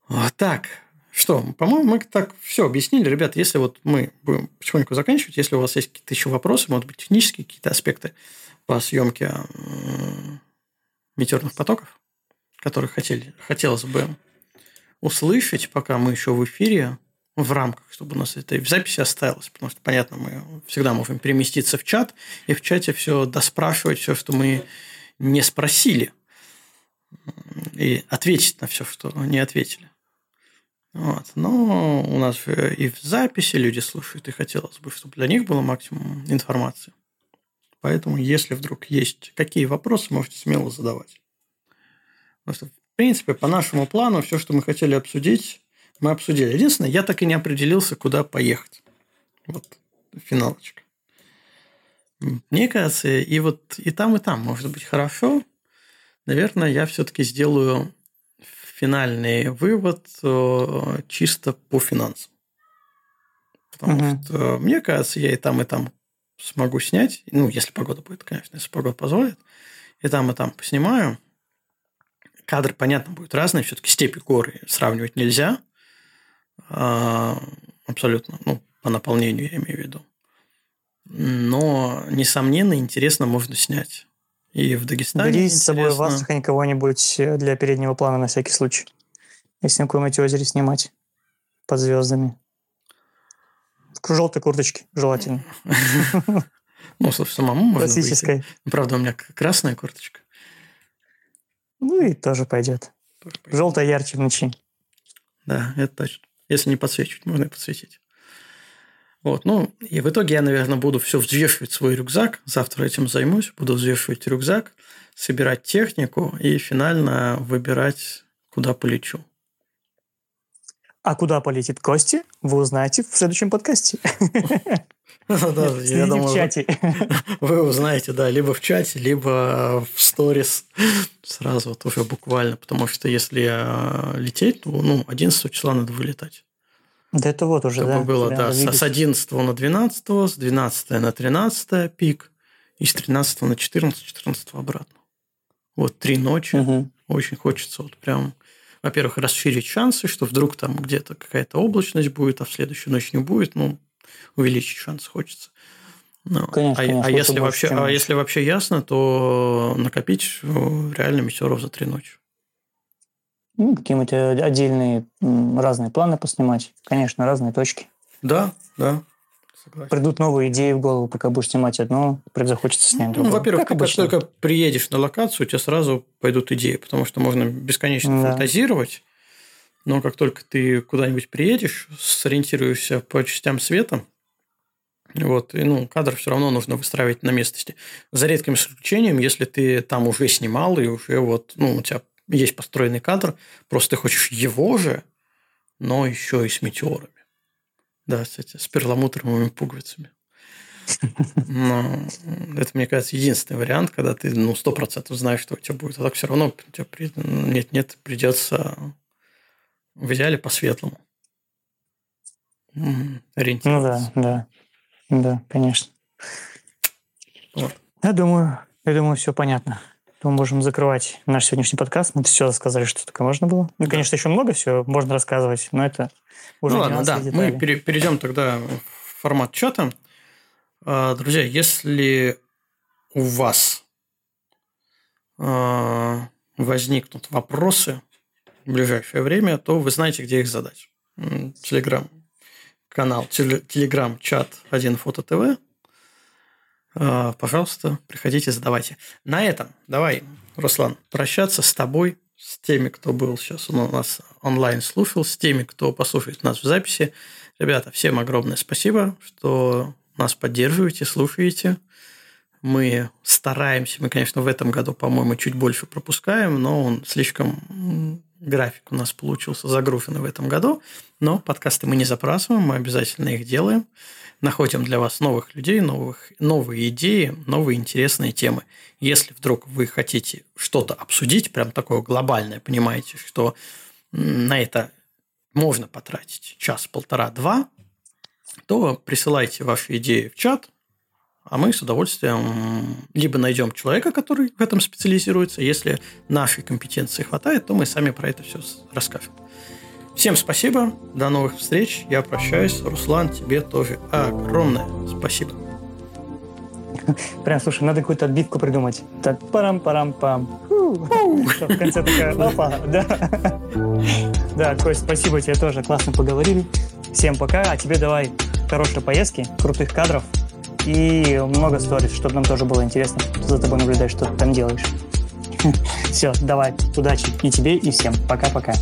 [SPEAKER 1] Вот так. Что, по-моему, мы так все объяснили. Ребята, если вот мы будем потихоньку заканчивать, если у вас есть какие-то еще вопросы, может быть, технические какие-то аспекты по съемке метеорных потоков, которые хотели, хотелось бы услышать, пока мы еще в эфире, в рамках, чтобы у нас это и в записи осталось, потому что, понятно, мы всегда можем переместиться в чат и в чате все доспрашивать, все, что мы не спросили, и ответить на все, что не ответили. Вот. Но у нас и в записи люди слушают, и хотелось бы, чтобы для них было максимум информации. Поэтому, если вдруг есть какие вопросы, можете смело задавать. Потому что, принципе, по нашему плану, все, что мы хотели обсудить, мы обсудили. Единственное, я так и не определился, куда поехать. Вот финалочка. Мне кажется, и вот и там, и там может быть хорошо. Наверное, я все-таки сделаю финальный вывод э, чисто по финансам. Потому угу. что, мне кажется, я и там, и там смогу снять. Ну, если погода будет, конечно, если погода позволит. И там, и там поснимаю. Кадры, понятно, будут разные. Все-таки степи горы сравнивать нельзя. А, абсолютно. Ну, по наполнению я имею в виду. Но, несомненно, интересно можно снять. И в Дагестане
[SPEAKER 2] Бери с собой в Астрахань кого-нибудь э, для переднего плана на всякий случай. Если на каком-нибудь озере снимать под звездами. В желтой курточке желательно.
[SPEAKER 1] Ну, самому можно Классической. Ну, правда, у меня красная курточка.
[SPEAKER 2] Ну и тоже пойдет. Желтая ярче в ночи.
[SPEAKER 1] Да, это точно. Если не подсвечивать, можно и подсветить. Вот, ну, и в итоге я, наверное, буду все взвешивать свой рюкзак. Завтра этим займусь. Буду взвешивать рюкзак, собирать технику и финально выбирать, куда полечу.
[SPEAKER 2] А куда полетит Кости, вы узнаете в следующем подкасте.
[SPEAKER 1] я думаю, в чате. Вы узнаете, да, либо в чате, либо в сторис сразу, вот уже буквально, потому что если лететь, то ну, 11 числа надо вылетать.
[SPEAKER 2] Да это вот уже, да?
[SPEAKER 1] было, да, с 11 на 12, с 12 на 13 пик, и с 13 на 14, 14 обратно. Вот три ночи. Угу. Очень хочется вот прям, во-первых, расширить шансы, что вдруг там где-то какая-то облачность будет, а в следующую ночь не будет. Ну, увеличить шанс хочется. Ну, конечно, а, конечно, а если вообще, а если вообще ясно, то накопить э, реально метеоров за три ночи.
[SPEAKER 2] Ну, какие-нибудь э, отдельные разные планы поснимать. Конечно, разные точки.
[SPEAKER 1] Да, да.
[SPEAKER 2] Согласен. Придут новые идеи в голову, пока будешь снимать одно, захочется снять
[SPEAKER 1] другое. Ну, во-первых, как, как только приедешь на локацию, у тебя сразу пойдут идеи, потому что можно бесконечно да. фантазировать, но как только ты куда-нибудь приедешь, сориентируешься по частям света, вот, и, ну, кадр все равно нужно выстраивать на местности. За редким исключением, если ты там уже снимал, и уже вот, ну, у тебя есть построенный кадр, просто ты хочешь его же, но еще и с метеорами. Да, кстати, с перламутровыми пуговицами. Но это, мне кажется, единственный вариант, когда ты ну, сто процентов знаешь, что у тебя будет. А так все равно нет-нет, придется в идеале по-светлому.
[SPEAKER 2] Ну да, да. Да, конечно. Вот. Я думаю, я думаю, все понятно. Мы можем закрывать наш сегодняшний подкаст. Мы все рассказали, что только можно было. Ну, конечно, еще много всего можно рассказывать, но это уже
[SPEAKER 1] ну, ладно, да. Мы перейдем тогда в формат чата. А, друзья, если у вас а, возникнут вопросы ближайшее время, то вы знаете, где их задать. Телеграм канал Телеграм-чат 1 Фото ТВ. А, пожалуйста, приходите, задавайте. На этом давай, Руслан, прощаться с тобой, с теми, кто был сейчас у нас онлайн слушал, с теми, кто послушает нас в записи. Ребята, всем огромное спасибо, что нас поддерживаете, слушаете. Мы стараемся, мы, конечно, в этом году, по-моему, чуть больше пропускаем, но он слишком график у нас получился загруженный в этом году, но подкасты мы не запрашиваем, мы обязательно их делаем, находим для вас новых людей, новых, новые идеи, новые интересные темы. Если вдруг вы хотите что-то обсудить, прям такое глобальное, понимаете, что на это можно потратить час, полтора, два, то присылайте ваши идеи в чат, а мы с удовольствием либо найдем человека, который в этом специализируется, если нашей компетенции хватает, то мы сами про это все расскажем. Всем спасибо, до новых встреч, я прощаюсь. Руслан, тебе тоже огромное спасибо.
[SPEAKER 2] Прям, слушай, надо какую-то отбивку придумать. Так, парам-парам-пам. В конце такая, опа, да. Да, Кость, спасибо тебе тоже, классно поговорили. Всем пока, а тебе давай хорошей поездки, крутых кадров и много сторис, чтобы нам тоже было интересно за тобой наблюдать, что ты там делаешь. Все, давай, удачи и тебе, и всем. Пока-пока.